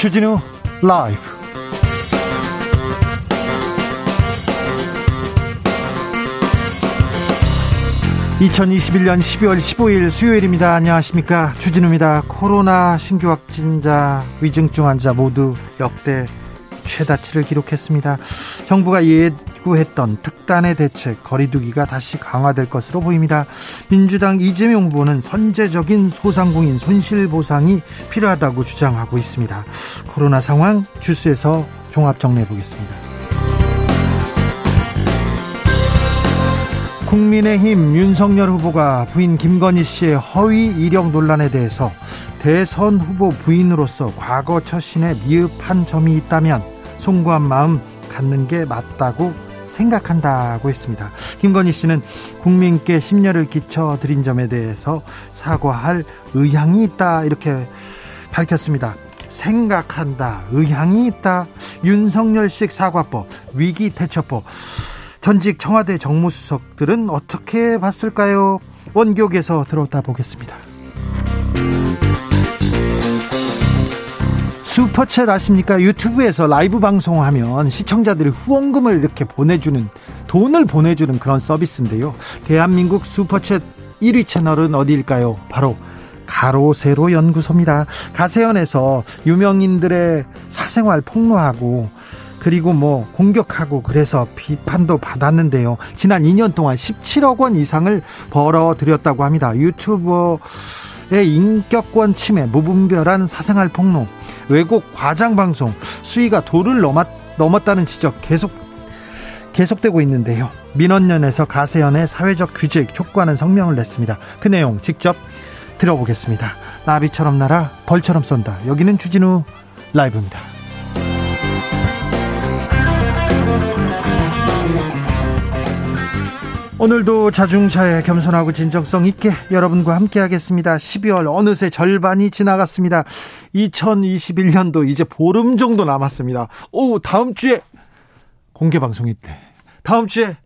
주진우 라이브. (2021년 12월 15일) 수요일입니다. 안녕하십니까? 주진우입니다. 코로나 신규 확진자 위중증 환자 모두 역대 최다치를 기록했습니다. 정부가 예 고했던 특단의 대책 거리두기가 다시 강화될 것으로 보입니다. 민주당 이재명 후보는 선제적인 소상공인 손실보상이 필요하다고 주장하고 있습니다. 코로나 상황 주스에서 종합 정리해 보겠습니다. 국민의힘 윤석열 후보가 부인 김건희 씨의 허위 이력 논란에 대해서 대선 후보 부인으로서 과거 처신에 미흡한 점이 있다면 송구한 마음 갖는 게 맞다고 생각한다고 했습니다. 김건희 씨는 국민께 심려를 끼쳐 드린 점에 대해서 사과할 의향이 있다 이렇게 밝혔습니다. 생각한다, 의향이 있다, 윤석열식 사과법, 위기 대처법. 전직 청와대 정무수석들은 어떻게 봤을까요? 원격에서 들어다 보겠습니다. 슈퍼챗 아십니까? 유튜브에서 라이브 방송하면 시청자들이 후원금을 이렇게 보내주는 돈을 보내주는 그런 서비스인데요. 대한민국 슈퍼챗 1위 채널은 어디일까요? 바로 가로세로 연구소입니다. 가세연에서 유명인들의 사생활 폭로하고 그리고 뭐 공격하고 그래서 비판도 받았는데요. 지난 2년 동안 17억 원 이상을 벌어들였다고 합니다. 유튜버 의 인격권 침해, 무분별한 사생활 폭로, 왜곡 과장 방송, 수위가 도를 넘었, 넘었다는 지적 계속 계속되고 있는데요. 민원연에서 가세연의 사회적 규제 촉구하는 성명을 냈습니다. 그 내용 직접 들어보겠습니다. 나비처럼 날아 벌처럼 쏜다. 여기는 주진우 라이브입니다. 오늘도 자중차에 겸손하고 진정성 있게 여러분과 함께 하겠습니다. 12월 어느새 절반이 지나갔습니다. 2021년도 이제 보름 정도 남았습니다. 오, 다음 주에 공개 방송이 때. 다음 주에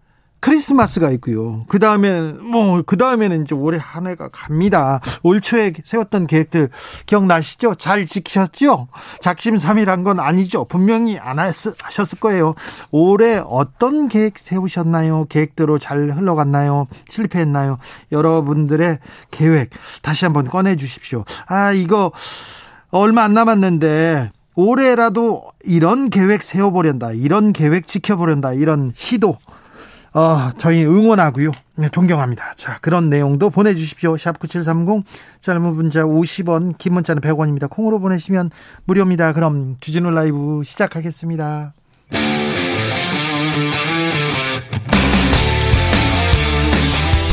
크리스마스가 있고요. 그 다음에 뭐 그 다음에는 이제 올해 한 해가 갑니다. 올 초에 세웠던 계획들 기억나시죠? 잘 지키셨죠? 작심삼일한 건 아니죠. 분명히 안 하셨을 거예요. 올해 어떤 계획 세우셨나요? 계획대로 잘 흘러갔나요? 실패했나요? 여러분들의 계획 다시 한번 꺼내 주십시오. 아 이거 얼마 안 남았는데 올해라도 이런 계획 세워보련다. 이런 계획 지켜보련다. 이런 시도 어, 저희 응원하고요. 네, 존경합니다. 자, 그런 내용도 보내주십시오. 샵 9730, 짧은 문자 50원, 긴 문자는 100원입니다. 콩으로 보내시면 무료입니다. 그럼 주진우 라이브 시작하겠습니다.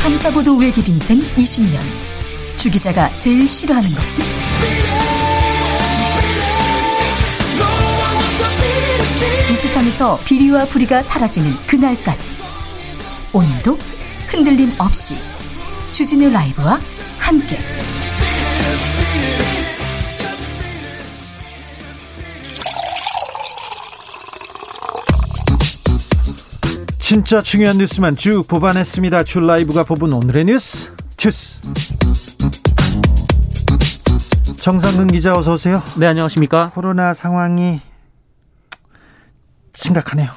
탐사보도 외길 인생 20년. 주 기자가 제일 싫어하는 것은? 이 세상에서 비리와 부리가 사라지는 그날까지. 오늘도 흔들림 없이 주진우 라이브와 함께 진짜 중요한 뉴스만 쭉 뽑아냈습니다. 줄 라이브가 뽑은 오늘의 뉴스 주스 정상근 기자 어서 오세요. 네 안녕하십니까. 코로나 상황이 심각하네요.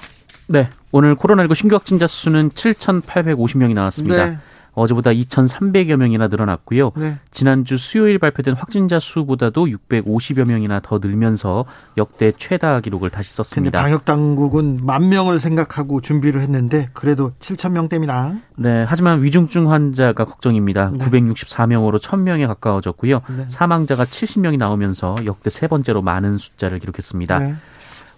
네 오늘 코로나19 신규 확진자 수는 7,850명이 나왔습니다. 네. 어제보다 2,300여 명이나 늘어났고요. 네. 지난주 수요일 발표된 확진자 수보다도 650여 명이나 더 늘면서 역대 최다 기록을 다시 썼습니다. 방역 당국은 만 명을 생각하고 준비를 했는데 그래도 7천 명대입니다. 네, 하지만 위중증 환자가 걱정입니다. 네. 964명으로 1,000명에 가까워졌고요. 네. 사망자가 70명이 나오면서 역대 세 번째로 많은 숫자를 기록했습니다.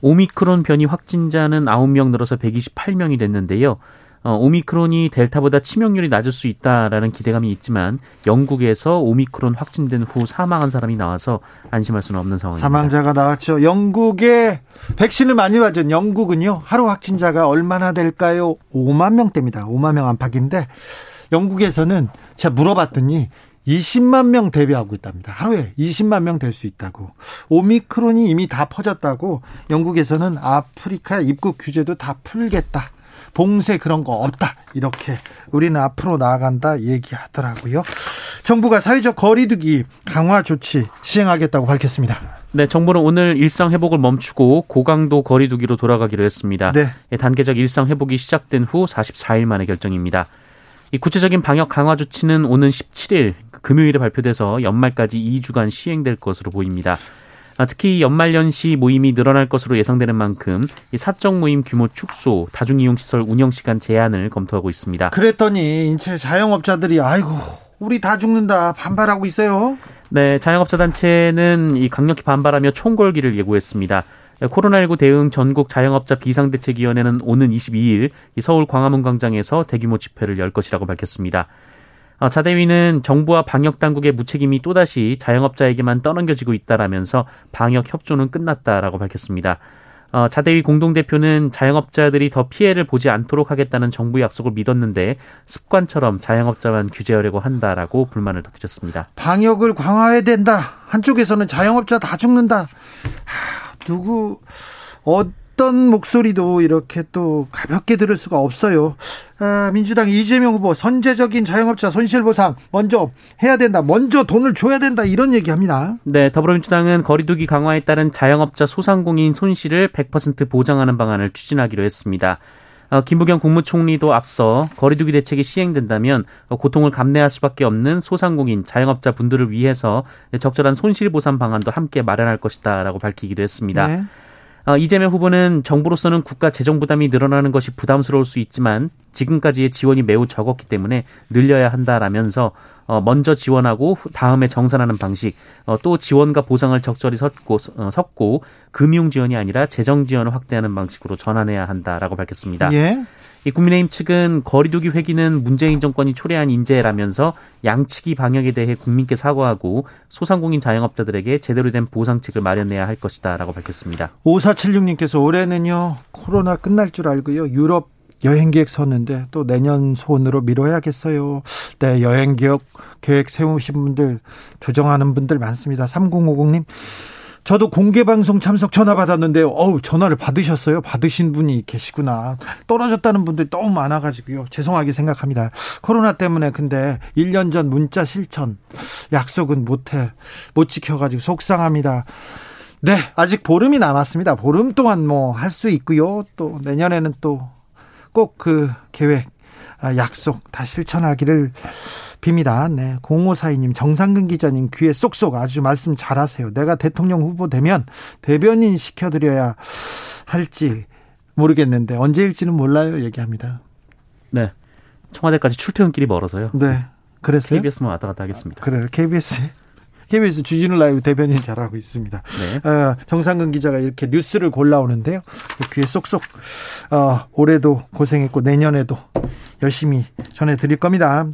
네. 오미크론 변이 확진자는 9명 늘어서 128명이 됐는데요. 어, 오미크론이 델타보다 치명률이 낮을 수 있다라는 기대감이 있지만 영국에서 오미크론 확진된 후 사망한 사람이 나와서 안심할 수는 없는 상황입니다. 사망자가 나왔죠. 영국에 백신을 많이 맞은 영국은요. 하루 확진자가 얼마나 될까요? 5만 명대입니다. 5만 명 안팎인데 영국에서는 제가 물어봤더니 20만 명 대비하고 있답니다. 하루에 20만 명 될 수 있다고. 오미크론이 이미 다 퍼졌다고 영국에서는 아프리카 입국 규제도 다 풀겠다. 봉쇄 그런 거 없다. 이렇게 우리는 앞으로 나아간다 얘기하더라고요. 정부가 사회적 거리두기 강화 조치 시행하겠다고 밝혔습니다. 네, 정부는 오늘 일상 회복을 멈추고 고강도 거리두기로 돌아가기로 했습니다. 네. 예, 단계적 일상 회복이 시작된 후 44일 만의 결정입니다. 이 구체적인 방역 강화 조치는 오는 17일 금요일에 발표돼서 연말까지 2주간 시행될 것으로 보입니다. 아, 특히 연말연시 모임이 늘어날 것으로 예상되는 만큼 이 사적 모임 규모 축소, 다중이용시설 운영 시간 제한을 검토하고 있습니다. 그랬더니 이제 자영업자들이 아이고 우리 다 죽는다 반발하고 있어요. 네, 자영업자 단체는 이 강력히 반발하며 총궐기를 예고했습니다. 코로나19 대응 전국 자영업자 비상대책위원회는 오는 22일 서울 광화문 광장에서 대규모 집회를 열 것이라고 밝혔습니다. 어, 자대위는 정부와 방역 당국의 무책임이 또다시 자영업자에게만 떠넘겨지고 있다라면서 방역 협조는 끝났다라고 밝혔습니다. 어, 자대위 공동대표는 자영업자들이 더 피해를 보지 않도록 하겠다는 정부 약속을 믿었는데 습관처럼 자영업자만 규제하려고 한다라고 불만을 터뜨렸습니다. 방역을 강화해야 된다. 한쪽에서는 자영업자 다 죽는다. 하, 누구 어 어떤 목소리도 이렇게 또 가볍게 들을 수가 없어요. 아, 민주당 이재명 후보 선제적인 자영업자 손실보상 먼저 해야 된다. 먼저 돈을 줘야 된다. 이런 얘기합니다. 네, 더불어민주당은 거리두기 강화에 따른 자영업자 소상공인 손실을 100% 보장하는 방안을 추진하기로 했습니다. 어, 김부겸 국무총리도 앞서 거리두기 대책이 시행된다면 고통을 감내할 수밖에 없는 소상공인 자영업자 분들을 위해서 적절한 손실보상 방안도 함께 마련할 것이다라고 밝히기도 했습니다. 네. 어, 이재명 후보는 정부로서는 국가 재정 부담이 늘어나는 것이 부담스러울 수 있지만 지금까지의 지원이 매우 적었기 때문에 늘려야 한다라면서 어, 먼저 지원하고 다음에 정산하는 방식, 어, 또 지원과 보상을 적절히 섞고, 섞고 금융 지원이 아니라 재정 지원을 확대하는 방식으로 전환해야 한다라고 밝혔습니다. 예. 이 국민의힘 측은 거리두기 회기는 문재인 정권이 초래한 인재라면서 양측이 방역에 대해 국민께 사과하고 소상공인 자영업자들에게 제대로 된 보상책을 마련해야 할 것이다라고 밝혔습니다. 5476님께서 올해는요 코로나 끝날 줄 알고요 유럽 여행 계획 섰는데 또 내년 손으로 미뤄야겠어요. 네, 여행 계획 계획 세우신 분들 조정하는 분들 많습니다. 3050님 저도 공개 방송 참석 전화 받았는데요. 어우, 전화를 받으셨어요? 받으신 분이 계시구나. 떨어졌다는 분들이 너무 많아가지고요. 죄송하게 생각합니다. 코로나 때문에 근데 1년 전 문자 실천 약속은 못해, 못 지켜가지고 속상합니다. 네, 아직 보름이 남았습니다. 보름 동안 뭐 할 수 있고요. 또 내년에는 또 꼭 그 계획, 아, 약속 다 실천하기를 빕니다. 네. 0542님, 정상근 기자님 귀에 쏙쏙 아주 말씀 잘하세요. 내가 대통령 후보 되면 대변인 시켜드려야 할지 모르겠는데 언제일지는 몰라요. 얘기합니다. 네. 청와대까지 출퇴근길이 멀어서요. 네. 그랬어요? KBS만 왔다 갔다 하겠습니다. 아, 그래요. KBS. KBS 주진우 라이브 대변인 잘하고 있습니다. 네. 어, 정상근 기자가 이렇게 뉴스를 골라오는데요. 귀에 쏙쏙 어, 올해도 고생했고 내년에도 열심히 전해드릴 겁니다.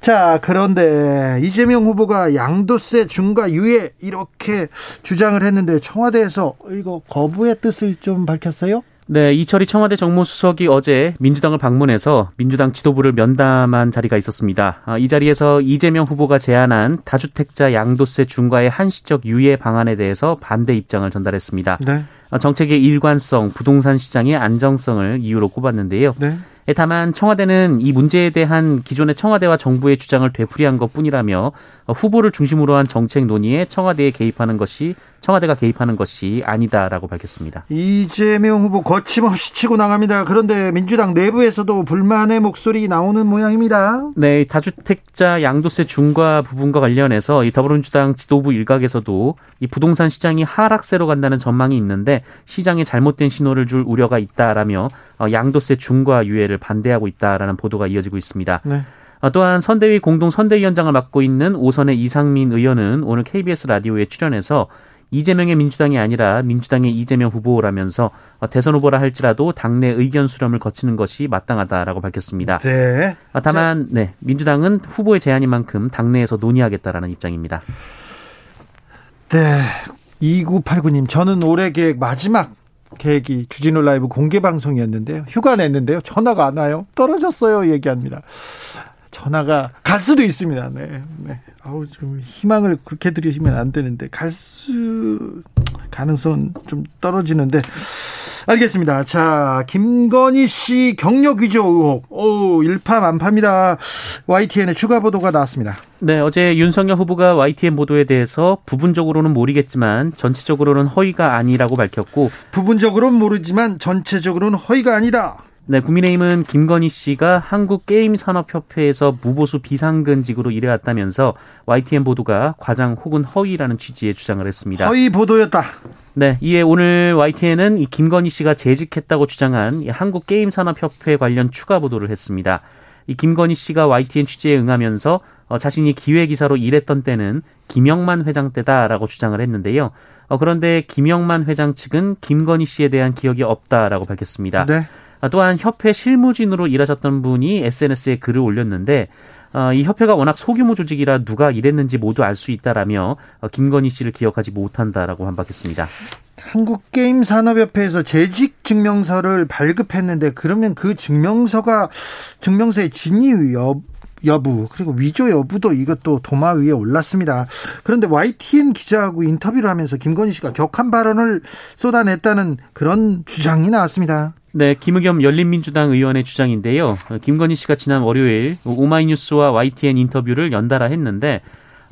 자, 그런데 이재명 후보가 양도세 중과 유예 이렇게 주장을 했는데 청와대에서 이거 거부의 뜻을 좀 밝혔어요? 네, 이철희 청와대 정무수석이 어제 민주당을 방문해서 민주당 지도부를 면담한 자리가 있었습니다. 아, 이 자리에서 이재명 후보가 제안한 다주택자 양도세 중과의 한시적 유예 방안에 대해서 반대 입장을 전달했습니다. 네. 아, 정책의 일관성, 부동산 시장의 안정성을 이유로 꼽았는데요. 네. 예, 다만 청와대는 이 문제에 대한 기존의 청와대와 정부의 주장을 되풀이한 것뿐이라며 후보를 중심으로 한 정책 논의에 청와대에 개입하는 것이 청와대가 개입하는 것이 아니다라고 밝혔습니다. 이재명 후보 거침없이 치고 나갑니다. 그런데 민주당 내부에서도 불만의 목소리 나오는 모양입니다. 네, 다주택자 양도세 중과 부분과 관련해서 이 더불어민주당 지도부 일각에서도 이 부동산 시장이 하락세로 간다는 전망이 있는데 시장에 잘못된 신호를 줄 우려가 있다라며 어, 양도세 중과 유예를 반대하고 있다라는 보도가 이어지고 있습니다. 네. 어, 또한 선대위 공동 선대위원장을 맡고 있는 오선의 이상민 의원은 오늘 KBS 라디오에 출연해서 이재명의 민주당이 아니라 민주당의 이재명 후보라면서 어, 대선 후보라 할지라도 당내 의견 수렴을 거치는 것이 마땅하다라고 밝혔습니다. 네. 어, 다만 네 민주당은 후보의 제안인 만큼 당내에서 논의하겠다라는 입장입니다. 네. 2989님, 저는 올해 계획 마지막 계획이 주진우 라이브 공개 방송이었는데요. 휴가 냈는데요. 전화가 안 와요. 떨어졌어요. 얘기합니다. 전화가 갈 수도 있습니다. 네. 네. 아우 좀 희망을 그렇게 드리시면 안 되는데 갈 수 가능성은 좀 떨어지는데 알겠습니다. 자, 김건희 씨 경력 위조 의혹. 오, 일파만파입니다. YTN의 추가 보도가 나왔습니다. 네, 어제 윤석열 후보가 YTN 보도에 대해서 부분적으로는 모르겠지만 전체적으로는 허위가 아니라고 밝혔고 부분적으로는 모르지만 전체적으로는 허위가 아니다. 네, 국민의힘은 김건희 씨가 한국게임산업협회에서 무보수 비상근직으로 일해왔다면서 YTN 보도가 과장 혹은 허위라는 취지의 주장을 했습니다. 허위 보도였다. 네, 이에 오늘 YTN은 이 김건희 씨가 재직했다고 주장한 한국게임산업협회 관련 추가 보도를 했습니다. 이 김건희 씨가 YTN 취재에 응하면서 어, 자신이 기획이사로 일했던 때는 김영만 회장 때다라고 주장을 했는데요. 어, 그런데 김영만 회장 측은 김건희 씨에 대한 기억이 없다라고 밝혔습니다. 네. 어, 또한 협회 실무진으로 일하셨던 분이 SNS에 글을 올렸는데 어, 이 협회가 워낙 소규모 조직이라 누가 일했는지 모두 알 수 있다라며 어, 김건희 씨를 기억하지 못한다라고 반박했습니다. 한국게임산업협회에서 재직 증명서를 발급했는데 그러면 그 증명서가 증명서의 진위 여, 여부 그리고 위조 여부도 이것도 도마 위에 올랐습니다. 그런데 YTN 기자하고 인터뷰를 하면서 김건희 씨가 격한 발언을 쏟아냈다는 그런 주장이 나왔습니다. 네, 김의겸 열린민주당 의원의 주장인데요. 김건희 씨가 지난 월요일 오마이뉴스와 YTN 인터뷰를 연달아 했는데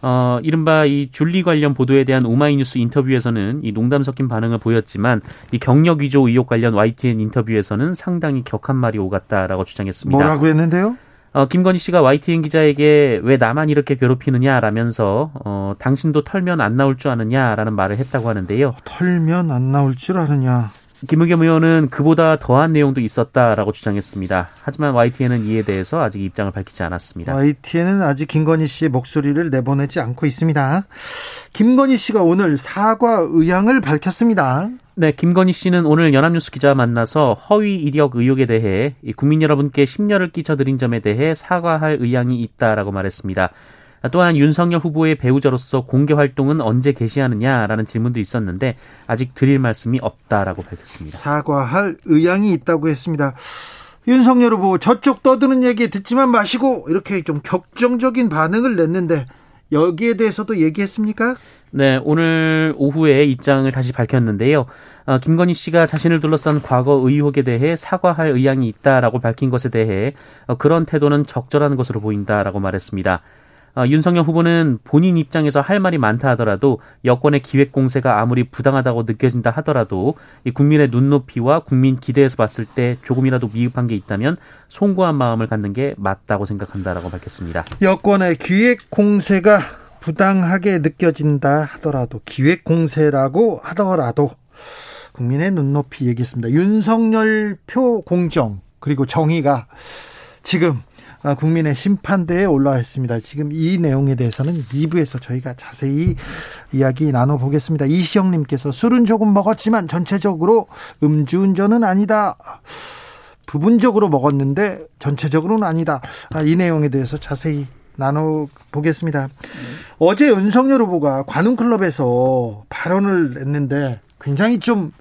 어, 이른바 이 줄리 관련 보도에 대한 오마이뉴스 인터뷰에서는 이 농담 섞인 반응을 보였지만 이 경력 위조 의혹 관련 YTN 인터뷰에서는 상당히 격한 말이 오갔다라고 주장했습니다. 뭐라고 했는데요? 어, 김건희 씨가 YTN 기자에게 왜 나만 이렇게 괴롭히느냐라면서 어, 당신도 털면 안 나올 줄 아느냐라는 말을 했다고 하는데요. 털면 안 나올 줄 아느냐. 김의겸 의원은 그보다 더한 내용도 있었다라고 주장했습니다. 하지만 YTN은 이에 대해서 아직 입장을 밝히지 않았습니다. YTN은 아직 김건희 씨의 목소리를 내보내지 않고 있습니다. 김건희 씨가 오늘 사과 의향을 밝혔습니다. 네, 김건희 씨는 오늘 연합뉴스 기자 만나서 허위 이력 의혹에 대해 국민 여러분께 심려를 끼쳐드린 점에 대해 사과할 의향이 있다라고 말했습니다. 또한 윤석열 후보의 배우자로서 공개 활동은 언제 개시하느냐라는 질문도 있었는데 아직 드릴 말씀이 없다라고 밝혔습니다. 사과할 의향이 있다고 했습니다. 윤석열 후보 저쪽 떠드는 얘기 듣지만 마시고 이렇게 좀 격정적인 반응을 냈는데 여기에 대해서도 얘기했습니까? 네, 오늘 오후에 입장을 다시 밝혔는데요. 어, 김건희 씨가 자신을 둘러싼 과거 의혹에 대해 사과할 의향이 있다라고 밝힌 것에 대해 어, 그런 태도는 적절한 것으로 보인다라고 말했습니다. 어, 윤석열 후보는 본인 입장에서 할 말이 많다 하더라도 여권의 기획 공세가 아무리 부당하다고 느껴진다 하더라도 이 국민의 눈높이와 국민 기대에서 봤을 때 조금이라도 미흡한 게 있다면 송구한 마음을 갖는 게 맞다고 생각한다라고 밝혔습니다. 여권의 기획 공세가 부당하게 느껴진다 하더라도 기획 공세라고 하더라도 국민의 눈높이 얘기했습니다. 윤석열 표 공정 그리고 정의가 지금 아, 국민의 심판대에 올라와 있습니다. 지금 이 내용에 대해서는 2부에서 저희가 자세히 이야기 나눠보겠습니다. 이시영님께서 술은 조금 먹었지만 전체적으로 음주운전은 아니다. 부분적으로 먹었는데 전체적으로는 아니다. 아, 이 내용에 대해서 자세히 나눠보겠습니다. 네. 어제 윤석열 후보가 관훈클럽에서 발언을 했는데 굉장히 좀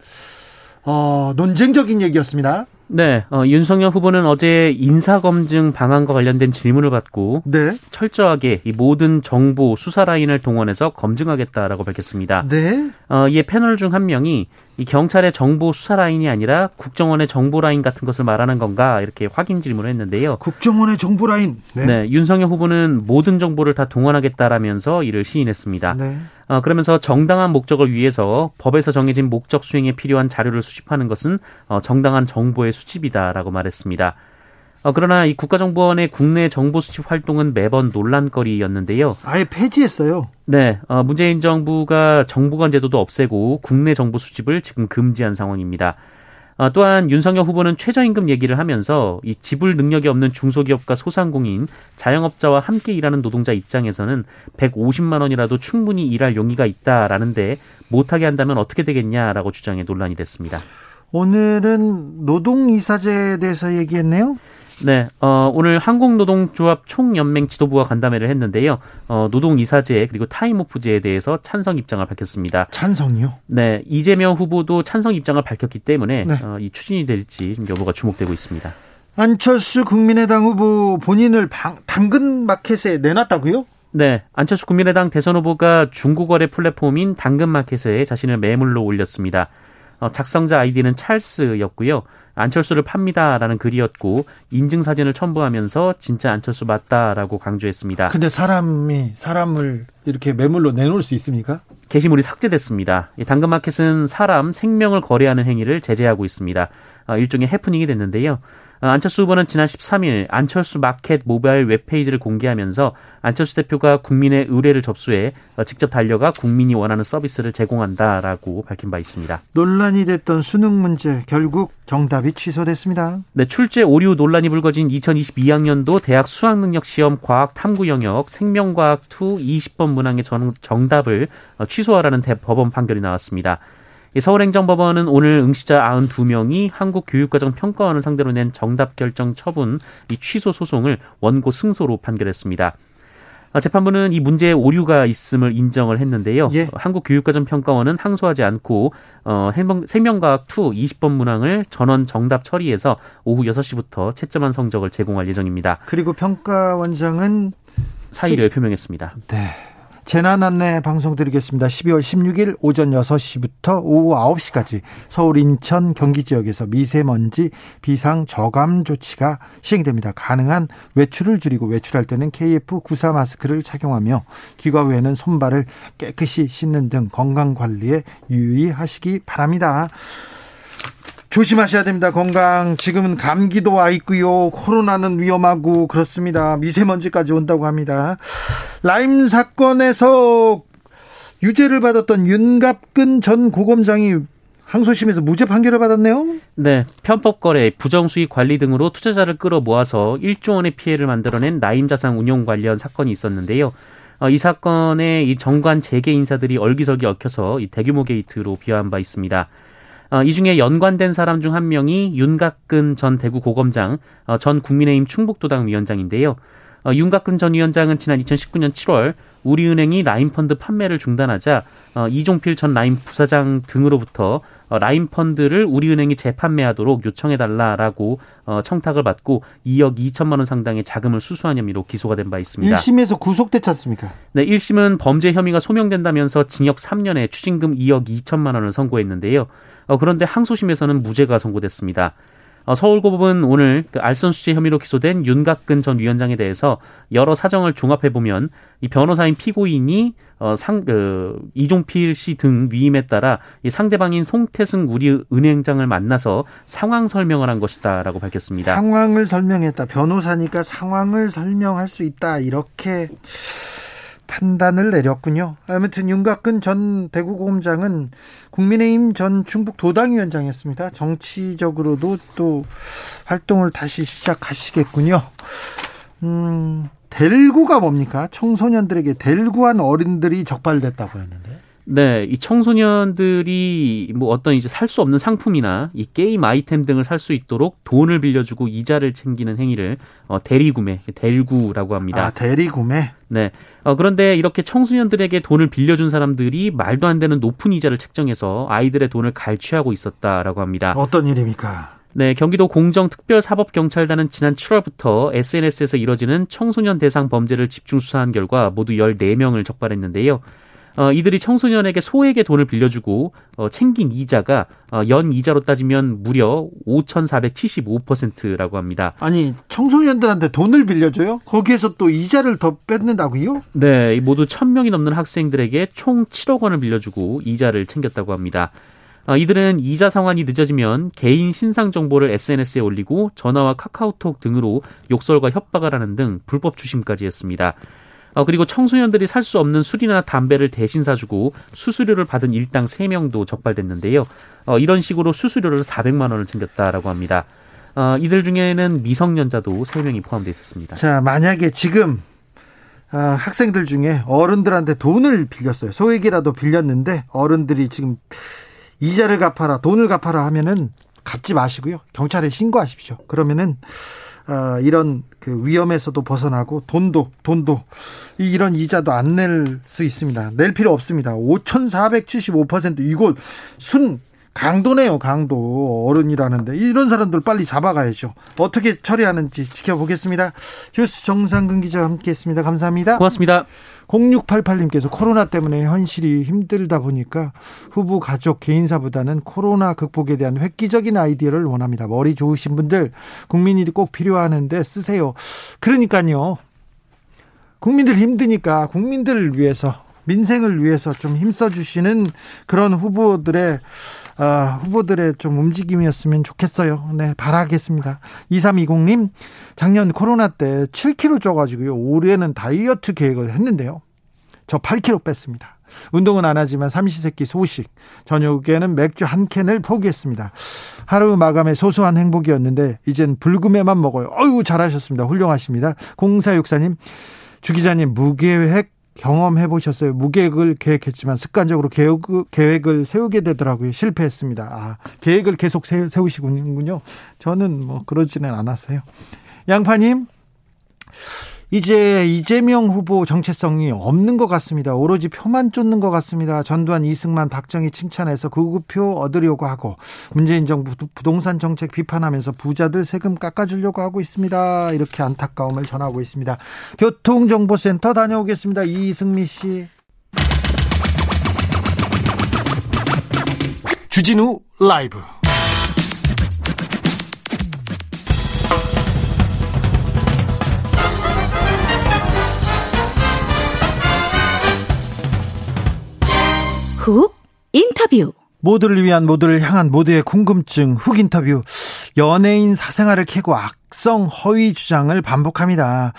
어, 논쟁적인 얘기였습니다. 네, 어, 윤석열 후보는 어제 인사검증 방안과 관련된 질문을 받고 네. 철저하게 이 모든 정보 수사 라인을 동원해서 검증하겠다라고 밝혔습니다. 네. 어, 이에 패널 중 한 명이 이 경찰의 정보 수사 라인이 아니라 국정원의 정보 라인 같은 것을 말하는 건가 이렇게 확인 질문을 했는데요. 국정원의 정보 라인. 네. 네 윤석열 후보는 모든 정보를 다 동원하겠다라면서 이를 시인했습니다. 네. 어, 그러면서 정당한 목적을 위해서 법에서 정해진 목적 수행에 필요한 자료를 수집하는 것은 어, 정당한 정보의 수집이다라고 말했습니다. 어, 그러나 이 국가정보원의 국내 정보 수집 활동은 매번 논란거리였는데요. 아예 폐지했어요. 네, 어, 문재인 정부가 정보관 제도도 없애고 국내 정보 수집을 지금 금지한 상황입니다. 어, 또한 윤석열 후보는 최저임금 얘기를 하면서 이 지불 능력이 없는 중소기업과 소상공인, 자영업자와 함께 일하는 노동자 입장에서는 150만 원이라도 충분히 일할 용의가 있다라는데 못하게 한다면 어떻게 되겠냐라고 주장해 논란이 됐습니다. 오늘은 노동이사제에 대해서 얘기했네요. 네, 어, 오늘 한국노동조합 총연맹 지도부와 간담회를 했는데요. 어, 노동이사제 그리고 타임오프제에 대해서 찬성 입장을 밝혔습니다. 찬성이요? 네, 이재명 후보도 찬성 입장을 밝혔기 때문에 네. 어, 이 추진이 될지 여부가 주목되고 있습니다. 안철수 국민의당 후보 본인을 방, 당근 마켓에 내놨다고요? 네, 안철수 국민의당 대선 후보가 중고거래 플랫폼인 당근마켓에 자신을 매물로 올렸습니다. 어, 작성자 아이디는 찰스였고요. 안철수를 팝니다라는 글이었고 인증 사진을 첨부하면서 진짜 안철수 맞다라고 강조했습니다. 근데 사람이 사람을 이렇게 매물로 내놓을 수 있습니까? 게시물이 삭제됐습니다. 당근마켓은 사람 생명을 거래하는 행위를 제재하고 있습니다. 어, 일종의 해프닝이 됐는데요. 어, 안철수 후보는 지난 13일 안철수 마켓 모바일 웹페이지를 공개하면서 안철수 대표가 국민의 의뢰를 접수해 어, 직접 달려가 국민이 원하는 서비스를 제공한다라고 밝힌 바 있습니다. 논란이 됐던 수능 문제 결국 정답이 취소됐습니다. 네, 출제 오류 논란이 불거진 2022학년도 대학 수학능력 시험 과학 탐구 영역 생명과학 2 20번 문항의 정답을 어, 취소하라는 법원 판결이 나왔습니다. 서울행정법원은 오늘 응시자 92명이 한국교육과정평가원을 상대로 낸 정답 결정 처분 이 취소 소송을 원고 승소로 판결했습니다. 아, 재판부는 이 문제에 오류가 있음을 인정을 했는데요. 예. 한국교육과정평가원은 항소하지 않고 어, 생명과학 2 20번 문항을 전원 정답 처리해서 오후 6시부터 채점한 성적을 제공할 예정입니다. 그리고 평가원장은 사의를 표명했습니다. 네. 재난 안내 방송 드리겠습니다. 12월 16일 오전 6시부터 오후 9시까지 서울, 인천, 경기 지역에서 미세먼지 비상 저감 조치가 시행됩니다. 가능한 외출을 줄이고 외출할 때는 KF94 마스크를 착용하며 귀가 외에는 손발을 깨끗이 씻는 등 건강 관리에 유의하시기 바랍니다. 조심하셔야 됩니다. 건강. 지금은 감기도 와 있고요. 코로나는 위험하고 그렇습니다. 미세먼지까지 온다고 합니다. 라임 사건에서 유죄를 받았던 윤갑근 전 고검장이 항소심에서 무죄 판결을 받았네요. 네, 편법 거래, 부정 수익 관리 등으로 투자자를 끌어 모아서 1조 원의 피해를 만들어낸 라임 자산 운용 관련 사건이 있었는데요. 어, 이 사건에 이 정관 재계 인사들이 얼기설기 얽혀서 이 대규모 게이트로 비화한 바 있습니다. 어, 이 중에 연관된 사람 중 한 명이 윤갑근 전 대구 고검장, 어, 전 국민의힘 충북도당 위원장인데요. 어, 윤갑근 전 위원장은 지난 2019년 7월 우리은행이 라임펀드 판매를 중단하자 어, 이종필 전 라임 부사장 등으로부터 어, 라임펀드를 우리은행이 재판매하도록 요청해달라라고 어, 청탁을 받고 2억 2천만 원 상당의 자금을 수수한 혐의로 기소가 된 바 있습니다. 1심에서 구속됐지 않습니까? 네, 1심은 범죄 혐의가 소명된다면서 징역 3년에 추징금 2억 2천만 원을 선고했는데요. 어, 그런데 항소심에서는 무죄가 선고됐습니다. 어, 서울고법은 오늘 그 알선수재 혐의로 기소된 윤갑근 전 위원장에 대해서 여러 사정을 종합해 보면 이 변호사인 피고인이 어, 상, 그, 이종필 씨 등 위임에 따라 이 상대방인 송태승 우리 은행장을 만나서 상황 설명을 한 것이다라고 밝혔습니다. 상황을 설명했다. 변호사니까 상황을 설명할 수 있다. 이렇게 판단을 내렸군요. 아무튼 윤곽근 전 대구고검장은 국민의힘 전 충북 도당위원장이었습니다. 정치적으로도 또 활동을 다시 시작하시겠군요. 음, 델구가 뭡니까? 청소년들에게 델구한 어린들이 적발됐다고 했는데. 네, 이 청소년들이 뭐 어떤 이제 살 수 없는 상품이나 이 게임 아이템 등을 살 수 있도록 돈을 빌려주고 이자를 챙기는 행위를 어, 대리구매, 대리구라고 합니다. 아, 대리구매? 네. 어, 그런데 이렇게 청소년들에게 돈을 빌려준 사람들이 말도 안 되는 높은 이자를 책정해서 아이들의 돈을 갈취하고 있었다라고 합니다. 어떤 일입니까? 네, 경기도 공정특별사법경찰단은 지난 7월부터 SNS에서 이뤄지는 청소년 대상 범죄를 집중 수사한 결과 모두 14명을 적발했는데요. 어, 이들이 청소년에게 소액의 돈을 빌려주고 어, 챙긴 이자가 어, 연 이자로 따지면 무려 5,475%라고 합니다. 아니 청소년들한테 돈을 빌려줘요? 거기에서 또 이자를 더 뺏는다고요? 네, 모두 1,000명이 넘는 학생들에게 총 7억 원을 빌려주고 이자를 챙겼다고 합니다. 어, 이들은 이자 상환이 늦어지면 개인 신상 정보를 SNS에 올리고 전화와 카카오톡 등으로 욕설과 협박을 하는 등 불법 추심까지 했습니다. 어, 그리고 청소년들이 살 수 없는 술이나 담배를 대신 사주고 수수료를 받은 일당 3명도 적발됐는데요. 어, 이런 식으로 수수료를 400만 원을 챙겼다라고 합니다. 어, 이들 중에는 미성년자도 3명이 포함되어 있었습니다. 자, 만약에 지금 어, 학생들 중에 어른들한테 돈을 빌렸어요. 소액이라도 빌렸는데 어른들이 지금 이자를 갚아라, 돈을 갚아라 하면은 갚지 마시고요. 경찰에 신고하십시오. 그러면은 어, 이런 그 위험에서도 벗어나고 돈도 돈도 이런 이자도 안 낼 수 있습니다. 낼 필요 없습니다. 5,475% 이거 순 강도네요, 강도. 어른이라는데. 이런 사람들 빨리 잡아가야죠. 어떻게 처리하는지 지켜보겠습니다. 휴스 정상근 기자와 함께 했습니다. 감사합니다. 고맙습니다. 0688님께서 코로나 때문에 현실이 힘들다 보니까 후보 가족 개인사보다는 코로나 극복에 대한 획기적인 아이디어를 원합니다. 머리 좋으신 분들 국민일이 꼭 필요하는데 쓰세요. 그러니까요. 국민들 힘드니까 국민들을 위해서 민생을 위해서 좀 힘써 주시는 그런 후보들의 어, 후보들의 좀 움직임이었으면 좋겠어요. 네, 바라겠습니다. 2320님, 작년 코로나 때 7kg 쪄가지고요. 올해는 다이어트 계획을 했는데요. 저 8kg 뺐습니다. 운동은 안 하지만 삼시세끼 소식, 저녁에는 맥주 한 캔을 포기했습니다. 하루 마감에 소소한 행복이었는데, 이젠 불금에만 먹어요. 어유 잘하셨습니다. 훌륭하십니다. 0464님, 주 기자님, 무계획 경험해 보셨어요? 무계획을 계획했지만 습관적으로 계획, 계획을 세우게 되더라고요. 실패했습니다. 아, 계획을 계속 세우시군요. 저는 뭐 그러지는 않았어요. 양파님, 이제 이재명 후보 정체성이 없는 것 같습니다. 오로지 표만 쫓는 것 같습니다. 전두환, 이승만, 박정희 칭찬해서 극우표 얻으려고 하고 문재인 정부 부동산 정책 비판하면서 부자들 세금 깎아주려고 하고 있습니다. 이렇게 안타까움을 전하고 있습니다. 교통정보센터 다녀오겠습니다. 이승미 씨. 주진우 라이브 훅 인터뷰 모두를 위한 모두를 향한 모두의 궁금증 훅 인터뷰 연예인 사생활을 캐고 악성 허위 주장을 반복합니다.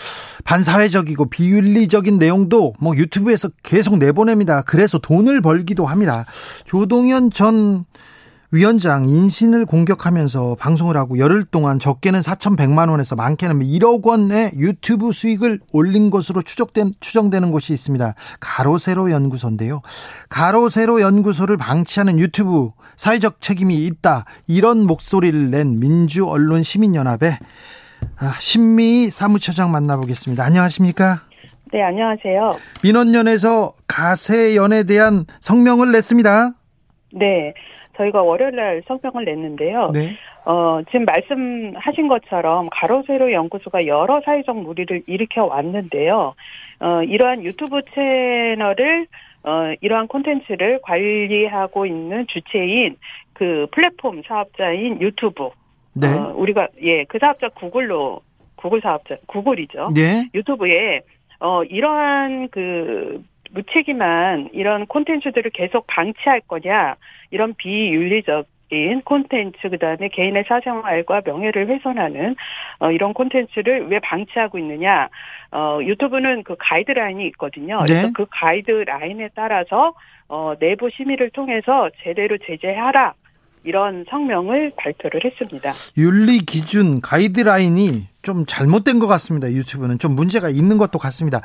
반사회적이고 비윤리적인 내용도 뭐 유튜브에서 계속 내보냅니다. 그래서 돈을 벌기도 합니다. 조동현 전 위원장 인신을 공격하면서 방송을 하고 열흘 동안 적게는 4,100만 원에서 많게는 1억 원의 유튜브 수익을 올린 것으로 추적된, 추정되는 곳이 있습니다. 가로세로 연구소인데요. 가로세로 연구소를 방치하는 유튜브 사회적 책임이 있다. 이런 목소리를 낸 민주 언론 시민 연합의 아, 신미희 사무처장 만나보겠습니다. 안녕하십니까? 네, 안녕하세요. 민원연에서 가세연에 대한 성명을 냈습니다. 네. 저희가 월요일 날 성명을 냈는데요. 네. 어, 지금 말씀하신 것처럼 가로세로 연구소가 여러 사회적 무리를 일으켜 왔는데요. 어, 이러한 유튜브 채널을 어, 이러한 콘텐츠를 관리하고 있는 주체인 그 플랫폼 사업자인 유튜브. 네. 어, 우리가 예, 그 사업자 구글로 구글 사업자 구글이죠. 네. 유튜브에 어 이러한 그 무책임한 이런 콘텐츠들을 계속 방치할 거냐 이런 비윤리적 인 콘텐츠 그다음에 개인의 사생활과 명예를 훼손하는 어, 이런 콘텐츠를 왜 방치하고 있느냐 어, 유튜브는 그 가이드라인이 있거든요. 네. 그래서 그 가이드라인에 따라서 어, 내부 심의를 통해서 제대로 제재하라. 이런 성명을 발표를 했습니다. 윤리 기준 가이드라인이 좀 잘못된 것 같습니다. 유튜브는 좀 문제가 있는 것도 같습니다.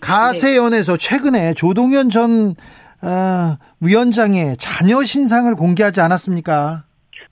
가세연에서 최근에 조동현 전 어, 위원장의 자녀 신상을 공개하지 않았습니까?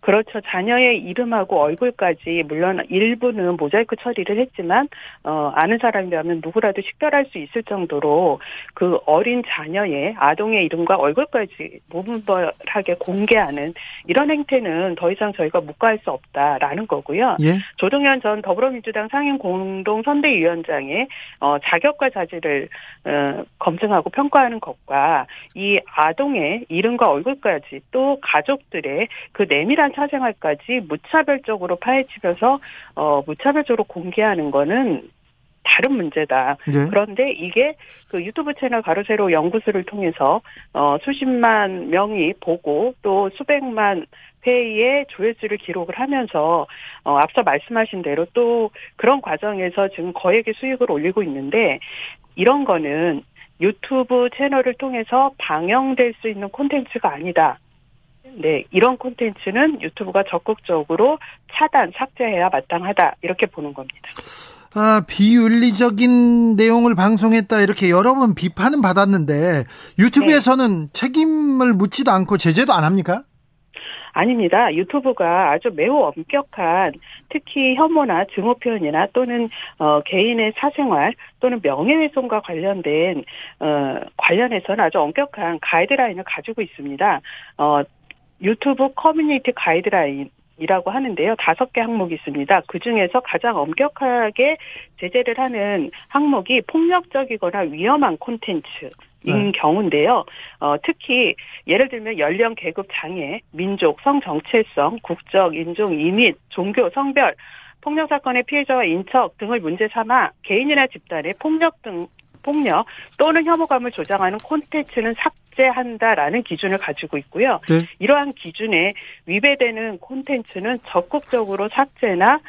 그렇죠. 자녀의 이름하고 얼굴까지 물론 일부는 모자이크 처리를 했지만 어 아는 사람이라면 누구라도 식별할 수 있을 정도로 그 어린 자녀의 아동의 이름과 얼굴까지 무분별하게 공개하는 이런 행태는 더 이상 저희가 묵과할 수 없다라는 거고요. 예? 조동현 전 더불어민주당 상임 공동 선대위원장의 어 자격과 자질을 어 검증하고 평가하는 것과 이 아동의 이름과 얼굴까지 또 가족들의 그 내밀한 사생활까지 무차별적으로 파헤치면서 어 무차별적으로 공개하는 거는 다른 문제다. 네. 그런데 이게 그 유튜브 채널 가로세로 연구소를 통해서 어 수십만 명이 보고 또 수백만 회의의 조회수를 기록을 하면서 어 앞서 말씀하신 대로 또 그런 과정에서 지금 거액의 수익을 올리고 있는데 이런 거는 유튜브 채널을 통해서 방영될 수 있는 콘텐츠가 아니다. 네, 이런 콘텐츠는 유튜브가 적극적으로 차단, 삭제해야 마땅하다. 이렇게 보는 겁니다. 아, 비윤리적인 내용을 방송했다 이렇게 여러 번 비판은 받았는데 유튜브에서는 네. 책임을 묻지도 않고 제재도 안 합니까? 아닙니다. 유튜브가 아주 매우 엄격한 특히 혐오나 증오 표현이나 또는 어, 개인의 사생활 또는 명예훼손과 관련된 어, 관련해서는 아주 엄격한 가이드라인을 가지고 있습니다. 어, 유튜브 커뮤니티 가이드라인 이라고 하는데요. 다섯 개 항목이 있습니다. 그 중에서 가장 엄격하게 제재를 하는 항목이 폭력적이거나 위험한 콘텐츠. 인 네. 경우인데요. 어, 특히 예를 들면 연령, 계급, 장애, 민족, 성 정체성, 국적, 인종, 이민, 종교, 성별, 폭력 사건의 피해자와 인척 등을 문제 삼아 개인이나 집단의 폭력 등 폭력 또는 혐오감을 조장하는 콘텐츠는 삭제한다라는 기준을 가지고 있고요. 네. 이러한 기준에 위배되는 콘텐츠는 적극적으로 삭제나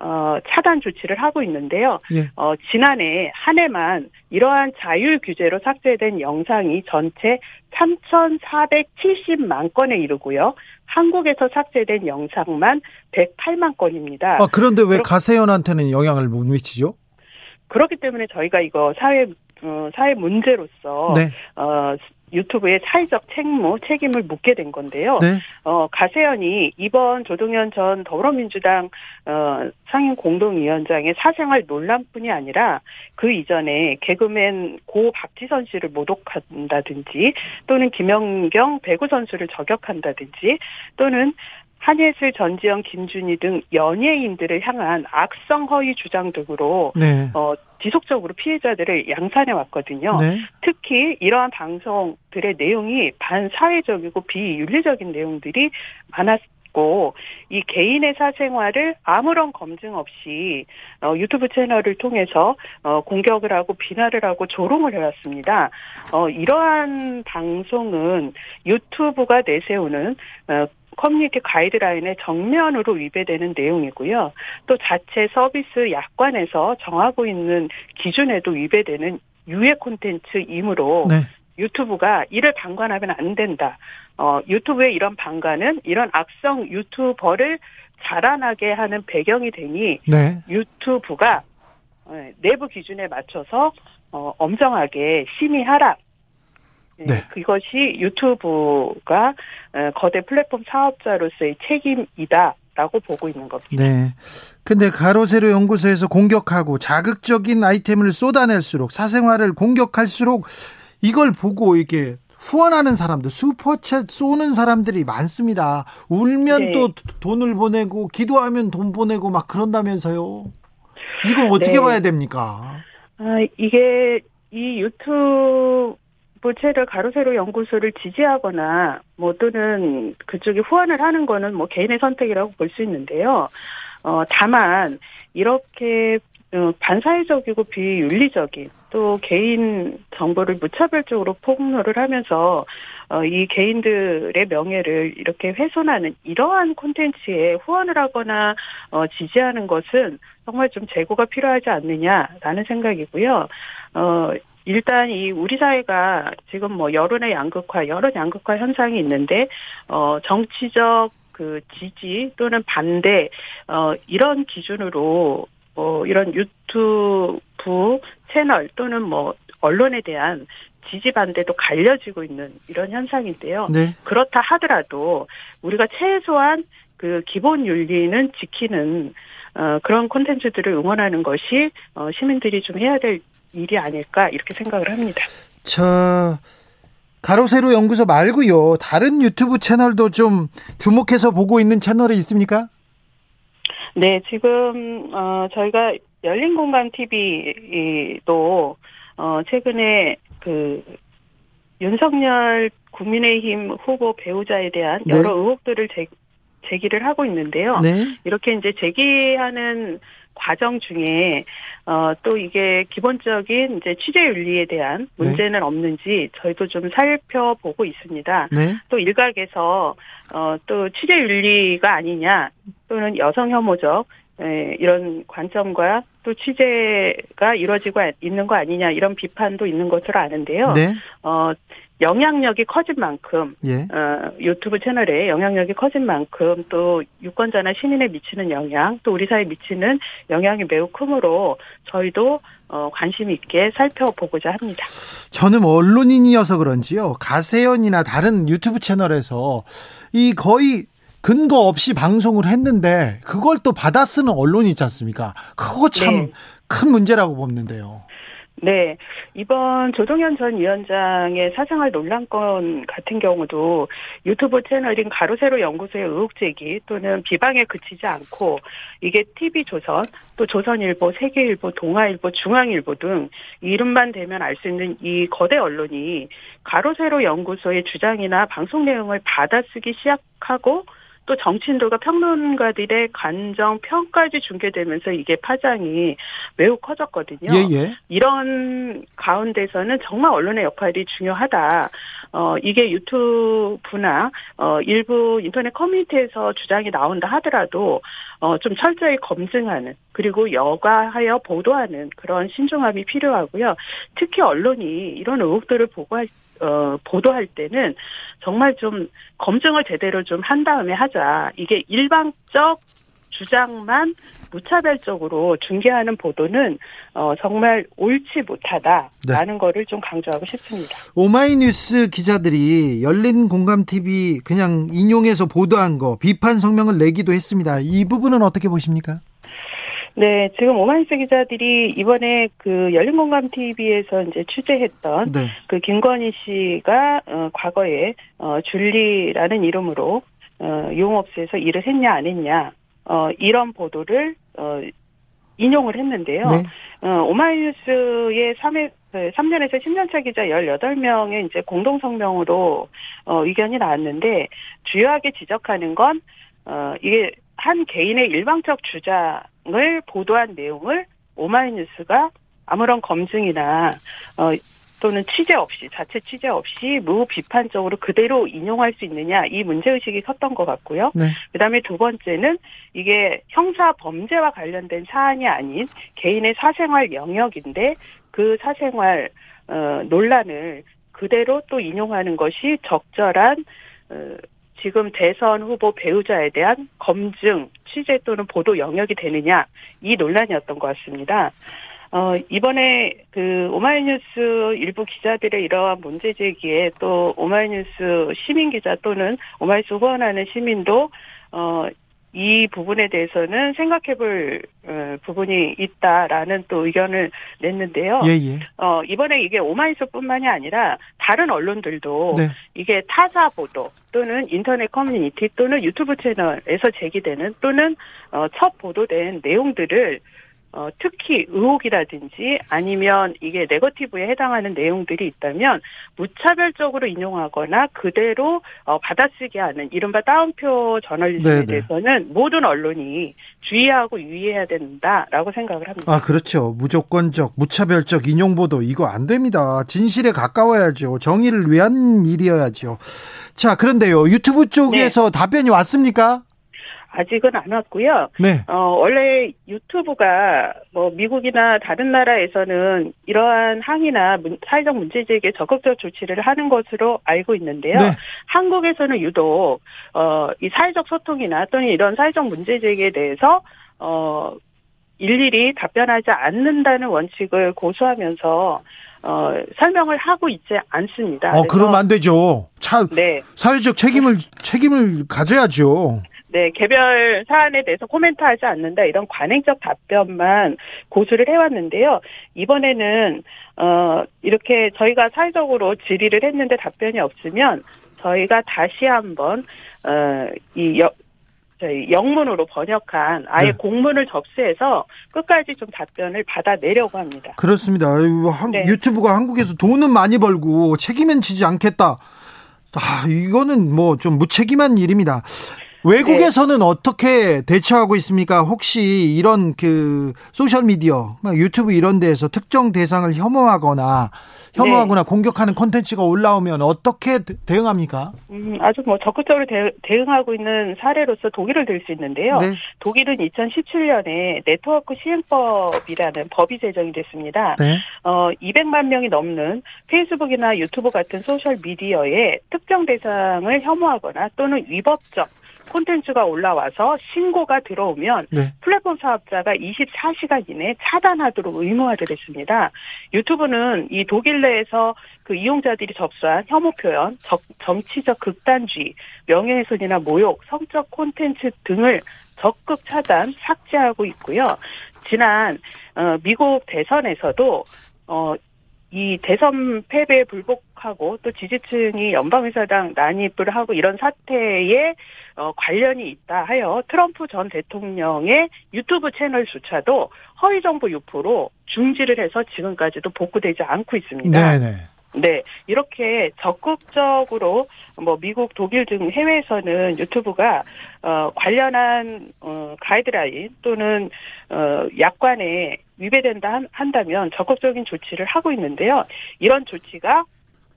어, 차단 조치를 하고 있는데요. 예. 어, 지난해 한 해만 이러한 자율 규제로 삭제된 영상이 전체 3,470만 건에 이르고요. 한국에서 삭제된 영상만 108만 건입니다. 아, 그런데 왜 가세연한테는 영향을 못 미치죠? 그렇기 때문에 저희가 이거 사회 어, 사회 문제로서 네. 어, 유튜브의 사회적 책무, 책임을 묻게 된 건데요. 네. 어, 가세연이 이번 조동현 전 더불어민주당 어, 상임 공동위원장의 사생활 논란뿐이 아니라 그 이전에 개그맨 고 박지선 씨를 모독한다든지 또는 김연경 배구 선수를 저격한다든지 또는 한예슬, 전지현, 김준희 등 연예인들을 향한 악성 허위 주장 등으로 네. 어, 지속적으로 피해자들을 양산해 왔거든요. 네. 특히 이러한 방송들의 내용이 반사회적이고 비윤리적인 내용들이 많았고 이 개인의 사생활을 아무런 검증 없이 어, 유튜브 채널을 통해서 어, 공격을 하고 비난을 하고 조롱을 해왔습니다. 어, 이러한 방송은 유튜브가 내세우는 어, 커뮤니티 가이드라인에 정면으로 위배되는 내용이고요. 또 자체 서비스 약관에서 정하고 있는 기준에도 위배되는 유해 콘텐츠이므로 네. 유튜브가 이를 방관하면 안 된다. 어, 유튜브의 이런 방관은 이런 악성 유튜버를 자라나게 하는 배경이 되니 네. 유튜브가 어, 내부 기준에 맞춰서 어, 엄정하게 심의하라. 네. 네. 그것이 유튜브가 어, 거대 플랫폼 사업자로서의 책임이다. 라고 보고 있는 겁니다. 네. 근데 가로세로 연구소에서 공격하고 자극적인 아이템을 쏟아낼수록 사생활을 공격할수록 이걸 보고 이게 후원하는 사람들, 슈퍼챗 쏘는 사람들이 많습니다. 울면 네. 또 돈을 보내고, 기도하면 돈 보내고 막 그런다면서요. 이걸 어떻게 네. 봐야 됩니까? 아, 이게 이 유튜브 부채를 가로세로 연구소를 지지하거나 뭐 또는 그쪽이 후원을 하는 거는 뭐 개인의 선택이라고 볼 수 있는데요. 어 다만 이렇게 어, 반사회적이고 비윤리적인 또 개인 정보를 무차별적으로 폭로를 하면서 어, 이 개인들의 명예를 이렇게 훼손하는 이러한 콘텐츠에 후원을 하거나 어, 지지하는 것은 정말 좀 재고가 필요하지 않느냐라는 생각이고요. 어, 일단 이 우리 사회가 지금 뭐 여론의 양극화, 여론 양극화 현상이 있는데 어 정치적 그 지지 또는 반대 어 이런 기준으로 어 이런 유튜브 채널 또는 뭐 언론에 대한 지지 반대도 갈려지고 있는 이런 현상인데요. 네. 그렇다 하더라도 우리가 최소한 그 기본 윤리는 지키는 어, 그런 콘텐츠들을 응원하는 것이 어, 시민들이 좀 해야 될 일이 아닐까 이렇게 생각을 합니다. 저 가로세로 연구소 말고요. 다른 유튜브 채널도 좀 주목해서 보고 있는 채널이 있습니까? 네, 지금 어 저희가 열린 공간 TV도 어 최근에 그 윤석열 국민의힘 후보 배우자에 대한 네. 여러 의혹들을 제, 제기를 하고 있는데요. 네. 이렇게 이제 제기하는 과정 중에 어, 또 이게 기본적인 이제 취재 윤리에 대한 네. 문제는 네. 없는지 저희도 좀 살펴보고 있습니다. 네. 또 일각에서 어, 또 취재 윤리가 아니냐 또는 여성 혐오적 에, 이런 관점과 또 취재가 이루어지고 있는 거 아니냐 이런 비판도 있는 것으로 아는데요. 네. 어, 영향력이 커진 만큼 예. 어, 유튜브 채널에 영향력이 커진 만큼 또 유권자나 시민에 미치는 영향 또 우리 사회에 미치는 영향이 매우 크므로 저희도 어, 관심 있게 살펴보고자 합니다. 저는 언론인이어서 그런지요 가세연이나 다른 유튜브 채널에서 이 거의 근거 없이 방송을 했는데 그걸 또 받아쓰는 언론이 있지 않습니까? 그거 참큰 네. 문제라고 보는데요. 네. 이번 조동현 전 위원장의 사생활 논란건 같은 경우도 유튜브 채널인 가로세로 연구소의 의혹 제기 또는 비방에 그치지 않고 이게 TV조선, 또 조선일보, 세계일보, 동아일보, 중앙일보 등 이름만 대면 알 수 있는 이 거대 언론이 가로세로 연구소의 주장이나 방송 내용을 받아쓰기 시작하고 또 정치인들과 평론가들의 간정 평까지 중계되면서 이게 파장이 매우 커졌거든요. 예, 예. 이런 가운데서는 정말 언론의 역할이 중요하다. 어, 이게 유튜브나, 어, 일부 인터넷 커뮤니티에서 주장이 나온다 하더라도, 어, 좀 철저히 검증하는, 그리고 여과하여 보도하는 그런 신중함이 필요하고요. 특히 언론이 이런 의혹들을 보고할 어, 보도할 때는 정말 좀 검증을 제대로 좀 한 다음에 하자. 이게 일방적 주장만 무차별적으로 중계하는 보도는 어, 정말 옳지 못하다라는 네. 거를 좀 강조하고 싶습니다. 오마이뉴스 기자들이 열린 공감 TV 그냥 인용해서 보도한 거 비판 성명을 내기도 했습니다. 이 부분은 어떻게 보십니까? 네, 지금 오마이뉴스 기자들이 이번에 그 열린공감 TV에서 이제 취재했던 네. 그 김건희 씨가 어, 과거에 어, 줄리라는 이름으로 어, 용업소에서 일을 했냐 안 했냐 어, 이런 보도를 어, 인용을 했는데요. 네. 어, 오마이뉴스의 3회 3년에서 10년차 기자 18명의 이제 공동 성명으로 어, 의견이 나왔는데 주요하게 지적하는 건 어, 이게 한 개인의 일방적 주장 을 보도한 내용을 오마이뉴스가 아무런 검증이나 어, 또는 취재 없이 자체 취재 없이 무비판적으로 그대로 인용할 수 있느냐 이 문제 의식이 컸던 것 같고요. 네. 그다음에 두 번째는 이게 형사 범죄와 관련된 사안이 아닌 개인의 사생활 영역인데 그 사생활 어, 논란을 그대로 또 인용하는 것이 적절한 어, 지금 대선 후보 배우자에 대한 검증, 취재 또는 보도 영역이 되느냐 이 논란이었던 것 같습니다. 어, 이번에 그 오마이뉴스 일부 기자들의 이러한 문제 제기에 또 오마이뉴스 시민 기자 또는 오마이뉴스 후원하는 시민도 어, 이 부분에 대해서는 생각해볼 어, 부분이 있다라는 또 의견을 냈는데요. 예, 예. 어, 이번에 이게 오마이뉴스뿐만이 아니라 다른 언론들도 네. 이게 타사 보도 또는 인터넷 커뮤니티 또는 유튜브 채널에서 제기되는 또는 어, 첫 보도된 내용들을 어, 특히 의혹이라든지 아니면 이게 네거티브에 해당하는 내용들이 있다면 무차별적으로 인용하거나 그대로 어, 받아쓰게 하는 이른바 따옴표 저널리즘에 네네. 대해서는 모든 언론이 주의하고 유의해야 된다라고 생각을 합니다. 아 그렇죠. 무조건적 무차별적 인용 보도 이거 안 됩니다. 진실에 가까워야죠. 정의를 위한 일이어야죠. 자 그런데요 유튜브 쪽에서 네. 답변이 왔습니까? 아직은 안 왔고요. 네. 어, 원래 유튜브가 뭐 미국이나 다른 나라에서는 이러한 항의나 문, 사회적 문제 제기에 적극적 조치를 하는 것으로 알고 있는데요. 네. 한국에서는 유독 어, 이 사회적 소통이나 또는 이런 사회적 문제 제기에 대해서 어, 일일이 답변하지 않는다는 원칙을 고수하면서 어, 설명을 하고 있지 않습니다. 어, 그러면 안 되죠. 차, 네. 사회적 책임을, 책임을 가져야죠. 네, 개별 사안에 대해서 코멘트하지 않는다 이런 관행적 답변만 고수를 해왔는데요. 이번에는 어 이렇게 저희가 사회적으로 질의를 했는데 답변이 없으면 저희가 다시 한번 어이 저희 영문으로 번역한 아예 네. 공문을 접수해서 끝까지 좀 답변을 받아내려고 합니다. 그렇습니다. 네. 유튜브가 한국에서 돈은 많이 벌고 책임은 지지 않겠다. 아, 이거는 뭐 좀 무책임한 일입니다. 외국에서는 네. 어떻게 대처하고 있습니까? 혹시 이런 그 소셜 미디어, 유튜브 이런 데에서 특정 대상을 혐오하거나 혐오하거나 네. 공격하는 콘텐츠가 올라오면 어떻게 대응합니까? 음, 아주 뭐 적극적으로 대, 응하고 있는 사례로서 독일을 들 수 있는데요. 네. 독일은 2017년에 네트워크 시행법이라는 법이 제정이 됐습니다. 네. 어, 200만 명이 넘는 페이스북이나 유튜브 같은 소셜 미디어에 특정 대상을 혐오하거나 또는 위법적 콘텐츠가 올라와서 신고가 들어오면 네. 플랫폼 사업자가 24시간 이내에 차단하도록 의무화를 했습니다. 유튜브는 이 독일 내에서 그 이용자들이 접수한 혐오 표현, 적, 정치적 극단주의, 명예훼손이나 모욕, 성적 콘텐츠 등을 적극 차단, 삭제하고 있고요. 지난 어, 미국 대선에서도 어, 이 대선 패배에 불복하고 또 지지층이 연방의사당 난입을 하고 이런 사태에 어, 관련이 있다 하여 트럼프 전 대통령의 유튜브 채널 수차도 허위 정보 유포로 중지를 해서 지금까지도 복구되지 않고 있습니다. 네네. 네, 이렇게 적극적으로 뭐 미국, 독일 등 해외에서는 유튜브가 어 관련한 어 가이드라인 또는 어 약관에 위배된다 한다면 적극적인 조치를 하고 있는데요. 이런 조치가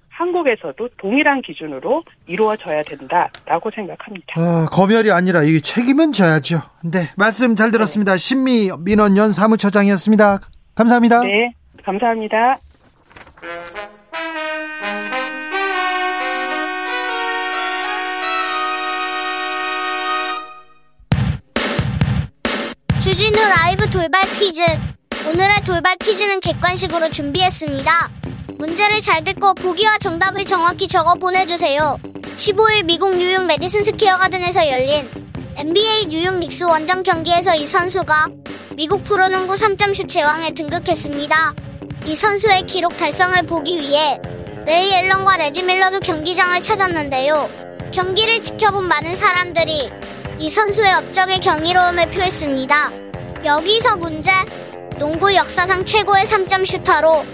한국에서도 동일한 기준으로 이루어져야 된다라고 생각합니다. 아, 검열이 아니라 이 책임은 져야죠. 네, 말씀 잘 들었습니다. 네. 신미 민원연 사무처장이었습니다. 감사합니다. 네, 감사합니다. 주진우 라이브 돌발 퀴즈. 오늘의 돌발 퀴즈는 객관식으로 준비했습니다. 문제를 잘 듣고 보기와 정답을 정확히 적어 보내주세요. 15일 미국 뉴욕 메디슨 스퀘어 가든에서 열린 NBA 뉴욕 닉스 원정 경기에서 이 선수가 미국 프로농구 3점슛 제왕에 등극했습니다. 이 선수의 기록 달성을 보기 위해 레이 앨런과 레지 밀러도 경기장을 찾았는데요. 경기를 지켜본 많은 사람들이 이 선수의 업적의 경이로움을 표했습니다. 여기서 문제. 농구 역사상 최고의 3점 슈터로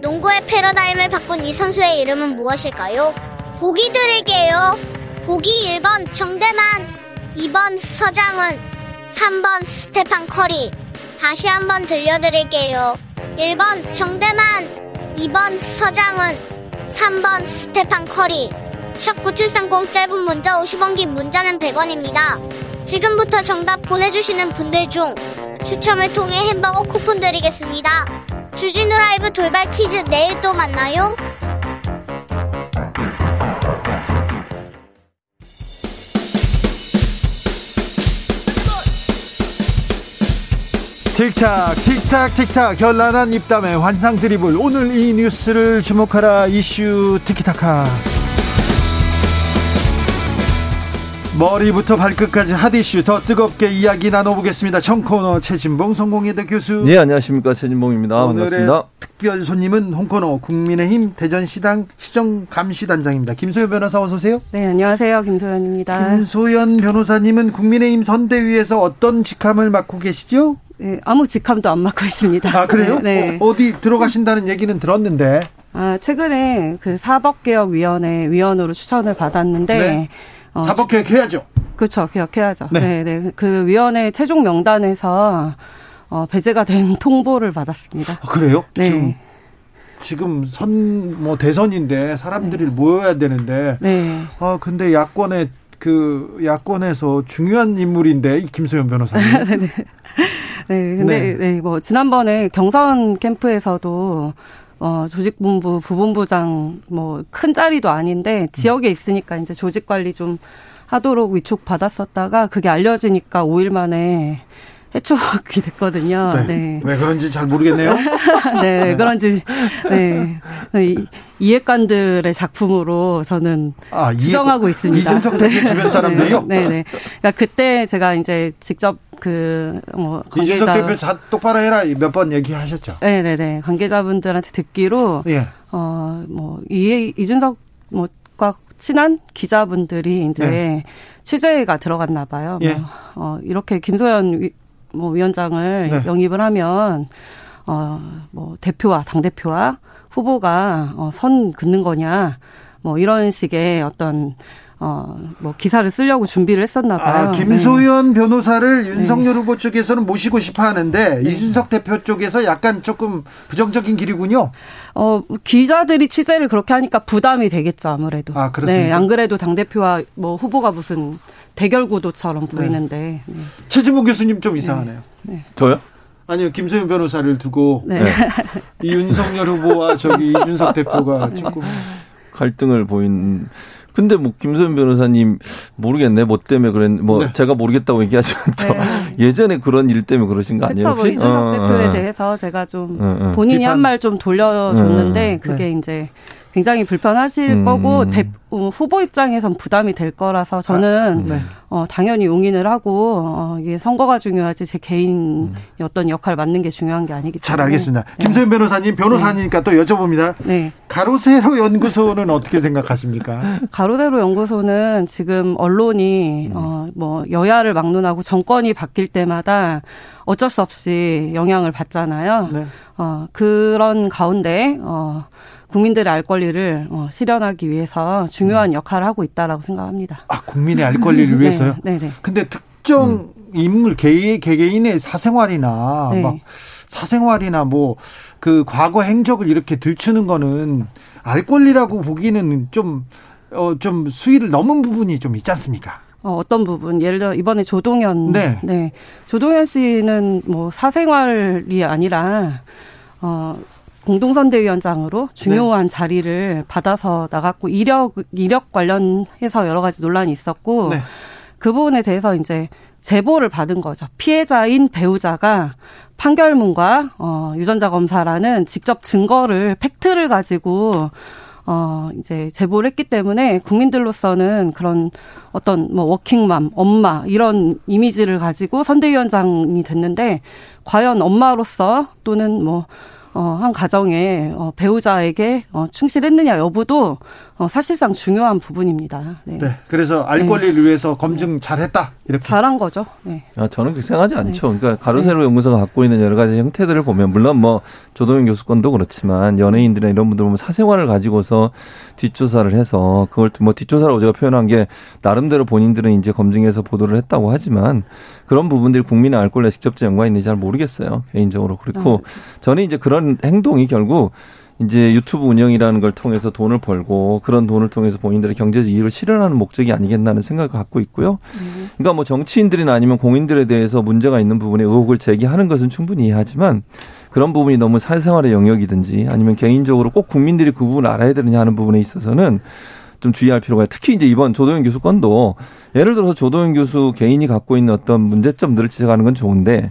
농구의 패러다임을 바꾼 이 선수의 이름은 무엇일까요? 보기 드릴게요. 보기 1번 정대만, 2번 서장훈, 3번 스테판 커리. 다시 한번 들려드릴게요. 1번 정대만, 2번 서장훈, 3번 스테판 커리. 샵 9730 짧은 문자 50원 긴 문자는 100원입니다. 지금부터 정답 보내주시는 분들 중 추첨을 통해 햄버거 쿠폰 드리겠습니다. 주진우 라이브 돌발 퀴즈 내일 또 만나요. 틱탁 틱탁 틱탁 결란한 입담의 환상 드리블 오늘 이 뉴스를 주목하라 이슈 티키타카 머리부터 발끝까지 핫이슈 더 뜨겁게 이야기 나눠보겠습니다. 청코너 최진봉 성공회대 교수. 네 안녕하십니까 최진봉입니다. 오늘의 반갑습니다. 특별 손님은 홍코너 국민의힘 대전시당 시정감시단장입니다. 김소연 변호사 어서 오세요. 네 안녕하세요 김소연입니다. 김소연 변호사님은 국민의힘 선대위에서 어떤 직함을 맡고 계시죠? 네, 아무 직함도 안 맡고 있습니다. 아 그래요? 네. 어, 디 들어가신다는 얘기는 들었는데. 아 최근에 그 사법개혁위원회 위원으로 추천을 받았는데. 네. 어, 사법 개혁 해야죠. 그렇죠. 개혁해야죠. 네. 네, 네. 그 위원회 최종 명단에서 어, 배제가 된 통보를 받았습니다. 아, 그래요? 네. 지금 지금 선 뭐 대선인데 사람들이 네. 모여야 되는데 네. 아 근데 야권에 그 야권에서 중요한 인물인데 이 김소연 변호사님. 네. 네. 근데 네. 네. 뭐 지난번에 경선 캠프에서도 어, 조직본부, 부본부장, 뭐, 큰 자리도 아닌데, 지역에 있으니까 이제 조직 관리 좀 하도록 위촉 받았었다가, 그게 알려지니까 5일 만에 해촉이 됐거든요. 네. 네. 왜 그런지 잘 모르겠네요. 네, 왜 그런지, 네. 이, 이해관들의 작품으로 저는 아, 지정하고 있습니다. 이준석 대표 네. 주변 사람들이요? 네, 네. 그러니까 그때 제가 이제 직접 그, 뭐, 관계자. 이준석 대표 자, 똑바로 해라 몇 번 얘기하셨죠? 네 네네. 네, 네. 관계자분들한테 듣기로, 예. 어, 뭐, 이, 이준석, 뭐, 과 친한 기자분들이 이제 네. 취재가 들어갔나 봐요. 예. 뭐, 어, 이렇게 김소연 위, 뭐 위원장을 네. 영입을 하면, 어, 뭐, 대표와, 당 대표와 후보가, 어, 선 긋는 거냐, 뭐, 이런 식의 어떤, 어, 뭐 기사를 쓰려고 준비를 했었나 봐요. 아, 김소연 네. 변호사를 네. 윤석열 네. 후보 쪽에서는 모시고 싶어 하는데 네. 이준석 대표 쪽에서 약간 조금 부정적인 길이군요. 어, 기자들이 취재를 그렇게 하니까 부담이 되겠죠, 아무래도. 아, 그렇습니까? 네, 안 그래도 당 대표와 뭐 후보가 무슨 대결 구도처럼 네. 보이는데. 네. 최진봉 교수님 좀 이상하네요. 네. 저요? 아니요, 김소연 변호사를 두고 네. 이 윤석열 후보와 저기 이준석 대표가 조금 갈등을 보인 근데 뭐 김소연 변호사님 모르겠네 뭐 때문에 그랬 뭐 네. 제가 모르겠다고 얘기하지만 저 네. 예전에 그런 일 때문에 그러신 거 아니에요? 그렇죠. 뭐 이준석 어, 대표에 어. 대해서 제가 좀 어, 어. 본인이 한 말 좀 돌려줬는데 어, 어. 그게 네. 이제 굉장히 불편하실 음. 거고 대, 어, 후보 입장에선 부담이 될 거라서 저는 아, 네. 어, 당연히 용인을 하고 어, 이게 선거가 중요하지 제 개인 음. 어떤 역할 맡는 게 중요한 게 아니기 때문에 잘 알겠습니다. 네. 김소연 변호사님 변호사니까 네. 또 여쭤봅니다. 네. 가로세로 연구소는 어떻게 생각하십니까? 가로세로 연구소는 지금 언론이 음. 어, 뭐 여야를 막론하고 정권이 바뀔 때마다 어쩔 수 없이 영향을 받잖아요. 네. 어, 그런 가운데 어, 국민들의 알 권리를 어, 실현하기 위해서 중요한 음. 역할을 하고 있다라고 생각합니다. 아, 국민의 알 권리를 네, 위해서요? 네, 네. 근데 특정 음. 인물 개, 개개인의 사생활이나 네. 막 사생활이나 뭐 그 과거 행적을 이렇게 들추는 거는 알 권리라고 보기는 좀 어, 좀 수위를 넘은 부분이 좀 있지 않습니까? 어, 어떤 부분 예를 들어 이번에 조동현 네. 네. 조동현 씨는 뭐 사생활이 아니라 어 공동선대위원장으로 중요한 네. 자리를 받아서 나갔고 이력 이력 관련해서 여러 가지 논란이 있었고 네. 그 부분에 대해서 이제 제보를 받은 거죠. 피해자인 배우자가 판결문과 어 유전자 검사라는 직접 증거를 팩트를 가지고 어, 이제 제보를 했기 때문에 국민들로서는 그런 어떤 뭐 워킹맘, 엄마 이런 이미지를 가지고 선대위원장이 됐는데 과연 엄마로서 또는 뭐 어, 한 가정의 어, 배우자에게 어, 충실했느냐 여부도 어, 사실상 중요한 부분입니다. 네. 네 그래서 알 네. 권리를 네. 위해서 검증 잘했다. 이렇게 잘한 거죠. 네. 아, 저는 그렇게 생각하지 않죠. 네. 그러니까 가로세로 네. 연구소가 갖고 있는 여러 가지 형태들을 보면 물론 뭐 조동현 교수 건도 그렇지만 연예인들이나 이런 분들 보면 사생활을 가지고서 뒷조사를 해서 그걸 뭐 뒷조사라고 제가 표현한 게 나름대로 본인들은 이제 검증해서 보도를 했다고 하지만 그런 부분들이 국민의 알 권리에 직접적 연관이 있는지 잘 모르겠어요. 개인적으로. 그렇고 아, 저는 이제 그런 행동이 결국 이제 유튜브 운영이라는 걸 통해서 돈을 벌고 그런 돈을 통해서 본인들의 경제적 이익을 실현하는 목적이 아니겠나는 생각을 갖고 있고요. 그러니까 뭐 정치인들이나 아니면 공인들에 대해서 문제가 있는 부분에 의혹을 제기하는 것은 충분히 이해하지만 그런 부분이 너무 사회생활의 영역이든지 아니면 개인적으로 꼭 국민들이 그 부분을 알아야 되느냐 하는 부분에 있어서는 좀 주의할 필요가 있어요. 특히 이제 이번 조도현 교수 건도 예를 들어서 조도현 교수 개인이 갖고 있는 어떤 문제점들을 지적하는 건 좋은데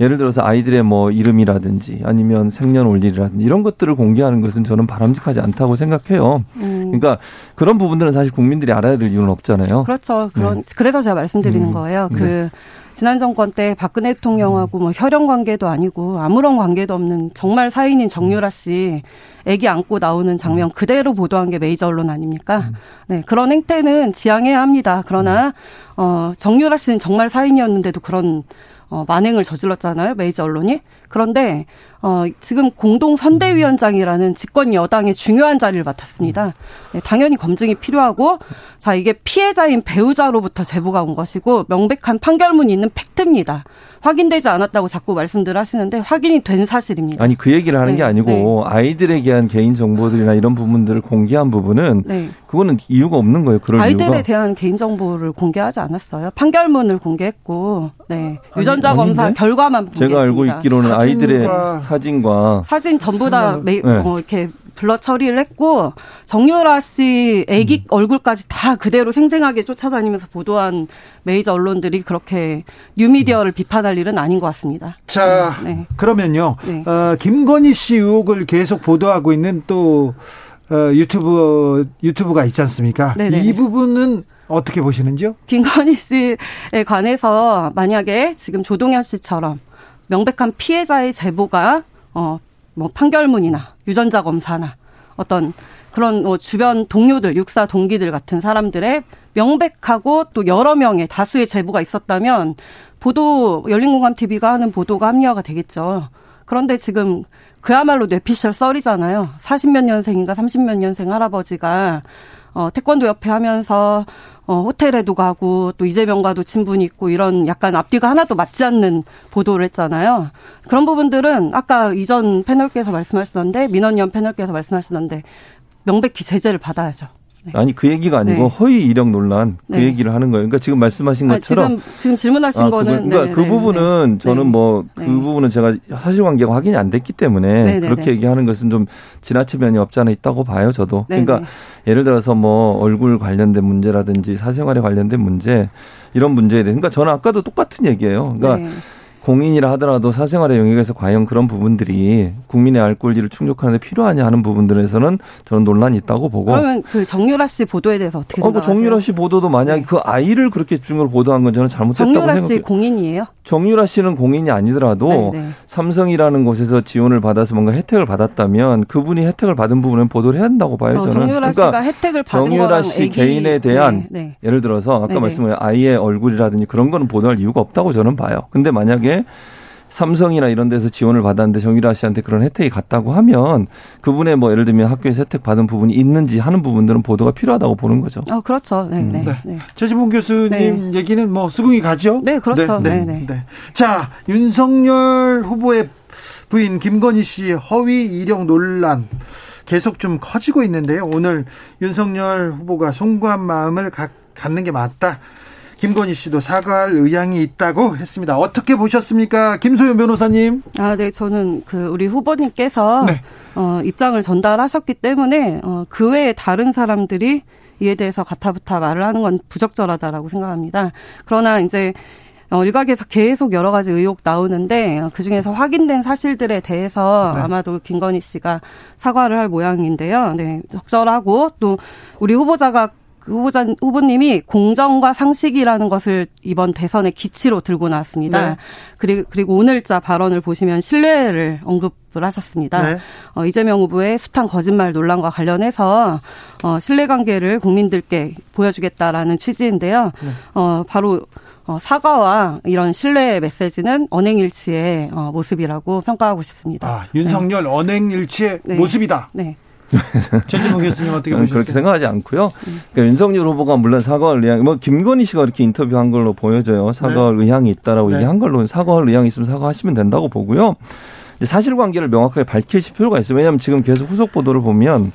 예를 들어서 아이들의 뭐 이름이라든지 아니면 생년월일이라든지 이런 것들을 공개하는 것은 저는 바람직하지 않다고 생각해요. 음. 그러니까 그런 부분들은 사실 국민들이 알아야 될 이유는 없잖아요. 그렇죠. 그런 네. 그래서 제가 말씀드리는 음. 거예요. 그 네. 지난 정권 때 박근혜 대통령하고 뭐 혈연 관계도 아니고 아무런 관계도 없는 정말 사인인 정유라 씨 애기 안고 나오는 장면 그대로 보도한 게 메이저 언론 아닙니까? 네, 그런 행태는 지양해야 합니다. 그러나 어 정유라 씨는 정말 사인이었는데도 그런 어 만행을 저질렀잖아요. 메이저 언론이. 그런데 어, 지금 공동 선대위원장이라는 집권 여당의 중요한 자리를 맡았습니다. 네, 당연히 검증이 필요하고 자 이게 피해자인 배우자로부터 제보가 온 것이고 명백한 판결문이 있는 팩트입니다. 확인되지 않았다고 자꾸 말씀들 하시는데 확인이 된 사실입니다. 아니 그 얘기를 하는 네, 게 아니고 네. 아이들에게 한 개인 정보들이나 이런 부분들을 공개한 부분은 네. 그거는 이유가 없는 거예요. 그럴 아이들에 이유가. 대한 개인 정보를 공개하지 않았어요. 판결문을 공개했고 네. 유전자 아니, 검사 결과만 제가. 알고 있기로는 아이들의 사진과 사진 전부 다 네. 어, 이렇게 블러 처리를 했고 정유라 씨 애기 음. 얼굴까지 다 그대로 생생하게 쫓아다니면서 보도한 메이저 언론들이 그렇게 뉴미디어를 음. 비판할 일은 아닌 것 같습니다. 자, 네. 그러면요. 네. 어, 김건희 씨 의혹을 계속 보도하고 있는 또 어, 유튜브 유튜브가 있지 않습니까? 네네. 이 부분은 어떻게 보시는지요? 김건희 씨에 관해서 만약에 지금 조동현 씨처럼 명백한 피해자의 제보가 어 뭐 판결문이나 유전자 검사나 어떤 그런 뭐 주변 동료들, 육사 동기들 같은 사람들의 명백하고 또 여러 명의 다수의 제보가 있었다면 보도 열린공감 TV가 하는 보도가 합리화가 되겠죠. 그런데 지금 그야말로 뇌피셜 썰이잖아요. 40몇 년생인가 30몇 년생 할아버지가 어 태권도 옆에 하면서 어, 호텔에도 가고 또 이재명과도 친분이 있고 이런 약간 앞뒤가 하나도 맞지 않는 보도를 했잖아요. 그런 부분들은 아까 이전 패널께서 말씀하시던데 민원위원 패널께서 말씀하시던데 명백히 제재를 받아야죠. 네. 아니 그 얘기가 아니고 네. 허위 이력 논란 그 네. 얘기를 하는 거예요. 그러니까 지금 말씀하신 것처럼 아, 지금 지금 질문하신 아, 거는 그러니까 그 부분은 저는 뭐 그 부분은 제가 사실관계가 확인이 안 됐기 때문에 그렇게 얘기하는 것은 좀 지나칠 면이 없지 않아 있다고 봐요. 저도 그러니까 예를 들어서 뭐 얼굴 관련된 문제라든지 사생활에 관련된 문제 이런 문제에 대해 그러니까 저는 아까도 똑같은 얘기예요. 그러니까 공인이라 하더라도 사생활의 영역에서 과연 그런 부분들이 국민의 알 권리를 충족하는데 필요하냐 하는 부분들에서는 저는 논란이 있다고 보고. 그러면 그 정유라 씨 보도에 대해서 어떻게 어, 뭐 생각하세요? 정유라 씨 보도도 만약에 네. 그 아이를 그렇게 중으로 보도한 건 저는 잘못했다고 정유라 생각해요. 씨 공인이에요? 정유라 씨는 공인이 아니더라도 네네. 네. 삼성이라는 곳에서 지원을 받아서 뭔가 혜택을 받았다면 그분이 혜택을 받은 부분은 보도를 해야 한다고 봐요. 어, 저는. 정유라 그러니까 씨가 혜택을 받은 정유라 씨. 개인에 대한 네, 네. 예를 들어서 아까 말씀하신 아이의 얼굴이라든지 그런 거는 보도할 이유가 없다고 저는 봐요. 근데 만약에 삼성이나 이런 데서 지원을 받았는데 정유라 씨한테 그런 혜택이 갔다고 하면 그분의 뭐 예를 들면 학교에서 혜택 받은 부분이 있는지 하는 부분들은 보도가 필요하다고 보는 거죠. 어, 그렇죠. 네, 음. 네. 네. 네. 최지봉 교수님 네. 얘기는 뭐 수긍이 가죠? 네, 그렇죠. 네, 네. 네. 네. 자, 윤석열 후보의 부인 김건희 씨 허위 이력 논란 계속 좀 커지고 있는데요. 오늘 윤석열 후보가 송구한 마음을 가, 갖는 게 맞다. 김건희 씨도 사과할 의향이 있다고 했습니다. 어떻게 보셨습니까? 김소연 변호사님. 아, 네. 저는 그 우리 후보님께서 네. 어, 입장을 전달하셨기 때문에 어, 그 외에 다른 사람들이 이에 대해서 가타부타 말을 하는 건 부적절하다라고 생각합니다. 그러나 이제 어, 일각에서 계속 여러 가지 의혹 나오는데 그 중에서 확인된 사실들에 대해서 네. 아마도 김건희 씨가 사과를 할 모양인데요. 네, 적절하고 또 우리 후보자가 그 후보자 후보님이 공정과 상식이라는 것을 이번 대선의 기치로 들고 나왔습니다. 네. 그리고 그리고 오늘자 발언을 보시면 신뢰를 언급 을 하셨습니다. 네. 어, 이재명 후보의 숱한 거짓말 논란과 관련해서 어, 신뢰관계를 국민들께 보여주겠다라는 취지인데요. 네. 어, 바로 어, 사과와 이런 신뢰의 메시지는 언행일치의 어, 모습이라고 평가하고 싶습니다. 아, 윤석열 네. 언행일치의 네. 모습이다. 네. 최진봉 교수님 어떻게 보셨어요? 그렇게 생각하지 않고요. 그러니까 윤석열 후보가 물론 사과할 의향, 뭐 김건희 씨가 이렇게 인터뷰한 걸로 보여져요. 사과할 네. 의향이 있다라고 네. 얘기한 걸로 사과할 의향이 있으면 사과하시면 된다고 보고요. 사실관계를 명확하게 밝힐 필요가 있어요. 왜냐하면 지금 계속 후속 보도를 보면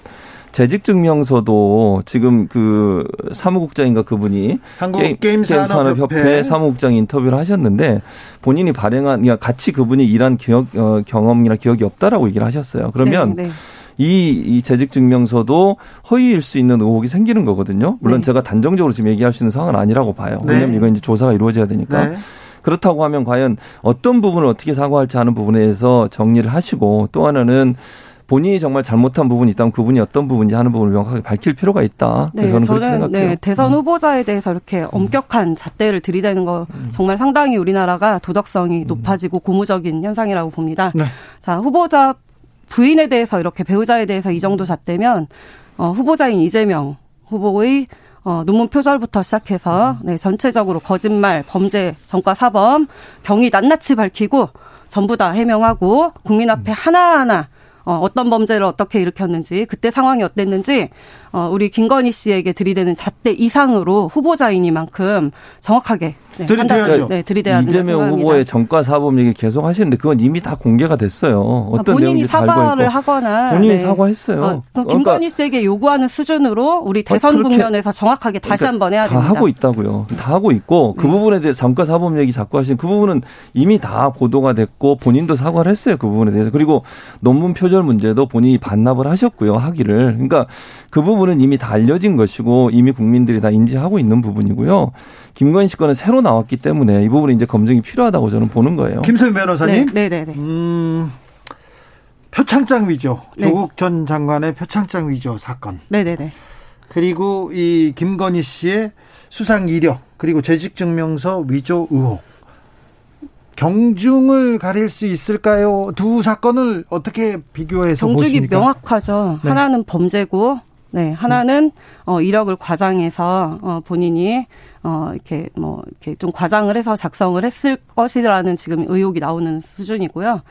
재직 증명서도 지금 그 사무국장인가 그분이 한국 게임, 게임 산업협회 사무국장 인터뷰를 하셨는데 본인이 발행한 그러니까 같이 그분이 일한 기억 어, 경험이나 기억이 없다라고 얘기를 하셨어요. 그러면 네, 네. 이, 이 재직 증명서도 허위일 수 있는 의혹이 생기는 거거든요. 물론 네. 제가 단정적으로 지금 얘기할 수 있는 상황은 아니라고 봐요. 네. 왜냐하면 이건 이제 조사가 이루어져야 되니까. 네. 그렇다고 하면 과연 어떤 부분을 어떻게 사과할지 하는 부분에 대해서 정리를 하시고 또 하나는 본인이 정말 잘못한 부분이 있다면 그분이 어떤 부분인지 하는 부분을 명확하게 밝힐 필요가 있다. 네, 저는, 저는. 네, 대선 음. 후보자에 대해서 이렇게 음. 엄격한 잣대를 들이대는 거 음. 정말 상당히 우리나라가 도덕성이 높아지고 고무적인 현상이라고 봅니다. 네. 자, 후보자 부인에 대해서 이렇게 배우자에 대해서 이 정도 잣대면 어, 후보자인 이재명 후보의 어, 논문 표절부터 시작해서 네, 전체적으로 거짓말, 범죄, 전과 사범, 경위 낱낱이 밝히고 전부 다 해명하고 국민 앞에 하나하나 어, 어떤 범죄를 어떻게 일으켰는지 그때 상황이 어땠는지 어, 우리 김건희 씨에게 들이대는 잣대 이상으로 후보자이니만큼 정확하게 네, 들이대야죠. 네, 들이대야 이재명 후보의 정과 사범 얘기 계속 하시는데 그건 이미 다 공개가 됐어요. 어떤 본인이 사과를 하거나 본인이 네. 사과했어요. 어, 그러니까 김건희 씨에게 요구하는 수준으로 우리 대선 국면에서 정확하게 다시 그러니까 한번 해야 다 됩니다. 다 하고 있다고요. 다 하고 있고 그 네. 부분에 대해 정과 사범 얘기 자꾸 하시는 그 부분은 이미 다 보도가 됐고 본인도 사과를 했어요. 그 부분에 대해서 그리고 논문 표절 문제도 본인이 반납을 하셨고요. 하기를 그러니까 그 부분은 이미 다 알려진 것이고 이미 국민들이 다 인지하고 있는 부분이고요. 김건희 씨 건은 새로 나왔기 때문에 이 부분이 이제 검증이 필요하다고 저는 보는 거예요. 김소연 변호사님. 네, 네, 네. 음, 표창장 위조. 네. 조국 전 장관의 표창장 위조 사건. 네, 네, 네. 그리고 이 김건희 씨의 수상 이력 그리고 재직 증명서 위조 의혹. 경중을 가릴 수 있을까요? 두 사건을 어떻게 비교해서 경중이 보십니까? 명확하죠. 네. 하나는 범죄고 네, 하나는 어 이력을 과장해서 어 본인이 어 이렇게 뭐 이렇게 좀 과장을 해서 작성을 했을 것이라는 지금 의혹이 나오는 수준이고요.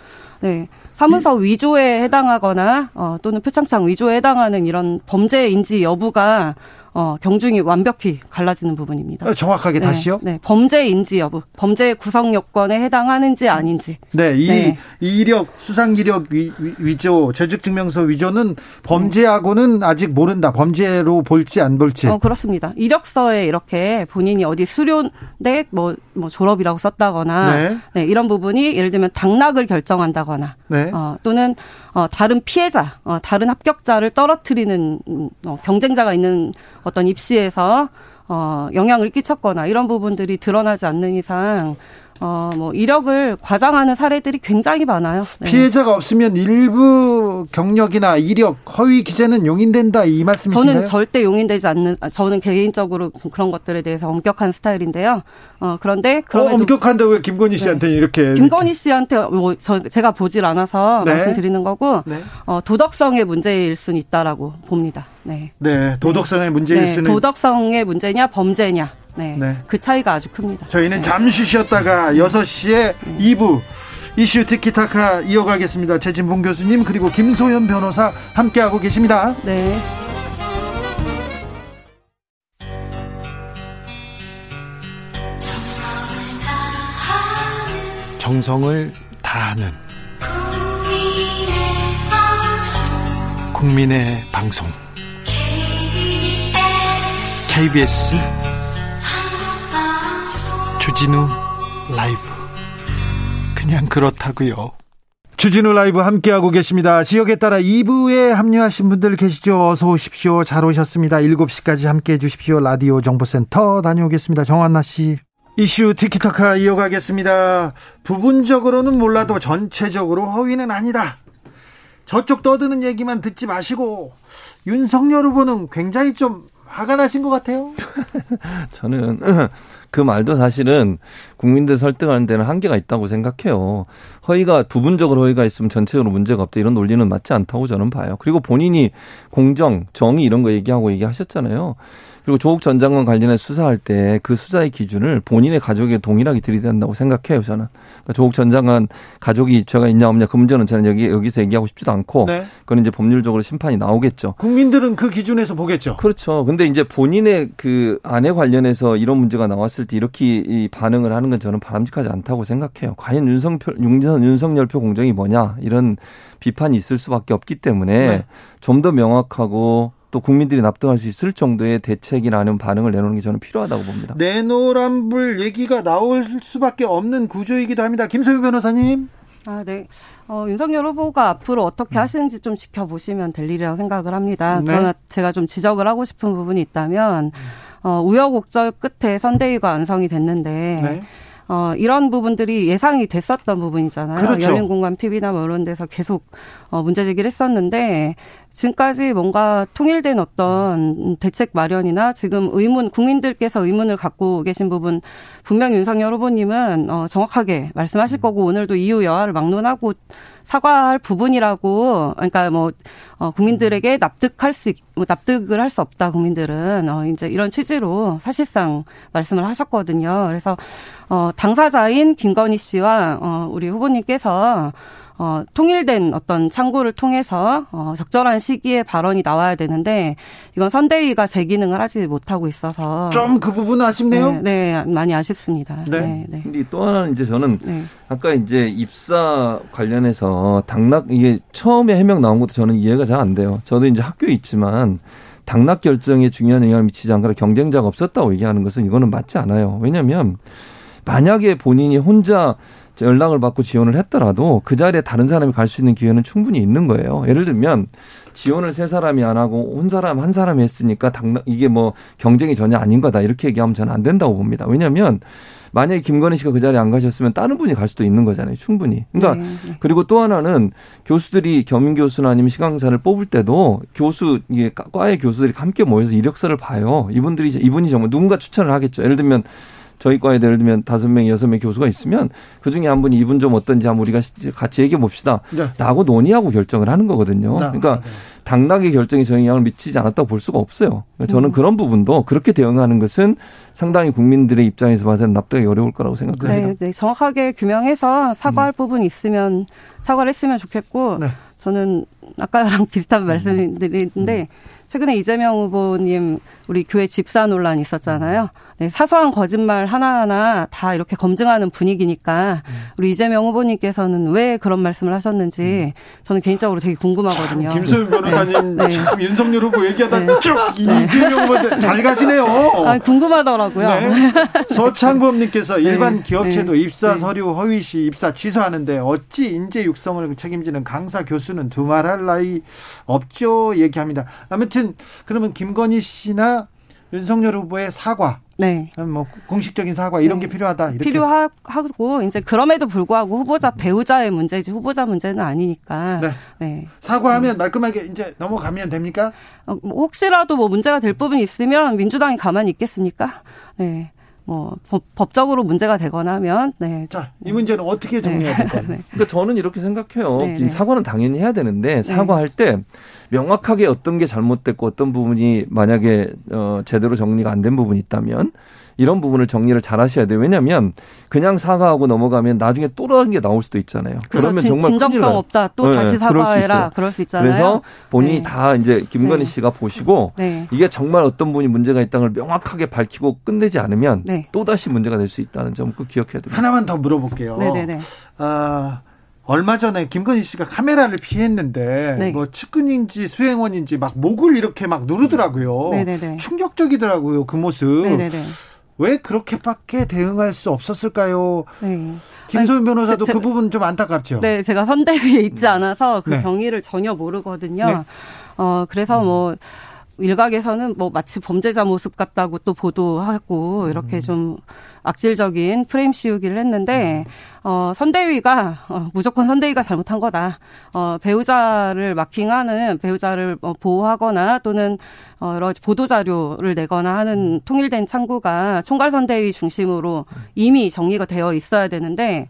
네. 사문서 위조에 해당하거나 어 또는 표창장 위조에 해당하는 이런 범죄인지 여부가 어, 경중이 완벽히 갈라지는 부분입니다. 어, 정확하게 네, 다시요? 네, 범죄인지 여부, 범죄 구성 요건에 해당하는지 아닌지. 네, 이 네. 이력 수상 이력 위, 조 재직 증명서 위조는 범죄하고는 아직 모른다. 범죄로 볼지 안 볼지. 어, 그렇습니다. 이력서에 이렇게 본인이 어디 수료대 뭐, 뭐 졸업이라고 썼다거나 네. 네, 이런 부분이 예를 들면 당락을 결정한다거나 네. 어, 또는 어, 다른 피해자, 어, 다른 합격자를 떨어뜨리는 어, 경쟁자가 있는 어떤 입시에서 어, 영향을 끼쳤거나 이런 부분들이 드러나지 않는 이상 어, 뭐, 이력을 과장하는 사례들이 굉장히 많아요. 네. 피해자가 없으면 일부 경력이나 이력, 허위 기재는 용인된다 이 말씀이신가요? 저는 절대 용인되지 않는, 아, 저는 개인적으로 그런 것들에 대해서 엄격한 스타일인데요. 어, 그런데 그런 어, 엄격한데 왜 김건희 네. 씨한테 네. 이렇게 김건희 씨한테 뭐 저, 제가 보질 않아서 네. 말씀드리는 거고 네. 어, 도덕성의 문제일 수는 있다라고 봅니다. 네. 네, 도덕성의 문제일 네. 수는 도덕성의 문제냐 범죄냐. 네. 네. 그 차이가 아주 큽니다. 저희는 네. 잠시 쉬었다가 6시에 2부 이슈 티키타카 이어가겠습니다. 최진봉 교수님 그리고 김소연 변호사 함께하고 계십니다. 네. 정성을 다하는 국민의 방송 KBS 주진우 라이브 그냥 그렇다고요. 주진우 라이브 함께하고 계십니다. 지역에 따라 2부에 합류하신 분들 계시죠? 어서 오십시오. 잘 오셨습니다. 7시까지 함께해 주십시오. 라디오 정보센터 다녀오겠습니다. 정한나 씨. 이슈 티키타카 이어가겠습니다. 부분적으로는 몰라도 전체적으로 허위는 아니다. 저쪽 떠드는 얘기만 듣지 마시고 윤석열 후보는 굉장히 좀 화가 나신 것 같아요. 저는 그 말도 사실은 국민들 설득하는 데는 한계가 있다고 생각해요. 허위가 부분적으로 허위가 있으면 전체적으로 문제가 없다 이런 논리는 맞지 않다고 저는 봐요. 그리고 본인이 공정, 정의 이런 거 얘기하고 얘기하셨잖아요. 그리고 조국 전 장관 관련해 수사할 때 그 수사의 기준을 본인의 가족에 동일하게 들이댄다고 생각해요, 저는. 그러니까 조국 전 장관 가족이 죄가 있냐 없냐 그 문제는 저는 여기 여기서 얘기하고 싶지도 않고 네. 그건 이제 법률적으로 심판이 나오겠죠. 국민들은 그 기준에서 보겠죠. 그렇죠. 근데 이제 본인의 그 아내 관련해서 이런 문제가 나왔을 때 이렇게 이 반응을 하는 건 저는 바람직하지 않다고 생각해요. 과연 윤석표, 윤석열 표 공정이 뭐냐 이런 비판이 있을 수밖에 없기 때문에 네. 좀더 명확하고 또 국민들이 납득할 수 있을 정도의 대책이나 아니면 반응을 내놓는 게 저는 필요하다고 봅니다. 내노란불 얘기가 나올 수밖에 없는 구조이기도 합니다. 김소유 변호사님. 아, 네. 어, 윤석열 후보가 앞으로 어떻게 음. 하시는지 좀 지켜보시면 될 일이라고 생각을 합니다. 네. 그러나 제가 좀 지적을 하고 싶은 부분이 있다면, 어, 우여곡절 끝에 선대위가 완성이 됐는데, 네. 어, 이런 부분들이 예상이 됐었던 부분이잖아요. 그렇죠. 열린공감 TV나 뭐 이런 데서 계속 어, 문제 제기를 했었는데 지금까지 뭔가 통일된 어떤 대책 마련이나 지금 의문 국민들께서 의문을 갖고 계신 부분 분명히 윤석열 후보님은 어, 정확하게 말씀하실 거고 오늘도 이후 여하를 막론하고 사과할 부분이라고 그러니까 뭐 어, 국민들에게 납득할 수 뭐 납득을 할 수 없다 국민들은. 어, 이제 이런 취지로 사실상 말씀을 하셨거든요. 그래서 어, 당사자인 김건희 씨와 어, 우리 후보님께서 어, 통일된 어떤 창구를 통해서 어, 적절한 시기에 발언이 나와야 되는데 이건 선대위가 제 기능을 하지 못하고 있어서 좀 그 부분 아쉽네요. 네, 네, 많이 아쉽습니다. 네. 네, 네. 근데 또 하나는 이제 저는 네. 아까 이제 입사 관련해서 당락 이게 처음에 해명 나온 것도 저는 이해가 잘 안 돼요. 저도 이제 학교에 있지만 당락 결정에 중요한 영향을 미치지 않거나 경쟁자가 없었다고 얘기하는 것은 이거는 맞지 않아요. 왜냐하면 만약에 본인이 혼자 연락을 받고 지원을 했더라도 그 자리에 다른 사람이 갈 수 있는 기회는 충분히 있는 거예요. 예를 들면 지원을 세 사람이 안 하고 온 사람 한 사람이 했으니까 당락 이게 뭐 경쟁이 전혀 아닌 거다 이렇게 얘기하면 저는 안 된다고 봅니다. 왜냐하면 만약에 김건희 씨가 그 자리에 안 가셨으면 다른 분이 갈 수도 있는 거잖아요. 충분히. 그러니까 네, 네. 그리고 또 하나는 교수들이 겸임 교수나 아니면 시강사를 뽑을 때도 교수 이게 과의 교수들이 함께 모여서 이력서를 봐요. 이분들이 이분이 정말 누군가 추천을 하겠죠. 예를 들면 저희 과에 예를 들면 다섯 명, 여섯 명 교수가 있으면 그 중에 한 분이 이분 좀 어떤지 한번 우리가 같이 얘기해 봅시다. 네. 라고 논의하고 결정을 하는 거거든요. 네. 그러니까 네. 당락의 결정이 저 영향을 미치지 않았다고 볼 수가 없어요. 그러니까 저는 음. 그런 부분도 그렇게 대응하는 것은 상당히 국민들의 입장에서 봐서는 납득이 어려울 거라고 생각합니다. 네, 네. 정확하게 규명해서 사과할 음. 부분이 있으면 사과를 했으면 좋겠고 네. 저는 아까랑 비슷한 말씀드리는데 음. 최근에 이재명 후보님 우리 교회 집사 논란 있었잖아요. 네, 사소한 거짓말 하나하나 다 이렇게 검증하는 분위기니까 우리 이재명 후보님께서는 왜 그런 말씀을 하셨는지 저는 개인적으로 되게 궁금하거든요. 김소연 변호사님 네. 참 윤석열 후보 얘기하다 네. 쭉 네. 이재명 후보한테 잘 가시네요. 아, 궁금하더라고요. 네. 서창범님께서 네. 일반 기업체도 입사 서류 허위 시 입사 취소하는데 어찌 인재 육성을 책임지는 강사 교수는 두말할 나이 없죠 얘기합니다. 아무튼 그러면 김건희 씨나 윤석열 후보의 사과 네. 뭐 공식적인 사과 이런 네. 게 필요하다. 이렇게. 필요하고 이제 그럼에도 불구하고 후보자 배우자의 문제지 후보자 문제는 아니니까. 네. 네. 사과하면 음. 말끔하게 이제 넘어가면 됩니까? 어, 뭐 혹시라도 뭐 문제가 될 부분이 있으면 민주당이 가만히 있겠습니까? 네. 뭐 법, 적으로 문제가 되거나 하면 네. 자, 이 문제는 어떻게 정리해야 될까요? 네. 그러니까 저는 이렇게 생각해요. 네, 네. 사과는 당연히 해야 되는데 네. 사과할 때 명확하게 어떤 게 잘못됐고 어떤 부분이 만약에 어 제대로 정리가 안 된 부분이 있다면 이런 부분을 정리를 잘 하셔야 돼요. 왜냐하면 그냥 사과하고 넘어가면 나중에 또 다른 게 나올 수도 있잖아요. 그렇죠. 그러면 정말 진정성 없다. 또 네, 다시 사과해라. 그럴 수, 있잖아요. 그래서 본인이 네. 다 이제 김건희 네. 씨가 보시고 네. 이게 정말 어떤 분이 문제가 있다는 걸 명확하게 밝히고 끝내지 않으면 네. 또 다시 문제가 될 수 있다는 점 꼭 기억해야 됩니다. 하나만 더 물어볼게요. 네네네. 아, 얼마 전에 김건희 씨가 카메라를 피했는데 네. 뭐 측근인지 수행원인지 막 목을 이렇게 막 누르더라고요. 네네네. 충격적이더라고요 그 모습. 네네네. 왜 그렇게밖에 대응할 수 없었을까요? 네. 김소연 변호사도 제, 그 부분 좀 안타깝죠. 네, 제가 선대위에 있지 음. 않아서 그 네. 경위를 전혀 모르거든요. 네. 어, 그래서 뭐 일각에서는 뭐 마치 범죄자 모습 같다고 또 보도하고 이렇게 음. 좀 악질적인 프레임 씌우기를 했는데 어 선대위가 어, 무조건 선대위가 잘못한 거다. 어 배우자를 마킹하는 배우자를 어, 보호하거나 또는 어 여러 가지 보도 자료를 내거나 하는 통일된 창구가 총괄 선대위 중심으로 이미 정리가 되어 있어야 되는데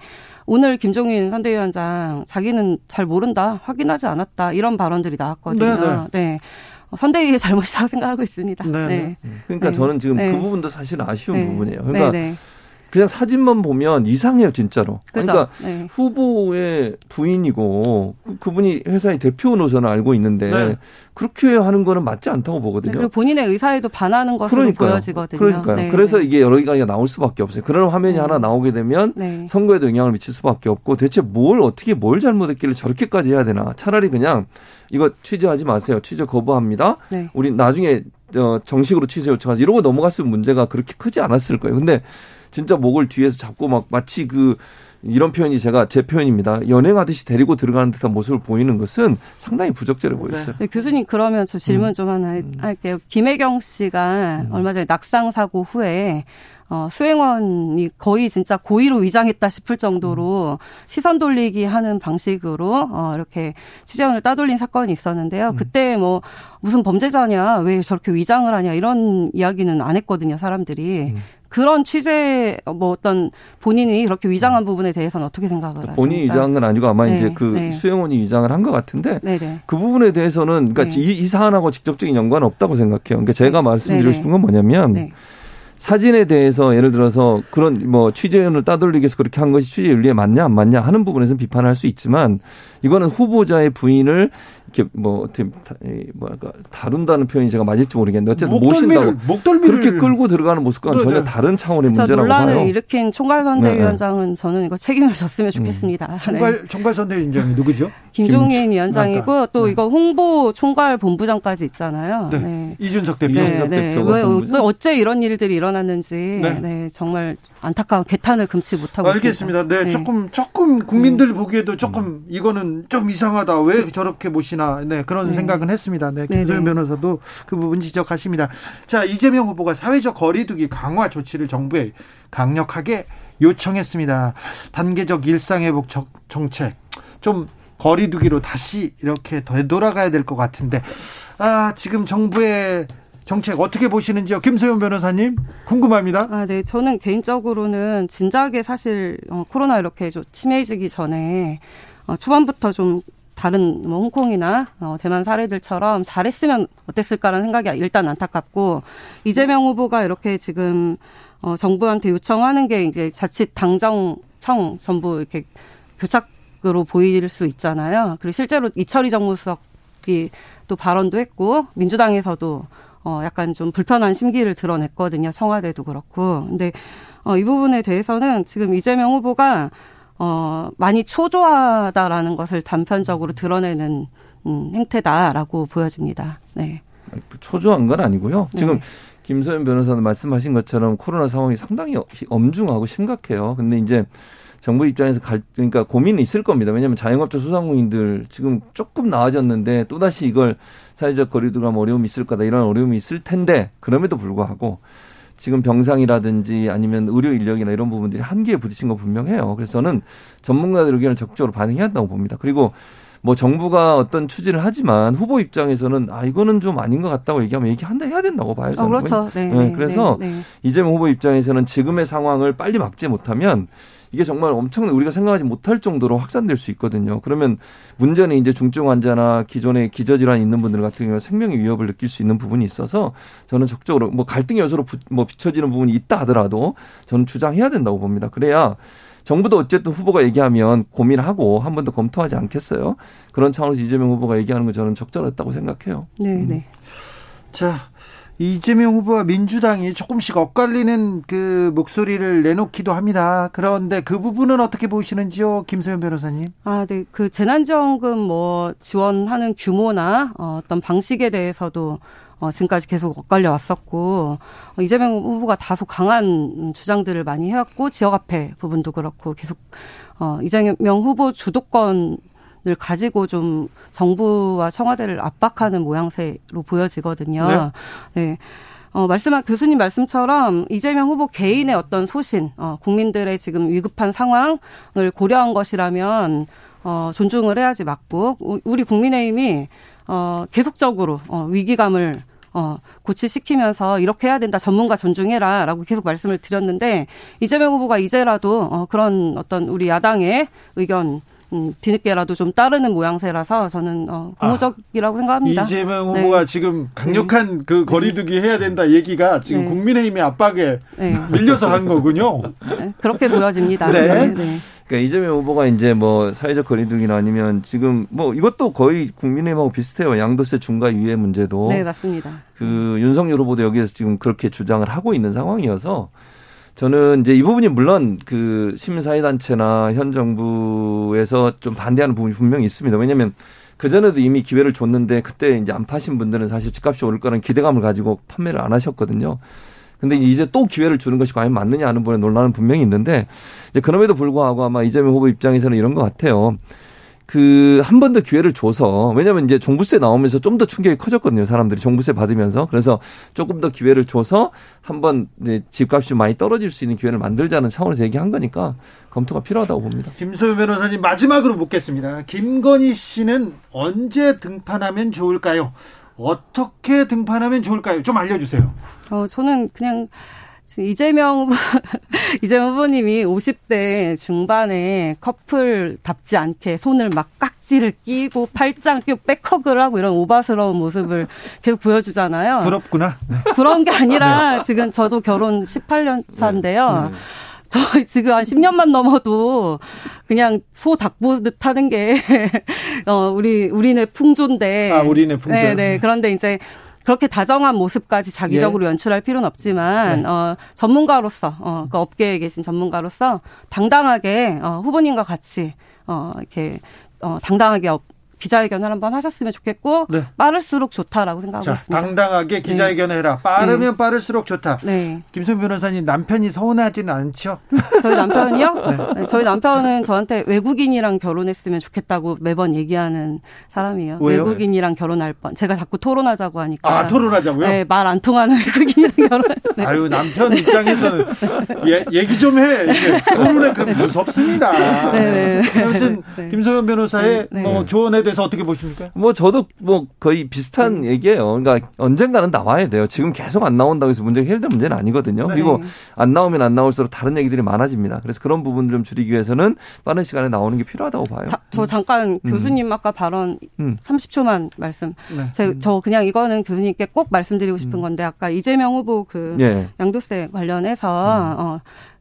오늘 김종인 선대위원장 자기는 잘 모른다, 확인하지 않았다 이런 발언들이 나왔거든요. 네네. 네. 네. 선대위의 잘못이라고 생각하고 있습니다. 네. 네. 그러니까 네. 저는 지금 네. 그 부분도 사실 아쉬운 네. 부분이에요. 그러니까 네, 네. 그냥 사진만 보면 이상해요, 진짜로. 그죠? 그러니까 네. 후보의 부인이고 그분이 회사의 대표 노선을 알고 있는데 네. 그렇게 하는 거는 맞지 않다고 보거든요. 그리고 본인의 의사에도 반하는 것으로 그러니까요. 보여지거든요. 그러니까요. 네. 그래서 이게 여러 가지가 나올 수밖에 없어요. 그런 화면이 네. 하나 나오게 되면 네. 선거에도 영향을 미칠 수밖에 없고 대체 뭘 어떻게 뭘 잘못했길래 저렇게까지 해야 되나? 차라리 그냥 이거 취재하지 마세요. 취재 거부합니다. 네. 우리 나중에 어, 정식으로 취재 요청하지 이러고 넘어갔으면 문제가 그렇게 크지 않았을 거예요. 근데 진짜 목을 뒤에서 잡고 막 마치 그 이런 표현이 제가 제 표현입니다. 연행하듯이 데리고 들어가는 듯한 모습을 보이는 것은 상당히 부적절해 보였어요. 네. 교수님 그러면 저 질문 음. 좀 하나 음. 할게요. 김혜경 씨가 음. 얼마 전에 낙상 사고 후에 어, 수행원이 거의 진짜 고의로 위장했다 싶을 정도로 시선 돌리기 하는 방식으로 어, 이렇게 취재원을 따돌린 사건이 있었는데요. 음. 그때 뭐 무슨 범죄자냐, 왜 저렇게 위장을 하냐 이런 이야기는 안 했거든요, 사람들이. 음. 그런 취재 뭐 어떤 본인이 그렇게 위장한 부분에 대해서는 어떻게 생각을 하십니까? 본인이 위장한 건 아니고 아마 네, 이제 그 네. 수행원이 위장을 한 것 같은데 네네. 네. 그 부분에 대해서는 그러니까 네. 이, 이, 사안하고 직접적인 연관은 없다고 생각해요. 그러니까 제가 말씀드리고 싶은 건 뭐냐면 네. 사진에 대해서 예를 들어서 그런 뭐 취재원을 따돌리기 위해서 그렇게 한 것이 취재 윤리에 맞냐 안 맞냐 하는 부분에서는 비판할 수 있지만 이거는 후보자의 부인을 이렇게 뭐 어떻게 뭐랄까 다룬다는 표현이 제가 맞을지 모르겠는데 어쨌든 모신다고 목덜미를 그렇게 끌고 들어가는 모습과는 네, 전혀 네. 다른 차원의 문제라고 논란을 봐요. 일으킨 총괄 선대위원장은 네, 네. 저는 이거 책임을 졌으면 좋겠습니다. 음. 총괄 네. 총괄 선대위원장이 누구죠? 김종인 위원장이고 아, 또 네. 이거 홍보 총괄 본부장까지 있잖아요. 네. 이준석 대표. 네, 네. 왜 어째 이런 일들이 일어났는지 네. 정말 안타까운 개탄을 금치 못하고 알겠습니다. 있습니다. 네, 조금 조금 국민들 보기에도 조금 이거는 좀 이상하다. 왜 저렇게 모시나? 네, 그런 네. 생각은 했습니다. 네, 김소연 변호사도 그 부분 지적하십니다. 자, 이재명 후보가 사회적 거리두기 강화 조치를 정부에 강력하게 요청했습니다. 단계적 일상회복 정책 좀 거리두기로 다시 이렇게 되돌아가야 될 것 같은데. 아 지금 정부의 정책 어떻게 보시는지요, 김소연 변호사님 궁금합니다. 아, 네, 저는 개인적으로는 진작에 사실 어, 코로나 이렇게 좀 치매지기 전에 어, 초반부터 좀 다른 뭐 홍콩이나 어, 대만 사례들처럼 잘했으면 어땠을까라는 생각이 일단 안타깝고 이재명 후보가 이렇게 지금 어, 정부한테 요청하는 게 이제 자칫 당정청 전부 이렇게 교착 으로 보일 수 있잖아요. 그리고 실제로 이철희 정무수석이 또 발언도 했고 민주당에서도 어 약간 좀 불편한 심기를 드러냈거든요. 청와대도 그렇고. 근데 어, 이 부분에 대해서는 지금 이재명 후보가 어, 많이 초조하다라는 것을 단편적으로 드러내는 음, 행태다라고 보여집니다. 네. 초조한 건 아니고요. 지금 네. 김소연 변호사는 말씀하신 것처럼 코로나 상황이 상당히 엄중하고 심각해요. 근데 이제 정부 입장에서 갈, 그러니까 고민이 있을 겁니다. 왜냐하면 자영업자 소상공인들 지금 조금 나아졌는데 또 다시 이걸 사회적 거리두기 어려움이 있을 거다 이런 어려움이 있을 텐데 그럼에도 불구하고 지금 병상이라든지 아니면 의료 인력이나 이런 부분들이 한계에 부딪힌 거 분명해요. 그래서 저는 전문가들 의견을 적극적으로 반영해야 한다고 봅니다. 그리고 뭐 정부가 어떤 추진을 하지만 후보 입장에서는 아 이거는 좀 아닌 것 같다고 얘기하면 얘기한다 해야 된다고 봐요. 어, 그렇죠. 네, 네, 네, 그래서 네, 네. 이재명 후보 입장에서는 지금의 상황을 빨리 막지 못하면 이게 정말 엄청난 우리가 생각하지 못할 정도로 확산될 수 있거든요. 그러면 문제는 이제 중증 환자나 기존에 기저질환 있는 분들 같은 경우 생명의 위협을 느낄 수 있는 부분이 있어서 저는 적극적으로 뭐 갈등의 요소로 부, 뭐 비춰지는 부분이 있다 하더라도 저는 주장해야 된다고 봅니다. 그래야 정부도 어쨌든 후보가 얘기하면 고민하고 한 번 더 검토하지 않겠어요. 그런 차원에서 이재명 후보가 얘기하는 거 저는 적절했다고 생각해요. 네, 음. 네. 자, 이재명 후보와 민주당이 조금씩 엇갈리는 그 목소리를 내놓기도 합니다. 그런데 그 부분은 어떻게 보시는지요, 김소연 변호사님? 아, 네. 그 재난지원금 뭐 지원하는 규모나 어, 어떤 방식에 대해서도 어, 지금까지 계속 엇갈려 왔었고 어, 이재명 후보가 다소 강한 주장들을 많이 해왔고 지역 화폐 부분도 그렇고 계속 어, 이재명 후보 주도권 을 가지고 좀 정부와 청와대를 압박하는 모양새로 보여지거든요. 네. 네. 어, 말씀한 교수님 말씀처럼 이재명 후보 개인의 어떤 소신, 어, 국민들의 지금 위급한 상황을 고려한 것이라면 어, 존중을 해야지 맞고 우리 국민의힘이 어, 계속적으로 어, 위기감을 어, 고치시키면서 이렇게 해야 된다. 전문가 존중해라. 라고 계속 말씀을 드렸는데, 이재명 후보가 이제라도, 어, 그런 어떤 우리 야당의 의견, 음, 뒤늦게라도 좀 따르는 모양새라서 저는 어, 고무적이라고 아, 생각합니다. 이재명 네. 후보가 네. 지금 강력한 네. 그 거리두기 해야 된다 얘기가 지금 네. 국민의힘의 압박에 네. 밀려서 한 거군요. 네, 그렇게 보여집니다. 네. 그러니까 이재명 후보가 이제 뭐 사회적 거리두기나 아니면 지금 뭐 이것도 거의 국민의힘하고 비슷해요. 양도세 중과 유예 문제도. 네, 맞습니다. 그 윤석열 후보도 여기에서 지금 그렇게 주장을 하고 있는 상황이어서 저는 이제 이 부분이 물론 그 시민사회단체나 현 정부에서 좀 반대하는 부분이 분명히 있습니다. 왜냐하면 그전에도 이미 기회를 줬는데 그때 이제 안 파신 분들은 사실 집값이 오를 거라는 기대감을 가지고 판매를 안 하셨거든요. 근데 이제 또 기회를 주는 것이 과연 맞느냐 하는 분의 논란은 분명히 있는데 이제 그럼에도 불구하고 아마 이재명 후보 입장에서는 이런 것 같아요. 그 한 번 더 기회를 줘서 왜냐하면 이제 종부세 나오면서 좀 더 충격이 커졌거든요 사람들이 종부세 받으면서 그래서 조금 더 기회를 줘서 한번 이제 집값이 많이 떨어질 수 있는 기회를 만들자는 차원에서 얘기한 거니까 검토가 필요하다고 봅니다. 김소연 변호사님 마지막으로 묻겠습니다. 김건희 씨는 언제 등판하면 좋을까요? 어떻게 등판하면 좋을까요? 좀 알려주세요. 어 저는 그냥 이재명 이재명 후보님이 50대 중반에 커플답지 않게 손을 막 깍지를 끼고 팔짱 끼고 백허그를 하고 이런 오바스러운 모습을 계속 보여주잖아요. 부럽구나. 네. 부러운 게 아니라 네. 지금 저도 결혼 18년 차인데요. 네. 네. 저 지금 한 10년만 넘어도 그냥 소 닭보듯 하는 게, 어, 우리, 우리네 풍조인데. 아, 우리네 풍조. 네, 네. 그런데 이제 그렇게 다정한 모습까지 자기적으로 예. 연출할 필요는 없지만 네. 어, 전문가로서 어, 그 업계에 계신 전문가로서 당당하게 어, 후보님과 같이 어, 이렇게 어, 당당하게 업, 기자회견을 한번 하셨으면 좋겠고 네. 빠를수록 좋다라고 생각하고 자, 있습니다. 당당하게 기자회견을 네. 해라. 빠르면 네. 빠를수록 좋다. 네. 김선 변호사님 남편이 서운하지는 않죠? 저희 남편이요? 네. 네. 저희 남편은 저한테 외국인이랑 결혼했으면 좋겠다고 매번 얘기하는 사람이에요. 왜요? 외국인이랑 결혼할 뻔. 제가 자꾸 토론하자고 하니까. 아 토론하자고요? 네, 말 안 통하는 외국인이랑 결혼. 네. 아유 남편 입장에서는 예, 얘기 좀 해. 토론에 그럼 무섭습니다. 네. 아무튼 김소연 변호사의 뭐 조언에 대해서 어떻게 보십니까? 뭐 저도 뭐 거의 비슷한 음. 얘기예요. 그러니까 언젠가는 나와야 돼요. 지금 계속 안 나온다고 해서 문제가 해결된 문제는 아니거든요. 네. 그리고 안 나오면 안 나올수록 다른 얘기들이 많아집니다. 그래서 그런 부분을 좀 줄이기 위해서는 빠른 시간에 나오는 게 필요하다고 봐요. 자, 저 음. 잠깐 음. 교수님 아까 발언 음. 30초만 말씀. 네. 제, 음. 저 그냥 이거는 교수님께 꼭 말씀드리고 싶은 음. 건데 아까 이재명 후보 그 예. 양도세 관련해서 어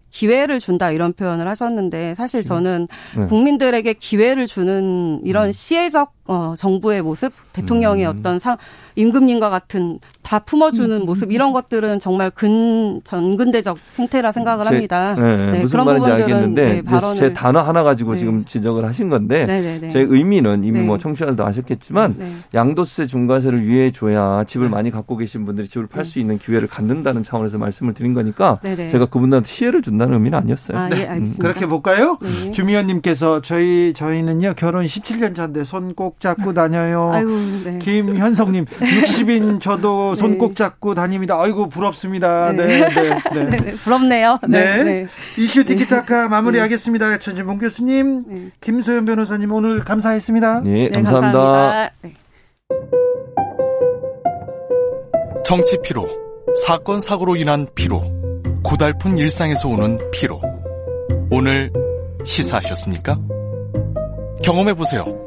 기회를 준다 이런 표현을 하셨는데 사실 저는 네. 국민들에게 기회를 주는 이런 시혜적 어, 정부의 모습, 대통령의 음. 어떤 상, 임금님과 같은 다 품어주는 음. 모습 이런 것들은 정말 근 전근대적 행태라 생각을 제, 합니다. 네, 네, 무슨 그런 말인지 알겠는데 네, 발언을 제 단어 하나 가지고 네. 지금 지적을 하신 건데 네, 네, 제 의미는 이미 뭐 청취자들도 아셨겠지만 양도세 중과세를 유예해 줘야 집을 많이 갖고 계신 분들이 집을 팔 수 있는 기회를 갖는다는 차원에서 말씀을 드린 거니까 제가 그분들한테 시혜를 준다는 의미는 아니었어요. 아, 예, 음. 그렇게 볼까요? 주미연님께서 저희 저희는요 결혼 17년 차인데 손꼭 꼭 잡고 다녀요. 아유, 네. 김현성님, 60인 저도 손꼭 잡고 다닙니다. 아이고, 부럽습니다. 네, 네, 네. 네. 부럽네요. 네. 네. 이슈 티키타카 마무리하겠습니다. 전진봉 교수님, 김소연 변호사님, 오늘 감사했습니다. 네, 감사합니다. 감사합니다. 정치 피로, 사건 사고로 인한 피로, 고달픈 일상에서 오는 피로. 오늘 시사하셨습니까? 경험해 보세요.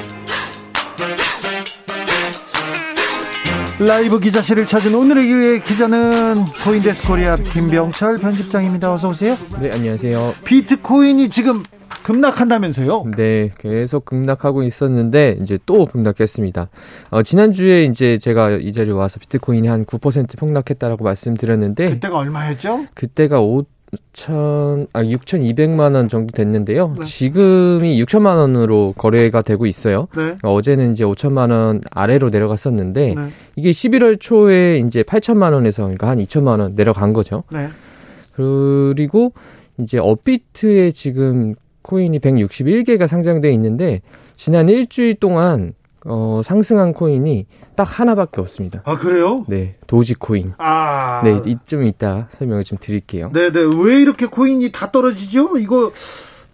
라이브 기자실을 찾은 오늘의 기자는 코인데스크 코리아 김병철 편집장입니다. 어서 오세요. 네, 안녕하세요. 비트코인이 지금 급락한다면서요? 네, 계속 급락하고 있었는데 이제 또 급락했습니다. 어, 지난주에 이제 제가 이 자리에 와서 비트코인이 한 9% 폭락했다라고 말씀드렸는데 그때가 얼마였죠? 그때가 5 6천 아 6,200만 원 정도 됐는데요. 네. 지금이 6천만 원으로 거래가 되고 있어요. 네. 어제는 이제 5천만 원 아래로 내려갔었는데 네. 이게 11월 초에 이제 8천만 원에서 그러니까 한 2천만 원 내려간 거죠. 네. 그리고 이제 업비트에 지금 코인이 161개가 상장돼 있는데 지난 일주일 동안 어, 상승한 코인이 딱 하나밖에 없습니다. 아, 그래요? 네, 도지코인. 아. 네, 이건 좀 이따 설명을 좀 드릴게요. 네네. 왜 이렇게 코인이 다 떨어지죠? 이거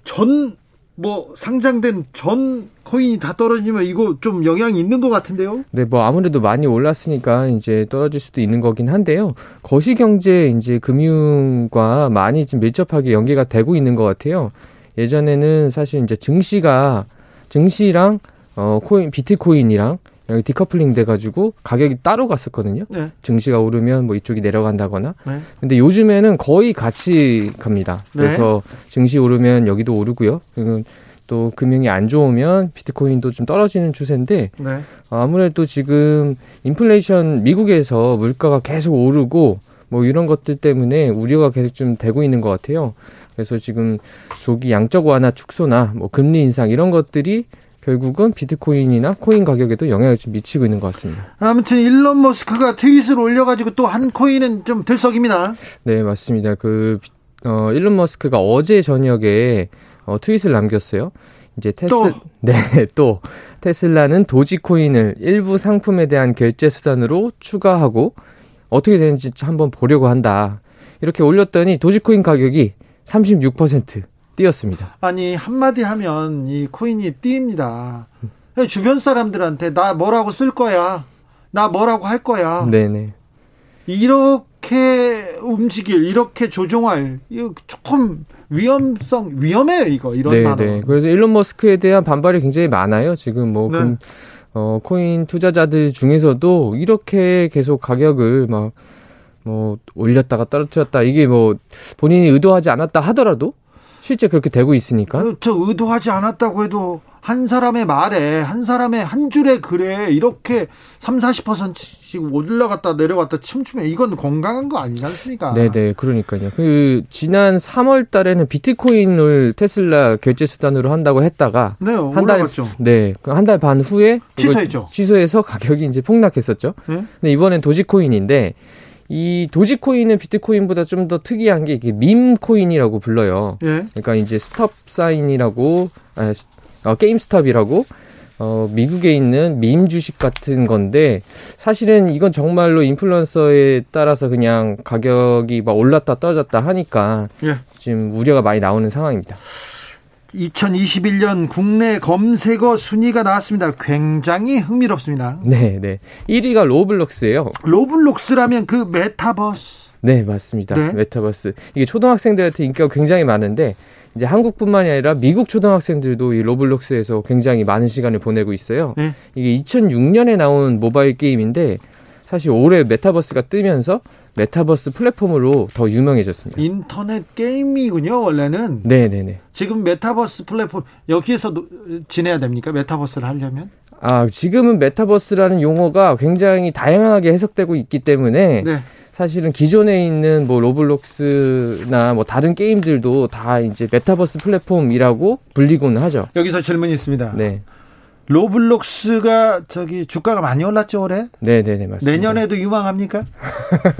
전, 뭐, 상장된 전 코인이 다 떨어지면 이거 좀 영향이 있는 것 같은데요? 네, 뭐 아무래도 많이 올랐으니까 이제 떨어질 수도 있는 거긴 한데요. 거시경제 이제 금융과 많이 좀 밀접하게 연계가 되고 있는 것 같아요. 예전에는 사실 이제 증시가 증시랑 어, 코인, 비트코인이랑 여기 디커플링 돼가지고 가격이 따로 갔었거든요. 네. 증시가 오르면 뭐 이쪽이 내려간다거나. 네. 근데 요즘에는 거의 같이 갑니다. 네. 그래서 네. 증시 오르면 여기도 오르고요. 그리고 또 금융이 안 좋으면 비트코인도 좀 떨어지는 추세인데 네. 아무래도 지금 인플레이션 미국에서 물가가 계속 오르고 뭐 이런 것들 때문에 우려가 계속 좀 되고 있는 것 같아요. 그래서 지금 조기 양적 완화 축소나 뭐 금리 인상 이런 것들이 결국은 비트코인이나 코인 가격에도 영향을 좀 미치고 있는 것 같습니다. 아무튼 일론 머스크가 트윗을 올려가지고 또 한 코인은 좀 들썩입니다. 네, 맞습니다. 그 어, 일론 머스크가 어제 저녁에 어, 트윗을 남겼어요. 이제 테스 또. 네, 또 테슬라는 도지코인을 일부 상품에 대한 결제 수단으로 추가하고 어떻게 되는지 한번 보려고 한다. 이렇게 올렸더니 도지코인 가격이 36% 뛰었습니다. 아니 한마디 하면 이 코인이 뜁니다. 주변 사람들한테 나 뭐라고 쓸 거야. 나 뭐라고 할 거야. 네네. 이렇게 움직일, 이렇게 조종할, 이거 조금 위험성, 위험해요, 이거, 이런 네네. 말은. 그래서 일론 머스크에 대한 반발이 굉장히 많아요. 지금 뭐, 네. 금, 어, 코인 투자자들 중에서도 이렇게 계속 가격을 막, 뭐, 올렸다가 떨어뜨렸다. 이게 뭐, 본인이 의도하지 않았다 하더라도 실제 그렇게 되고 있으니까. 그, 저 의도하지 않았다고 해도 한 사람의 말에 한 사람의 한 줄의 글에 이렇게 3, 40%씩 올라갔다 내려갔다 춤추면 이건 건강한 거 아니지 않습니까? 네 네 그러니까요. 그 지난 3월 달에는 비트코인을 테슬라 결제 수단으로 한다고 했다가 네, 한 달 네, 그 한달 반 후에 취소했죠. 취소해서 가격이 이제 폭락했었죠. 네? 근데 이번엔 도지코인인데 이 도지코인은 비트코인보다 좀 더 특이한 게 이게 밈 코인이라고 불러요. 예. 그러니까 이제 스톱 사인이라고 아, 어, 게임스톱이라고 어, 미국에 있는 밈 주식 같은 건데 사실은 이건 정말로 인플루언서에 따라서 그냥 가격이 막 올랐다 떨어졌다 하니까 예. 지금 우려가 많이 나오는 상황입니다. 2021년 국내 검색어 순위가 나왔습니다. 굉장히 흥미롭습니다. 네, 네. 1위가 로블록스예요. 로블록스라면 그 메타버스. 네, 맞습니다. 네. 메타버스. 이게 초등학생들한테 인기가 굉장히 많은데 이제 한국뿐만이 아니라 미국 초등학생들도 이 로블록스에서 굉장히 많은 시간을 보내고 있어요. 네. 이게 2006년에 나온 모바일 게임인데 사실 올해 메타버스가 뜨면서 메타버스 플랫폼으로 더 유명해졌습니다. 인터넷 게임이군요, 원래는. 네 네 네. 지금 메타버스 플랫폼, 여기에서 지내야 됩니까? 메타버스를 하려면? 아, 지금은 메타버스라는 용어가 굉장히 다양하게 해석되고 있기 때문에 네. 사실은 기존에 있는 뭐 로블록스나 뭐 다른 게임들도 다 이제 메타버스 플랫폼이라고 불리고는 하죠. 여기서 질문이 있습니다. 네. 로블록스가 저기 주가가 많이 올랐죠 올해? 네네네 맞습니다. 내년에도 유망합니까?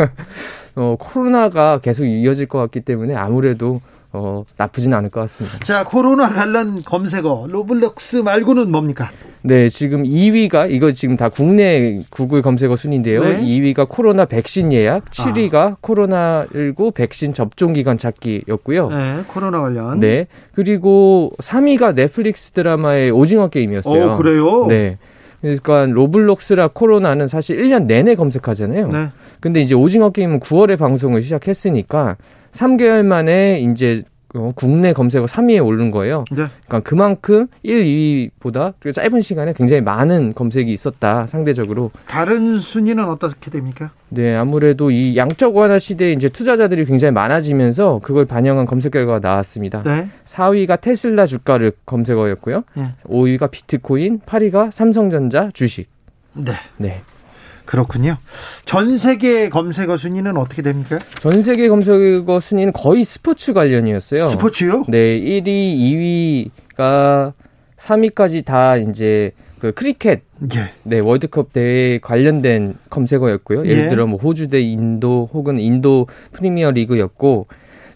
어 코로나가 계속 이어질 것 같기 때문에 아무래도 어, 나쁘진 않을 것 같습니다. 자, 코로나 관련 검색어 로블록스 말고는 뭡니까? 네, 지금 2위가 이거 지금 다 국내 구글 검색어 순인데요. 네? 2위가 코로나 백신 예약, 7위가 아. 코로나19 백신 접종 기간 찾기였고요. 네, 코로나 관련. 네. 그리고 3위가 넷플릭스 드라마의 오징어 게임이었어요. 어, 그래요? 네. 그러니까 로블록스라 코로나는 사실 1년 내내 검색하잖아요. 네. 근데 이제 오징어 게임은 9월에 방송을 시작했으니까 3개월 만에 이제 어, 국내 검색어 3위에 오른 거예요. 네. 그러니까 그만큼 1, 2위보다 짧은 시간에 굉장히 많은 검색이 있었다 상대적으로. 다른 순위는 어떻게 됩니까? 네, 아무래도 이 양적 완화 시대에 이제 투자자들이 굉장히 많아지면서 그걸 반영한 검색 결과가 나왔습니다. 네. 4위가 테슬라 주가를 검색어였고요. 네. 5위가 비트코인, 8위가 삼성전자 주식. 네. 네. 그렇군요. 전 세계 검색어 순위는 어떻게 됩니까? 전 세계 검색어 순위는 거의 스포츠 관련이었어요. 스포츠요? 네, 1위, 2위가 3위까지 다 이제 그 크리켓 예. 네 월드컵 대회 관련된 검색어였고요. 예를 예. 들어 뭐 호주 대 인도 혹은 인도 프리미어 리그였고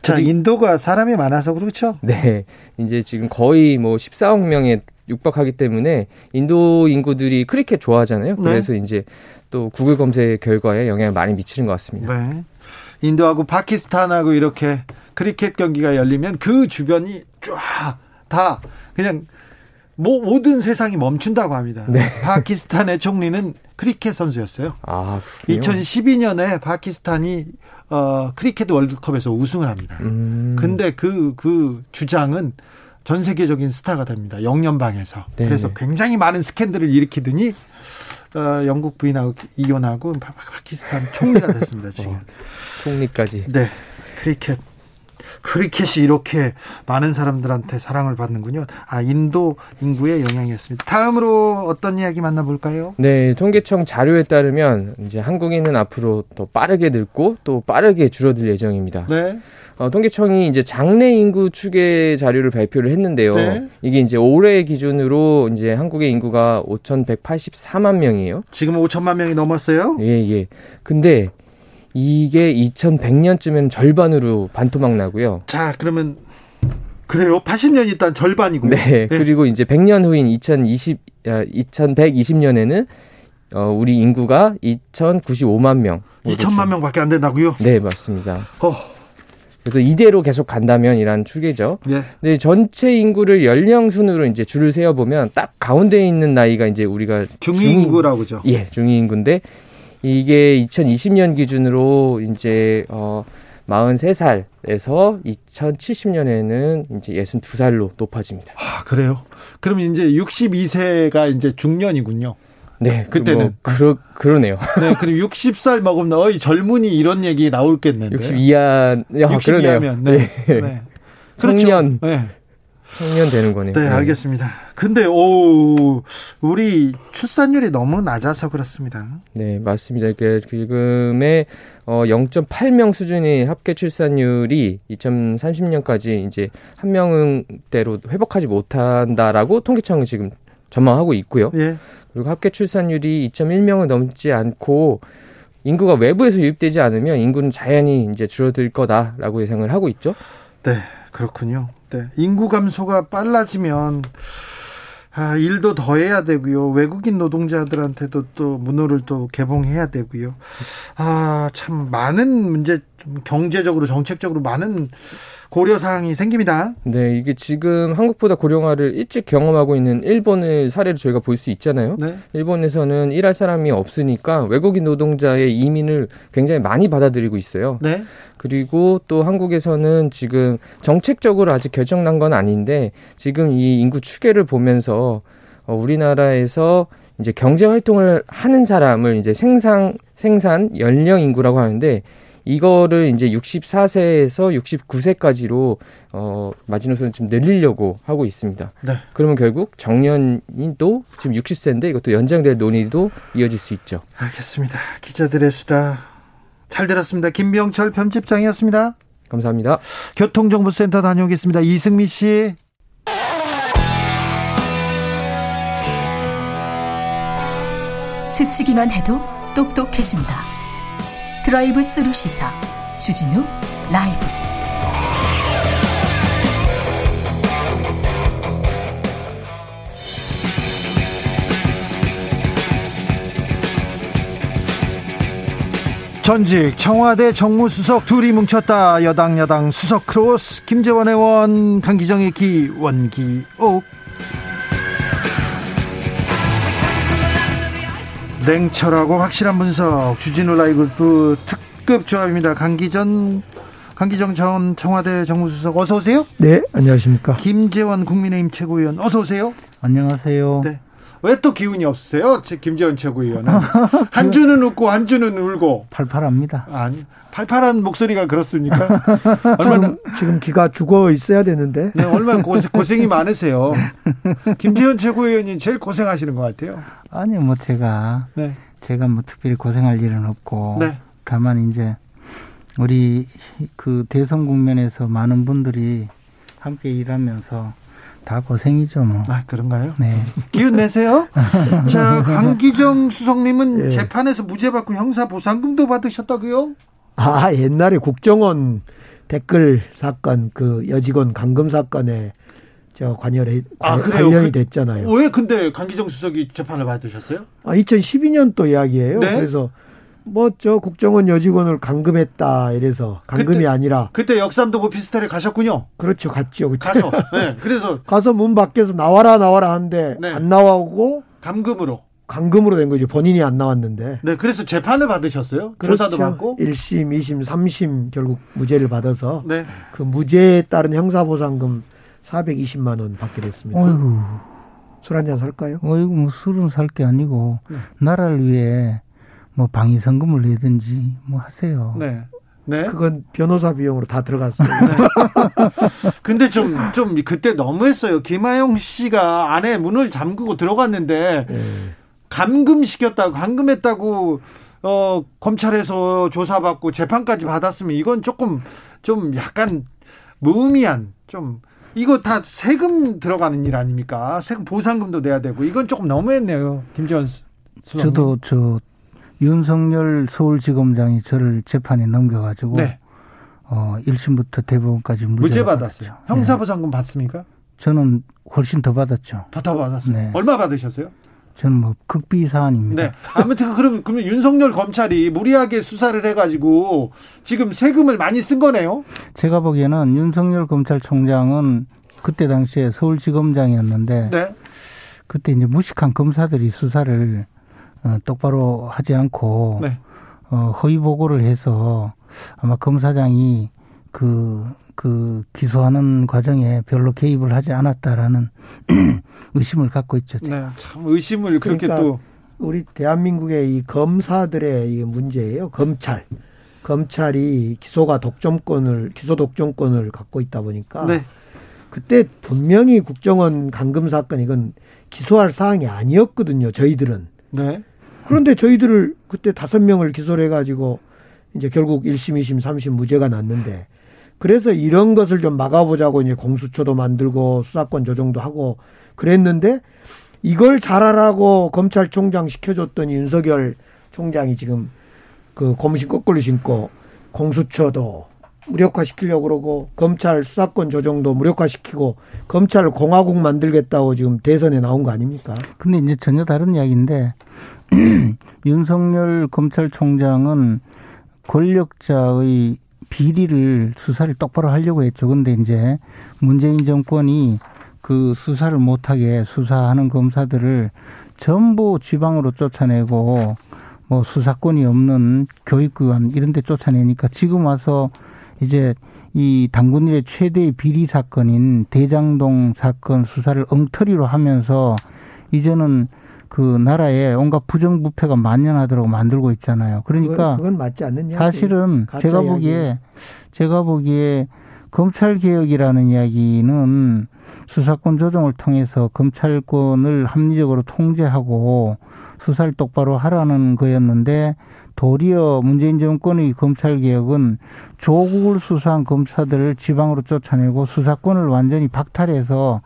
자 인도가 사람이 많아서 그렇죠. 네 이제 지금 거의 뭐 14억 명에 육박하기 때문에 인도 인구들이 크리켓 좋아하잖아요. 네. 그래서 네. 이제 또 구글 검색 결과에 영향을 많이 미치는 것 같습니다. 네. 인도하고 파키스탄하고 이렇게 크리켓 경기가 열리면 그 주변이 쫙 다 그냥 뭐 모든 세상이 멈춘다고 합니다. 네. 파키스탄의 총리는 크리켓 선수였어요. 아, 2012년에 파키스탄이 어, 크리켓 월드컵에서 우승을 합니다. 음. 근데 그, 그 주장은 전 세계적인 스타가 됩니다. 영연방에서. 네. 그래서 굉장히 많은 스캔들을 일으키더니 어, 영국 부인하고 이혼하고 파키스탄 총리가 됐습니다. 지금. 어, 총리까지. 네. 크리켓. 크리켓이 이렇게 많은 사람들한테 사랑을 받는군요. 아, 인도 인구의 영향이었습니다. 다음으로 어떤 이야기 만나볼까요? 네, 통계청 자료에 따르면 이제 한국인은 앞으로 더 빠르게 늙고 또 빠르게 줄어들 예정입니다. 네. 어, 통계청이 이제 장래 인구 추계 자료를 발표를 했는데요. 네. 이게 이제 올해 기준으로 이제 한국의 인구가 5,184만 명이에요. 지금 5천만 명이 넘었어요? 예, 예. 근데 이게 2100년쯤엔 절반으로 반토막 나고요. 자, 그러면 그래요? 80년 일단 절반이고. 네. 네. 그리고 이제 100년 후인 2020 2120년에는 어, 우리 인구가 2,095만 명. 2천만 명밖에 안 된다고요? 네, 맞습니다. 어. 그래서 이대로 계속 간다면 이란 추계죠. 네. 근데 전체 인구를 연령 순으로 이제 줄을 세어 보면 딱 가운데 있는 나이가 이제 우리가 중위 인구라고죠. 예, 중위 인구인데 이게 2020년 기준으로 이제 어 43살에서 2070년에는 이제 62살로 높아집니다. 아, 그래요? 그럼 이제 62세가 이제 중년이군요. 네, 그때는 뭐, 그러 그러네요. 네, 그리고 60살 먹으면 어이 젊은이 이런 얘기 나올겠는데. 62야, 62하면 네. 네. 네. 그렇죠. 청년. 네. 청년 되는 거네요. 네, 알겠습니다. 근데 오 우리 출산율이 너무 낮아서 그렇습니다. 네, 맞습니다. 그러니까 지금의 어 0.8명 수준의 합계 출산율이 2030년까지 이제 한 명대로 회복하지 못한다라고 통계청은 지금 전망하고 있고요. 예. 그리고 합계 출산율이 2.1명을 넘지 않고 인구가 외부에서 유입되지 않으면 인구는 자연히 이제 줄어들 거다라고 예상을 하고 있죠. 네, 그렇군요. 네, 인구 감소가 빨라지면 아, 일도 더 해야 되고요. 외국인 노동자들한테도 또 문호를 또 개봉해야 되고요. 아, 참 많은 문제 경제적으로 정책적으로 많은 고려 사항이 생깁니다. 네, 이게 지금 한국보다 고령화를 일찍 경험하고 있는 일본의 사례를 저희가 볼 수 있잖아요. 네. 일본에서는 일할 사람이 없으니까 외국인 노동자의 이민을 굉장히 많이 받아들이고 있어요. 네. 그리고 또 한국에서는 지금 정책적으로 아직 결정난 건 아닌데 지금 이 인구 추계를 보면서 어, 우리나라에서 이제 경제 활동을 하는 사람을 이제 생산 생산 연령 인구라고 하는데 이거를 이제 64세에서 69세까지로 어 마지노선을 좀 늘리려고 하고 있습니다. 네. 그러면 결국 정년도 지금 60세인데 이것도 연장될 논의도 이어질 수 있죠. 알겠습니다. 기자들의 수다 잘 들었습니다. 김병철 편집장이었습니다. 감사합니다. 교통정보센터 다녀오겠습니다. 이승미 씨. 스치기만 해도 똑똑해진다. 드라이브 스루 시사 주진우 라이브. 전직 청와대 정무수석 둘이 뭉쳤다. 여당 야당 수석 크로스 김재원 의원 강기정의 기원기옥 냉철하고 확실한 분석 주진우 라이브 특급 조합입니다. 강기전 강기정 전 청와대 정무수석 어서 오세요. 네, 안녕하십니까. 김재원 국민의힘 최고위원 어서 오세요. 안녕하세요. 네. 왜 또 기운이 없으세요? 김재원 최고위원은 한 주는 웃고 한 주는 울고 팔팔합니다. 아니 팔팔한 목소리가 그렇습니까? 얼마나 지금 기가 죽어 있어야 되는데. 네, 얼마나 고생, 고생이 많으세요. 김재현 최고위원이 제일 고생하시는 것 같아요. 아니 뭐 제가 네. 제가 뭐 특별히 고생할 일은 없고 네. 다만 이제 우리 그 대선 국면에서 많은 분들이 함께 일하면서 다 고생이죠, 뭐. 아, 그런가요? 네. 기운 내세요. 자, 강기정 수석님은 예. 재판에서 무죄 받고 형사 보상금도 받으셨다고요? 아, 옛날에 국정원 댓글 사건, 그 여직원 감금 사건에 저 관여를 아, 관련이 그, 됐잖아요. 왜 근데 강기정 수석이 재판을 받으셨어요? 아, 2012년도 이야기예요. 네? 그래서 뭐 저 국정원 여직원을 감금했다 이래서 감금이 그때, 아니라 그때 역삼동 오피스텔에 가셨군요. 그렇죠, 갔죠. 그때. 가서 네, 그래서 가서 문 밖에서 나와라 나와라 하는데 네. 안 나와오고 감금으로 감금으로 된 거죠. 본인이 안 나왔는데. 네, 그래서 재판을 받으셨어요. 그렇죠. 조사도 받고 1심, 2심, 3심 결국 무죄를 받아서 네. 그 무죄에 따른 형사보상금 420만 원 받게 됐습니다. 어이구. 술한잔 살까요? 어이구, 뭐 술은 살 게 아니고 네. 나라를 위해 뭐 방위성금을 내든지 뭐 하세요. 네. 네. 그건 변호사 비용으로 다 들어갔어요. 네. 근데 좀, 좀 그때 너무했어요. 김하영 씨가 안에 문을 잠그고 들어갔는데 네. 감금시켰다고, 감금했다고, 어, 검찰에서 조사받고 재판까지 받았으면 이건 조금, 좀 약간 무의미한, 좀, 이거 다 세금 들어가는 일 아닙니까? 세금 보상금도 내야 되고, 이건 조금 너무했네요. 김지원 저도 저 윤석열 서울지검장이 저를 재판에 넘겨가지고 네. 어 1심부터 대법원까지 무죄, 받았어요. 형사보상금 네. 받습니까? 저는 훨씬 더 받았죠. 더 받았어요. 네. 얼마 받으셨어요? 저는 뭐 극비 사안입니다. 네. 아무튼 그럼 그러면 윤석열 검찰이 무리하게 수사를 해가지고 지금 세금을 많이 쓴 거네요. 제가 보기에는 윤석열 검찰총장은 그때 당시에 서울지검장이었는데 네. 그때 이제 무식한 검사들이 수사를 어, 똑바로 하지 않고 네. 어, 허위 보고를 해서 아마 검사장이 그, 그 기소하는 과정에 별로 개입을 하지 않았다라는 의심을 갖고 있죠. 네, 참 의심을 그렇게 그러니까 또 우리 대한민국의 이 검사들의 이 문제예요. 검찰. 검찰이 기소가 독점권을 기소 독점권을 갖고 있다 보니까 네. 그때 분명히 국정원 감금 사건 이건 기소할 사항이 아니었거든요. 저희들은. 네. 그런데 저희들을 그때 다섯 명을 기소를 해가지고 이제 결국 1심, 2심, 3심 무죄가 났는데 그래서 이런 것을 좀 막아보자고 이제 공수처도 만들고 수사권 조정도 하고 그랬는데 이걸 잘하라고 검찰총장 시켜줬더니 윤석열 총장이 지금 그 고무신 거꾸로 신고 공수처도 무력화시키려고 그러고 검찰 수사권 조정도 무력화시키고 검찰 공화국 만들겠다고 지금 대선에 나온 거 아닙니까? 근데 이제 전혀 다른 이야기인데 윤석열 검찰총장은 권력자의 비리를 수사를 똑바로 하려고 했죠. 근데 이제 문재인 정권이 그 수사를 못하게 수사하는 검사들을 전부 지방으로 쫓아내고 뭐 수사권이 없는 교육기관 이런 데 쫓아내니까 지금 와서 이제 이 당군일의 최대의 비리 사건인 대장동 사건 수사를 엉터리로 하면서 이제는 그 나라에 온갖 부정부패가 만연하도록 만들고 있잖아요. 그러니까 그건, 그건 맞지 않느냐? 사실은 제가 보기에 제가 보기에 검찰 개혁이라는 이야기는 수사권 조정을 통해서 검찰권을 합리적으로 통제하고 수사를 똑바로 하라는 거였는데 도리어 문재인 정권의 검찰 개혁은 조국을 수사한 검사들을 지방으로 쫓아내고 수사권을 완전히 박탈해서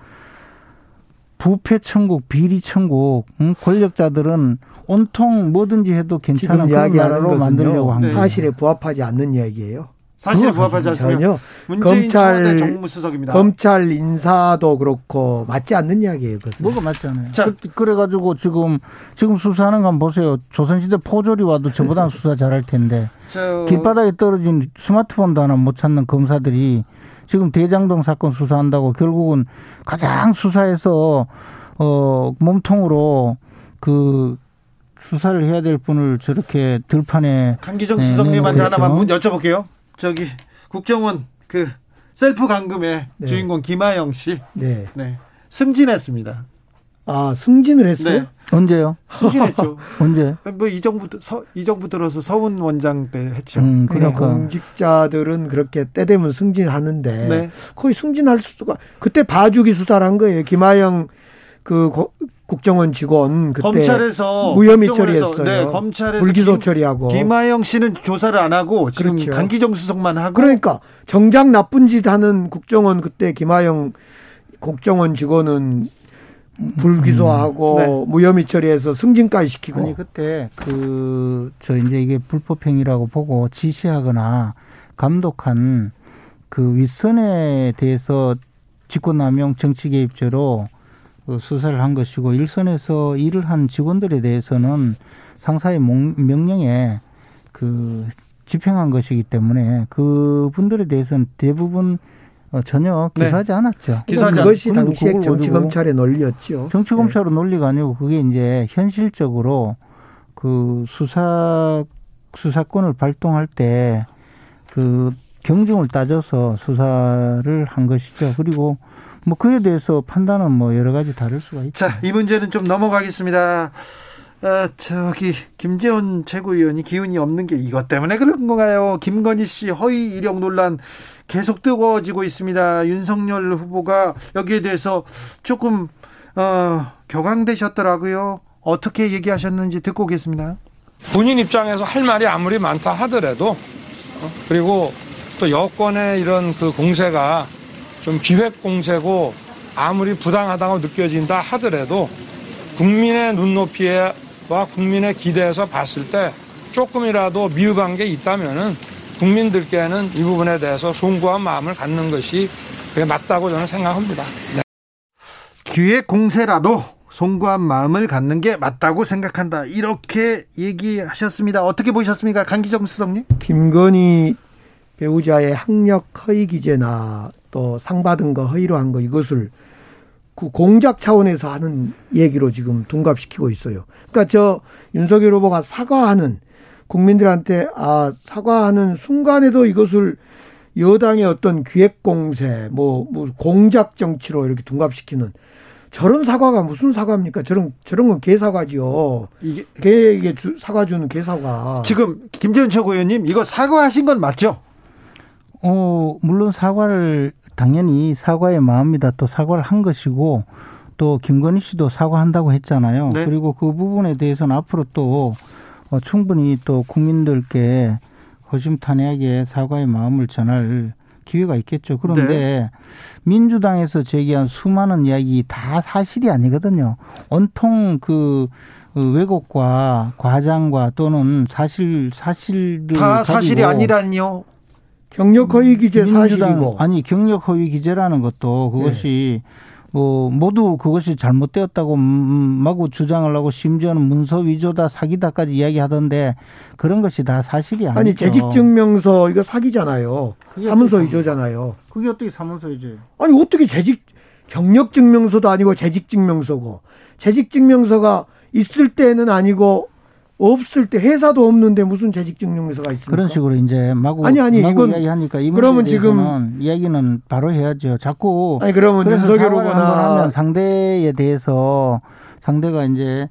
부패 천국, 비리 천국, 응? 권력자들은 온통 뭐든지 해도 괜찮은 그런 나라로 만들려고 한 거예요. 사실에 부합하지 않는 이야기예요. 사실 부합하지 않습니다. 전혀 검찰 정무수석입니다. 검찰 인사도 그렇고 맞지 않는 이야기예요. 그것은. 뭐가 맞지 않아요. 자, 그, 래가지고 지금 지금 수사하는 건 보세요. 조선시대 포졸이 와도 저보다 수사 잘할 텐데 저... 길바닥에 떨어진 스마트폰도 하나 못 찾는 검사들이 지금 대장동 사건 수사한다고 결국은 가장 수사에서 어 몸통으로 그 수사를 해야 될 분을 저렇게 들판에 강기정 수석님한테 하나만 문 여쭤볼게요. 저기 국정원 그 셀프 감금의 네. 주인공 김하영 씨. 네. 네. 승진했습니다. 아, 승진을 했어요? 네. 언제요? 승진했죠. 언제? 뭐 이 정부 서, 이 정부 들어서 서훈 원장 때 했죠. 음, 그러니까 공직자들은 그렇게 때 되면 승진하는데 네. 거의 승진할 수가 그때 봐주기 수사를 한 거예요. 김하영 그 고, 국정원 직원 그때 검찰에서 무혐의 처리했어요. 네, 검찰에서 불기소 김, 처리하고 김하영 씨는 조사를 안 하고 지금 그렇죠. 강기정 수석만 하고 그러니까 정작 나쁜 짓 하는 국정원 그때 김하영 국정원 직원은 불기소하고 음, 네. 무혐의 처리해서 승진까지 시키고 아니 그때 그 저 이제 이게 불법행위라고 보고 지시하거나 감독한 그 윗선에 대해서 직권남용 정치 개입죄로 그 수사를 한 것이고 일선에서 일을 한 직원들에 대해서는 상사의 명령에 그 집행한 것이기 때문에 그 분들에 대해서는 대부분 어, 전혀 네. 기소하지 네. 않았죠. 기소하지 그것이 당시에 정치 검찰의 논리였죠. 정치 검찰의 네. 논리가 아니고 그게 이제 현실적으로 그 수사 수사권을 발동할 때 그 경중을 따져서 수사를 한 것이죠. 그리고 뭐 그에 대해서 판단은 뭐 여러 가지 다를 수가 있죠. 자, 이 문제는 좀 넘어가겠습니다. 아, 저기 김재원 최고위원이 기운이 없는 게 이것 때문에 그런 건가요? 김건희 씨 허위 이력 논란 계속 뜨거워지고 있습니다. 윤석열 후보가 여기에 대해서 조금 어, 격앙되셨더라고요. 어떻게 얘기하셨는지 듣고 오겠습니다. 본인 입장에서 할 말이 아무리 많다 하더라도 어, 그리고 또 여권의 이런 그 공세가 좀 기획 공세고 아무리 부당하다고 느껴진다 하더라도 국민의 눈높이 와 국민의 기대에서 봤을 때 조금이라도 미흡한 게 있다면은 국민들께는 이 부분에 대해서 송구한 마음을 갖는 것이 그게 맞다고 저는 생각합니다. 네. 기획 공세라도 송구한 마음을 갖는 게 맞다고 생각한다. 이렇게 얘기하셨습니다. 어떻게 보셨습니까? 강기정 수석님? 김건희 배우자의 학력 허위 기재나 또 상 받은 거 허위로 한 거 이것을 그 공작 차원에서 하는 얘기로 지금 둔갑시키고 있어요. 그러니까 저 윤석열 후보가 사과하는 국민들한테 아 사과하는 순간에도 이것을 여당의 어떤 기획 공세, 뭐, 뭐 공작 정치로 이렇게 둔갑시키는 저런 사과가 무슨 사과입니까? 저런 저런 건 개사과지요. 이게 개에게 주, 사과 주는 개사과. 지금 김재현 최고위원님 이거 사과하신 건 맞죠? 어 물론 사과를 당연히 사과의 마음이다. 또 사과를 한 것이고 또 김건희 씨도 사과한다고 했잖아요. 네. 그리고 그 부분에 대해서는 앞으로 또 어, 충분히 또 국민들께 허심탄회하게 사과의 마음을 전할 기회가 있겠죠. 그런데 네. 민주당에서 제기한 수많은 이야기 다 사실이 아니거든요. 온통 그, 그 왜곡과 과장과 또는 사실 사실을 다 사실이 아니라니요. 경력 허위 기재 사실이고 아니 경력 허위 기재라는 것도 그것이 네. 뭐 모두 그것이 잘못되었다고 마구 주장을 하고 심지어는 문서 위조다 사기다까지 이야기하던데 그런 것이 다 사실이 아니죠. 아니 재직증명서 이거 사기잖아요. 사문서 위조잖아요. 그게 어떻게 사문서 위조? 아니 어떻게 재직 경력 증명서도 아니고 재직 증명서고 재직 증명서가 있을 때는 아니고 없을 때 회사도 없는데 무슨 재직증명서가 있습니까? 그런 식으로 이제 마구 아니 아니 마구 이건 이야기하니까 이 그러면 지금 이야기는 바로 해야죠. 자꾸 아니 그러면 윤석열 후보나 하면 상대에 대해서 상대가 이제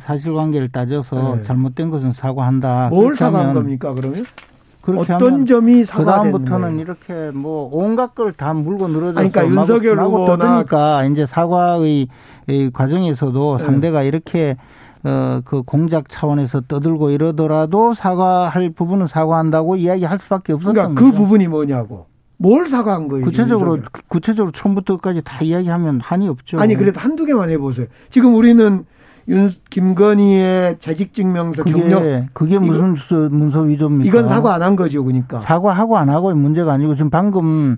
사실관계를 따져서 네. 잘못된 것은 사과한다. 뭘 사과한 겁니까 그러면? 어떤 점이 사과된 그다음부터는 이렇게 뭐 온갖 걸 다 물고 늘어져서 그러니까 윤석열 후보나 떠드니까 이제 사과의 과정에서도 네. 상대가 이렇게 어, 그 공작 차원에서 떠들고 이러더라도 사과할 부분은 사과한다고 이야기할 수밖에 없었던 그러니까 그 부분이 뭐냐고. 뭘 사과한 거예요? 구체적으로 구체적으로 처음부터까지 다 이야기하면 한이 없죠. 아니 그래도 한두 개만 해보세요. 지금 우리는 윤 김건희의 재직 증명서 그게, 경력 그게 무슨 이거, 문서 위조입니까? 이건 사과 안 한 거죠, 그러니까 사과하고 안 하고의 문제가 아니고 지금 방금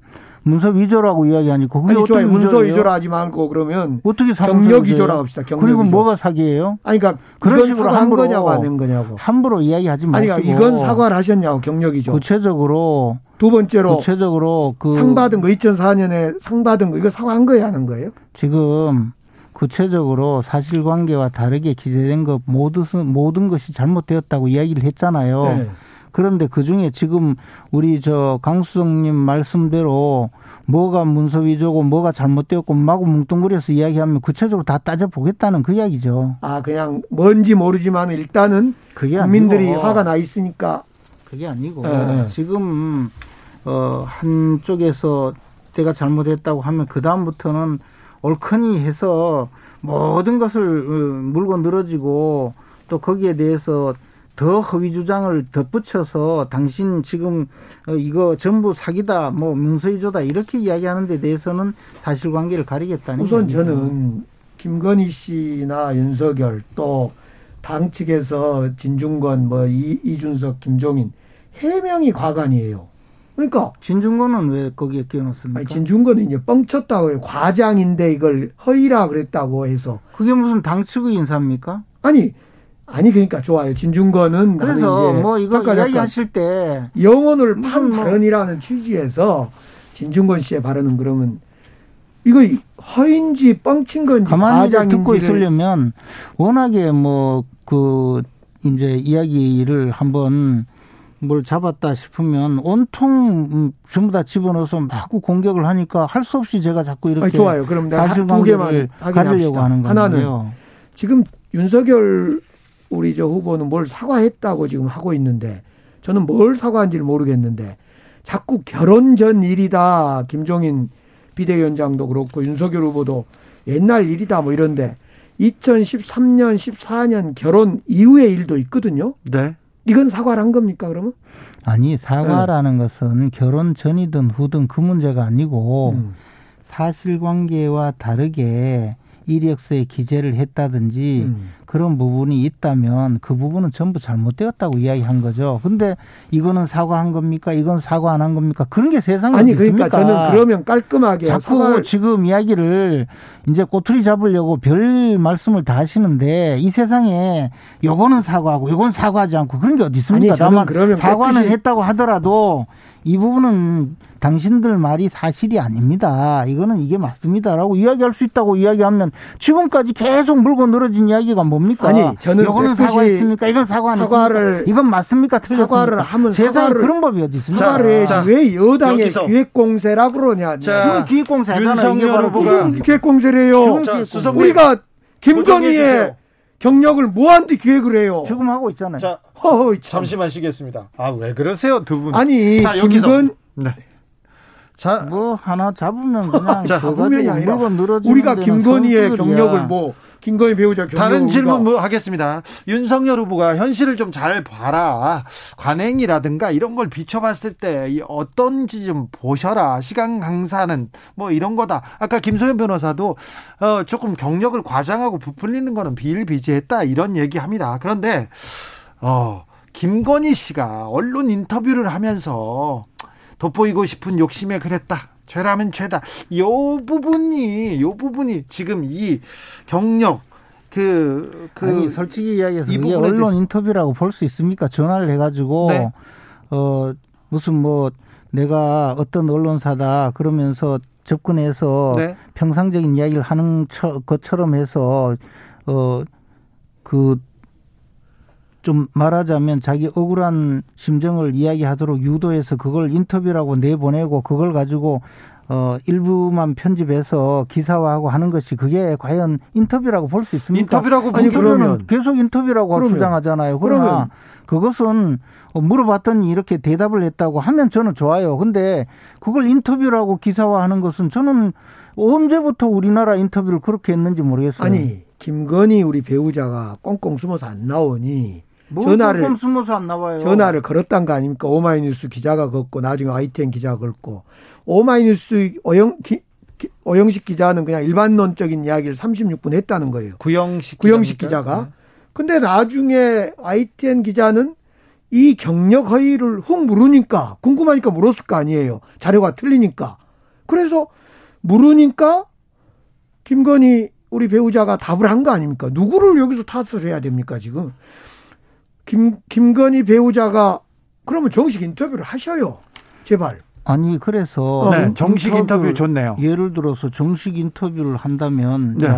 문서 위조라고 이야기하니까 그게 아니, 어떻게 문서 위조라 하지 말고 그러면 어떻게 경력 위조라 합시다. 경력 그리고 위조. 뭐가 사기예요? 아니 그러니까 그런 식으로 한 거냐고 안 한 거냐고 함부로 이야기하지 마시고 아니 그러니까 이건 사과를 하셨냐고 경력 위조. 구체적으로 두 번째로 구체적으로 그 상 받은 거 2004년에 상 받은 거 이거 사과한 거예요, 하는 거예요? 지금 구체적으로 사실관계와 다르게 기재된 것 모든 모든 것이 잘못되었다고 이야기를 했잖아요. 네. 그런데 그 중에 지금 우리 저 강수성님 말씀대로 뭐가 문서 위조고 뭐가 잘못되었고 마구 뭉뚱그려서 이야기하면 구체적으로 다 따져보겠다는 그 이야기죠. 아 그냥 뭔지 모르지만 일단은 그게 국민들이 아니고, 화가 나 있으니까 그게 아니고 네. 지금 어 한쪽에서 내가 잘못했다고 하면 그 다음부터는 옳거니 해서 모든 것을 물고 늘어지고 또 거기에 대해서 더 허위 주장을 덧붙여서 당신 지금 이거 전부 사기다, 뭐 문서위조다 이렇게 이야기하는 데 대해서는 사실관계를 가리겠다는 우선 저는 김건희 씨나 윤석열 또 당 측에서 진중권, 뭐 이, 이준석, 김종인 해명이 과관이에요. 그러니까 진중권은 왜 거기에 끼워넣습니까? 아니, 진중권은 이제 뻥쳤다고 과장인데 이걸 허위라 그랬다고 해서 그게 무슨 당 측의 인사입니까? 아니 아니 그러니까 좋아요. 진중권은 그래서 뭐 이거 이야기하실 때 영혼을 판 뭐. 발언이라는 취지에서 진중권 씨의 발언은 그러면 이거 허인지 뻥친 건지 가만히 듣고 있으려면 워낙에 뭐 그 이제 이야기를 한번 뭘 잡았다 싶으면 온통 전부 다 집어넣어서 마구 공격을 하니까 할 수 없이 제가 자꾸 이렇게 아니, 좋아요. 그럼 내가 두 개만 가리려고 하는 거예요. 하나는 지금 윤석열 우리 저 후보는 뭘 사과했다고 지금 하고 있는데 저는 뭘 사과한지를 모르겠는데 자꾸 결혼 전 일이다. 김종인 비대위원장도 그렇고 윤석열 후보도 옛날 일이다 뭐 이런데 2013년 14년 결혼 이후의 일도 있거든요. 네. 이건 사과를 한 겁니까 그러면? 아니 사과라는 네. 것은 결혼 전이든 후든 그 문제가 아니고 음. 사실관계와 다르게 이력서에 기재를 했다든지 음. 그런 부분이 있다면 그 부분은 전부 잘못되었다고 이야기한 거죠. 근데 이거는 사과한 겁니까? 이건 사과 안 한 겁니까? 그런 게 세상에 아니 있습니까? 그러니까 저는 그러면 깔끔하게 자꾸 사과를... 지금 이야기를 이제 꼬투리 잡으려고 별 말씀을 다 하시는데 이 세상에 요거는 사과하고 요건 사과하지 않고 그런 게 어디 있습니까? 아니, 다만 그러면 사과는 깨끗이... 했다고 하더라도 이 부분은 당신들 말이 사실이 아닙니다. 이거는 이게 맞습니다라고 이야기할 수 있다고 이야기하면 지금까지 계속 물고 늘어진 이야기가 뭡니까? 아니, 저는 이거는 사과했습니까? 이건 사과 안 사과를 이건 맞습니까? 틀렸습니까? 사과를 하면 세상에 사과를, 그런 법이 어디 있습니까? 사과를 자, 왜 여당의 여기서. 기획공세라 그러냐? 자, 지금 기획공세잖아요. 윤석열 후보가 무슨 기획공세래요? 자, 우리가 김건희의 경력을 뭐한테 기획을 해요? 지금 하고 있잖아요. 자, 허허, 잠시만 쉬겠습니다. 아, 왜 그러세요, 두 분? 아니, 자, 여기서. 김건, 네. 자, 뭐 하나 잡으면 그냥 자, 잡으면이 아니라 우리가 김건희의 경력을 뭐 김건희 배우자 경력 다른 질문 뭐 하겠습니다. 윤석열 후보가 현실을 좀 잘 봐라. 관행이라든가 이런 걸 비춰봤을 때 어떤지 좀 보셔라. 시간 강사는 뭐 이런 거다. 아까 김소연 변호사도 어 조금 경력을 과장하고 부풀리는 거는 비일비재했다 이런 얘기합니다. 그런데 어 김건희 씨가 언론 인터뷰를 하면서 돋보이고 싶은 욕심에 그랬다. 죄라면 죄다. 요 부분이 요 부분이 지금 이 경력 그, 그 아니, 솔직히 이야기해서 이게 언론 인터뷰라고 볼 수 있습니까? 전화를 해가지고 네. 어 무슨 뭐 내가 어떤 언론사다 그러면서 접근해서 네. 평상적인 이야기를 하는 것처럼 해서 어 그 좀 말하자면 자기 억울한 심정을 이야기하도록 유도해서 그걸 인터뷰라고 내보내고 그걸 가지고 어 일부만 편집해서 기사화하고 하는 것이 그게 과연 인터뷰라고 볼 수 있습니까? 인터뷰라고 아니 그러면 계속 인터뷰라고 그러면. 주장하잖아요. 그러나 그러면. 그것은 물어봤더니 이렇게 대답을 했다고 하면 저는 좋아요. 근데 그걸 인터뷰라고 기사화하는 것은 저는 언제부터 우리나라 인터뷰를 그렇게 했는지 모르겠어요. 아니 김건희 우리 배우자가 꽁꽁 숨어서 안 나오니 뭐 전화를 숨어서 안 나와요. 전화를 걸었단 거 아닙니까? 오마이뉴스 기자가 걷고 나중에 ITN 기자가 걸고 오마이뉴스 오영 기, 오영식 기자는 그냥 일반론적인 이야기를 36분 했다는 거예요. 구영식 구영식 기자가. 네. 근데 나중에 ITN 기자는 이 경력 허위를 훅 물으니까 궁금하니까 물었을 거 아니에요. 자료가 틀리니까. 그래서 물으니까 김건희 우리 배우자가 답을 한 거 아닙니까? 누구를 여기서 탓을 해야 됩니까, 지금? 김, 김건희 배우자가 그러면 정식 인터뷰를 하셔요. 제발. 아니 그래서 네, 정식 인터뷰 좋네요. 예를 들어서 정식 인터뷰를 한다면 네.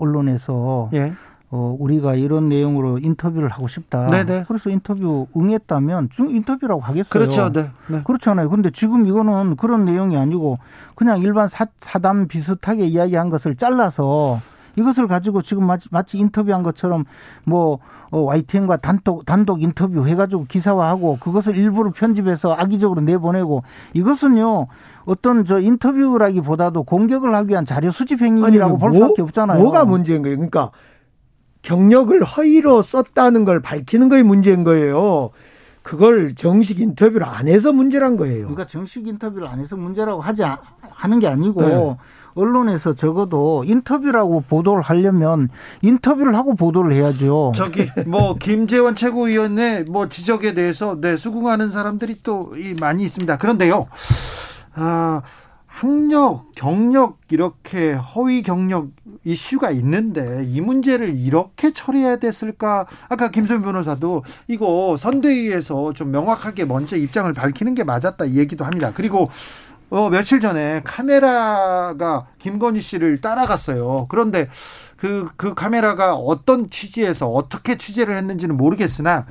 언론에서 예. 어, 우리가 이런 내용으로 인터뷰를 하고 싶다. 네네. 네. 그래서 인터뷰 응했다면 인터뷰라고 하겠어요. 그렇죠. 네. 네. 그렇잖아요. 근데 지금 이거는 그런 내용이 아니고 그냥 일반 사, 사담 비슷하게 이야기한 것을 잘라서 이것을 가지고 지금 마치, 마치 인터뷰한 것처럼 뭐 어, YTN과 단독 단독 인터뷰 해가지고 기사화하고 그것을 일부러 편집해서 악의적으로 내보내고 이것은요 어떤 저 인터뷰라기보다도 공격을 하기 위한 자료 수집 행위라고 볼 뭐, 수밖에 없잖아요. 뭐가 문제인 거예요? 그러니까 경력을 허위로 썼다는 걸 밝히는 거에 문제인 거예요. 그걸 정식 인터뷰를 안 해서 문제란 거예요. 그러니까 정식 인터뷰를 안 해서 문제라고 하지 하는 게 아니고 네. 언론에서 적어도 인터뷰라고 보도를 하려면 인터뷰를 하고 보도를 해야죠. 저기 뭐 김재원 최고위원의 뭐 지적에 대해서 네 수긍하는 사람들이 또 많이 있습니다. 그런데요. 아 학력, 경력 이렇게 허위 경력 이슈가 있는데 이 문제를 이렇게 처리해야 됐을까? 아까 김소연 변호사도 이거 선대위에서 좀 명확하게 먼저 입장을 밝히는 게 맞았다 이 얘기도 합니다. 그리고 어, 며칠 전에 카메라가 김건희 씨를 따라갔어요. 그런데 그, 그 카메라가 어떤 취지에서 어떻게 취재를 했는지는 모르겠으나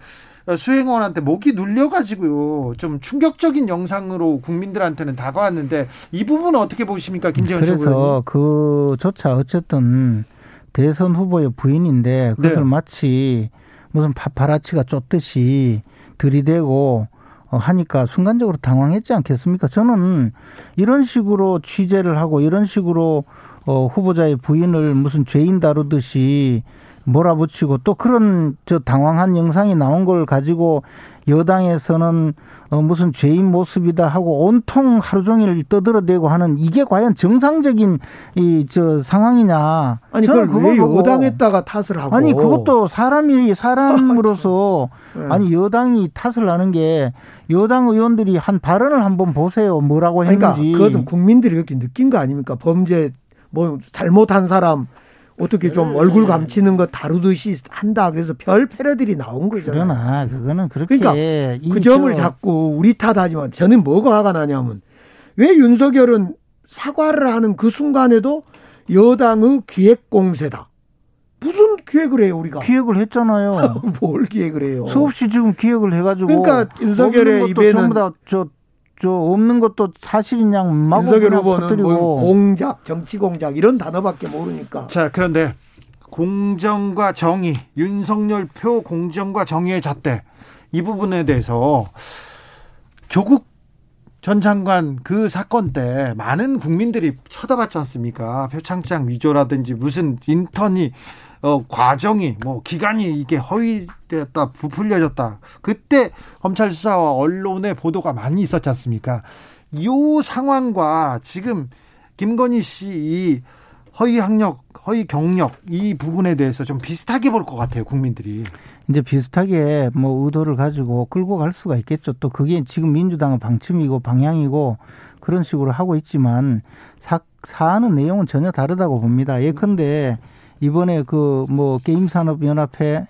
수행원한테 목이 눌려가지고요. 좀 충격적인 영상으로 국민들한테는 다가왔는데 이 부분은 어떻게 보십니까, 김재현 그래서 그조차 어쨌든 대선 후보의 부인인데 그것을 네. 마치 무슨 파파라치가 쫓듯이 들이대고 어, 하니까 순간적으로 당황했지 않겠습니까? 저는 이런 식으로 취재를 하고 이런 식으로 어, 후보자의 부인을 무슨 죄인 다루듯이 몰아붙이고 또 그런 저 당황한 영상이 나온 걸 가지고 여당에서는 어 무슨 죄인 모습이다 하고 온통 하루 종일 떠들어대고 하는 이게 과연 정상적인 이 저 상황이냐? 아니 그걸 왜 여당에다가 탓을 하고? 아니 그것도 사람이 사람으로서 네. 아니 여당이 탓을 하는 게 여당 의원들이 한 발언을 한번 보세요. 뭐라고 했는지. 그러니까 그것도 국민들이 이렇게 느낀 거 아닙니까? 범죄 뭐 잘못한 사람 어떻게 좀 네. 얼굴 감추는 거 다루듯이 한다. 그래서 별 패러들이 나온 거잖아요. 그러나 그거는 그렇게 그러니까 그 점을 자꾸 우리 탓하지만 저는 뭐가 화가 나냐면 왜 윤석열은 사과를 하는 그 순간에도 여당의 기획 공세다. 무슨 기획을 해요 우리가? 기획을 했잖아요. 뭘 기획을 해요? 수없이 지금 기획을 해가지고. 그러니까 윤석열의 입에는 전부 다 저 저 없는 것도 사실이냐 마구 윤석열 후보는 뭐 공작, 정치 공작 이런 단어밖에 모르니까. 자 그런데 공정과 정의, 윤석열 표 공정과 정의의 잣대 이 부분에 대해서 조국 전 장관 그 사건 때 많은 국민들이 쳐다봤지 않습니까? 표창장 위조라든지 무슨 인턴이 어, 과정이 뭐 기간이 이게 허위되었다 부풀려졌다. 그때 검찰 수사와 언론의 보도가 많이 있었지 않습니까? 이 상황과 지금 김건희 씨 허위 학력, 허위 경력 이 부분에 대해서 좀 비슷하게 볼 것 같아요, 국민들이. 이제 비슷하게 뭐 의도를 가지고 끌고 갈 수가 있겠죠. 또 그게 지금 민주당의 방침이고 방향이고 그런 식으로 하고 있지만 사, 사안은 내용은 전혀 다르다고 봅니다. 예컨대 이번에 그 뭐 게임 산업 연합회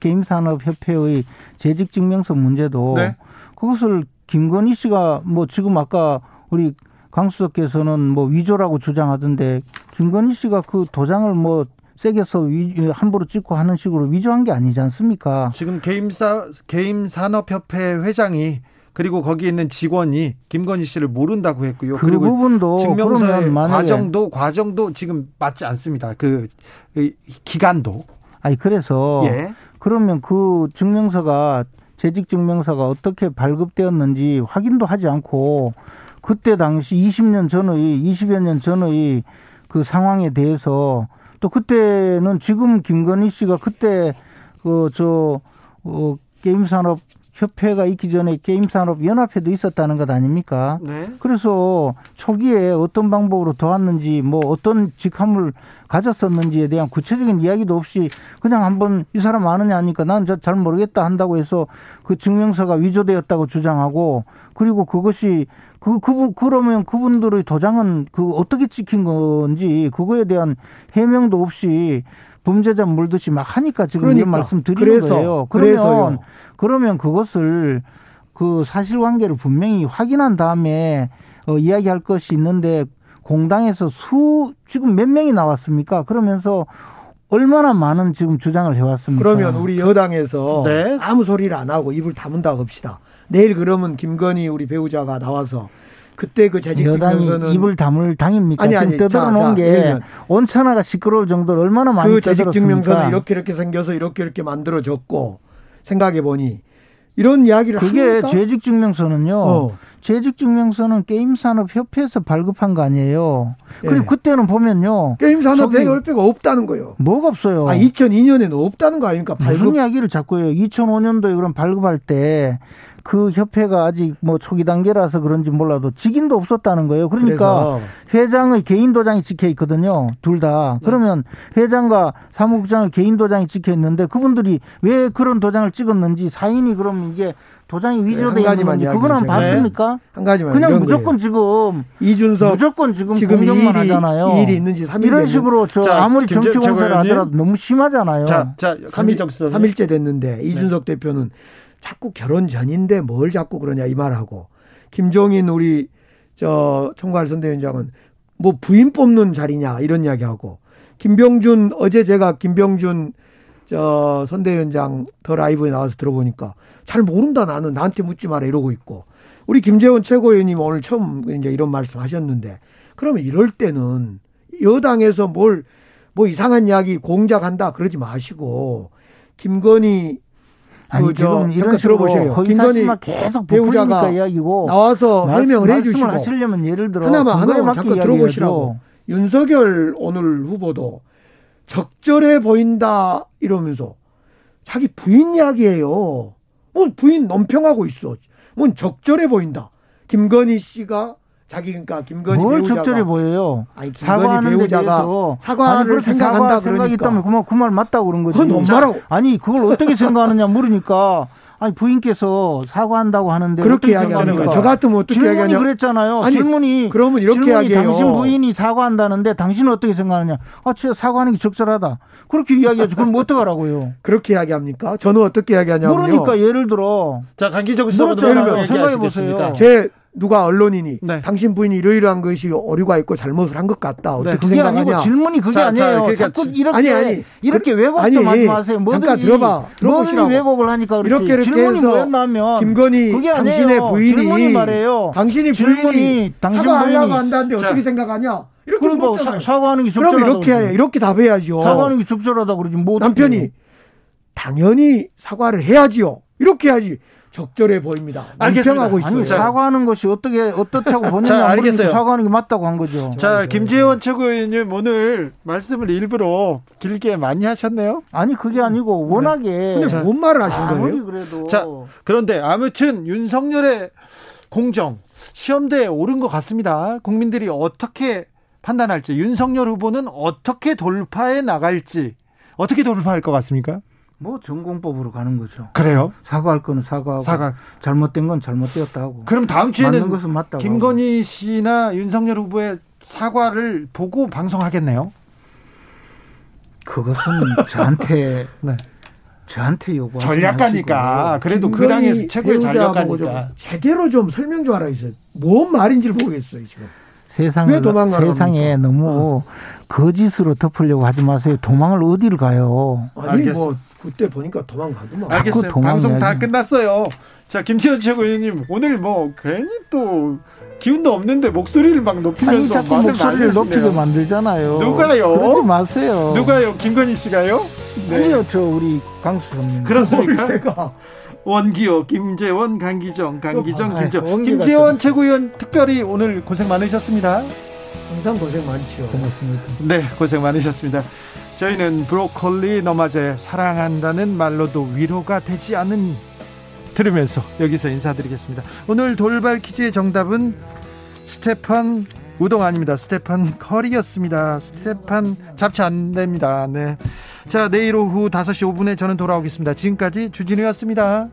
게임 산업 협회의 재직 증명서 문제도 네. 그것을 김건희 씨가 뭐 지금 아까 우리 강수석께서는 뭐 위조라고 주장하던데 김건희 씨가 그 도장을 뭐 세게서 위, 함부로 찍고 하는 식으로 위조한 게 아니지 않습니까? 지금 게임사 게임산업협회 회장이 그리고 거기 있는 직원이 김건희 씨를 모른다고 했고요. 그 그리고 부분도 증명서의 과정도 과정도 지금 맞지 않습니다. 그, 그 기간도. 아니 그래서 예. 그러면 그 증명서가 재직 증명서가 어떻게 발급되었는지 확인도 하지 않고 그때 당시 20년 전의 20여 년 전의 그 상황에 대해서 또 그때는 지금 김건희 씨가 그때 그저 어, 게임 산업 협회가 있기 전에 게임산업연합회도 있었다는 것 아닙니까? 네. 그래서 초기에 어떤 방법으로 도왔는지 뭐 어떤 직함을 가졌었는지에 대한 구체적인 이야기도 없이 그냥 한번 이 사람 아느냐 하니까 난 잘 모르겠다 한다고 해서 그 증명서가 위조되었다고 주장하고 그리고 그것이 그, 그, 그러면 그분들의 도장은 그 어떻게 찍힌 건지 그거에 대한 해명도 없이 범죄자 물듯이 막 하니까 지금 그러니까. 이런 말씀 드리는 그래서, 거예요. 그러면 그래서요. 그러면 그것을 그 사실관계를 분명히 확인한 다음에 어, 이야기할 것이 있는데 공당에서 수 지금 몇 명이 나왔습니까? 그러면서 얼마나 많은 지금 주장을 해왔습니까? 그러면 우리 여당에서 네. 아무 소리를 안 하고 입을 다문다 합시다. 내일 그러면 김건희 우리 배우자가 나와서 그때 그 재직 여당이 증명서는 입을 다물 당입니까? 아니, 아니, 지금 떠들어놓은 게 온천하가 시끄러울 정도로 얼마나 많이 그 재직 증명서는 이렇게 이렇게 생겨서 이렇게 이렇게 만들어졌고 생각해 보니 이런 이야기를 그게 합니까? 재직 증명서는요. 어. 재직 증명서는 게임 산업 협회에서 발급한 거 아니에요. 그리고 예. 그때는 보면요. 게임 산업 협회가 없다는 거예요. 뭐가 없어요? 아, 2002년에는 없다는 거 아닙니까? 발급. 무슨 이야기를 자꾸 해요. 2005년도에 그럼 발급할 때 그 협회가 아직 뭐 초기 단계라서 그런지 몰라도 직인도 없었다는 거예요. 그러니까 회장의 개인 도장이 찍혀 있거든요. 둘 다. 네. 그러면 회장과 사무국장의 개인 도장이 찍혀 있는데 그분들이 왜 그런 도장을 찍었는지 사인이 그럼 이게 도장이 네, 위조돼 네, 있는 건지 그건 한 봤습니까? 한 가지만 그냥 무조건 거예요. 지금 이준석 무조건 지금, 지금 공격만 일이, 하잖아요. 일이 있는지 3일 이런 식으로 저 자, 아무리 정치 공세를 하더라도 너무 심하잖아요. 자, 자 3일, 3일째 됐는데 이준석 네. 대표는 자꾸 결혼 전인데 뭘 자꾸 그러냐 이 말하고. 김종인 우리 저 총괄 선대위원장은 뭐 부인 뽑는 자리냐 이런 이야기하고. 김병준 어제 제가 김병준 저 선대위원장 더 라이브에 나와서 들어보니까 잘 모른다 나는 나한테 묻지 마라 이러고 있고. 우리 김재원 최고위원님 오늘 처음 이제 이런 말씀 하셨는데 그러면 이럴 때는 여당에서 뭘 뭐 이상한 이야기 공작한다 그러지 마시고 김건희 아니 그 지금 이런 들어보세요. 김건희 계속 배우자가 이야기고 나와서 해명을 해주시고 하시려면 예를 들어 하나만 하나만 잠깐 들어보시라고 윤석열 오늘 후보도 적절해 보인다 이러면서 자기 부인 이야기예요. 뭐 부인 논평하고 있어. 뭔 적절해 보인다. 김건희 씨가 자기 그러니까 김건희 뭘 배우자가 적절해 보여요. 아니 김건희 배우자가 사과를 생각한다 사과 생각이 그러니까. 있다면 그말 그말 맞다고 그런 거지. 그건 너무하라고. 아니 그걸 어떻게 생각하느냐 물으니까 아니 부인께서 사과한다고 하는데 그렇게 이야기하는 거예요. 저 같으면 어떻게 질문이 이야기하냐? 그랬잖아요. 아니, 질문이 그러면 이렇게 이야기해요. 당신 부인이 사과한다는데 당신은 어떻게 생각하느냐? 아, 진짜 사과하는 게 적절하다. 그렇게 이야기하죠. 그럼 뭐 어떡하라고요? 그렇게 이야기합니까? 저는 어떻게 이야기하냐면요. 모르니까 예를 들어 자 강기정 수사도 생각해 보세요. 제 누가 언론인이 네. 당신 부인이 이러이러한 것이 오류가 있고 잘못을 한 것 같다. 네, 어떻게 네, 그게 생각하냐? 아니고 질문이 그게 자, 아니에요. 자, 그러니까 자꾸 이렇게 아니, 아니, 이렇게 그, 왜곡 좀 하지 마세요. 뭐든지 들어봐. 뭐든지 왜곡을 하니까 그렇지. 이렇게 이렇게 질문이 뭐였냐면 김건희 그게 아니에요. 당신의 부인이 질문이 말해요. 당신이 부인이 당신 사과하려고 한다는데 자, 어떻게 생각하냐? 이렇게 그러니까 사과하는 게 적절하다. 그럼 이렇게 해 이렇게 답해야죠. 사과하는 게 적절하다 그러지. 뭐 남편이 당연히 사과를 해야지요. 이렇게 해야지. 적절해 보입니다. 알겠습니다. 있어요. 아니, 사과하는 것이 어떻게 어떻다고 보느냐 알겠어요. 사과하는 게 맞다고 한 거죠. 자, 김재원 최고위원님 오늘 말씀을 일부러 길게 많이 하셨네요. 아니 그게 아니고 네. 워낙에 네. 자, 뭔 말을 하신 거예요? 그래도 자, 그런데 아무튼 윤석열의 공정 시험대에 오른 것 같습니다. 국민들이 어떻게 판단할지 윤석열 후보는 어떻게 돌파해 나갈지 어떻게 돌파할 것 같습니까? 뭐 전공법으로 가는 거죠. 그래요? 사과할 거는 사과하고 사과. 잘못된 건 잘못되었다 고 그럼 다음 주에는 것은 맞다고 김건희. 씨나 윤석열 후보의 사과를 보고 방송하겠네요. 그것은 저한테 네. 저한테 요구 전략가니까 그래도 그 당에서 최고의 전략가니까 제대로 좀 설명 좀 하라 있어요. 뭔 말인지를 모르겠어요 지금. 세상을 세상에 너무 어. 거짓으로 덮으려고 하지 마세요. 도망을 어디를 가요? 아니 뭐 알겠어. 뭐 그때 보니까 도망가더만. 알겠어요. 방송 다 끝났어요. 자, 김치현 최고위원님 오늘 뭐 괜히 또 기운도 없는데 목소리를 막 높이면서 아니, 자꾸 목소리를 높이게 만들잖아요. 누가요? 그러지 마세요. 누가요? 김건희 씨가요? 네. 아니요, 저 우리 강수 선님. 그렇습니까? 원기호, 김재원, 강기정, 강기정, 아, 김재원. 김재원 최고위원 특별히 오늘 고생 많으셨습니다. 항상 고생 많죠. 고맙습니다. 네, 고생 많으셨습니다. 저희는 브로콜리 너마저의 사랑한다는 말로도 위로가 되지 않는 들으면서 여기서 인사드리겠습니다. 오늘 돌발 퀴즈의 정답은 스테판 우동 아닙니다. 스테판 커리였습니다. 스테판 잡지 안 됩니다. 네. 자, 내일 오후 5시 5분에 저는 돌아오겠습니다. 지금까지 주진우였습니다.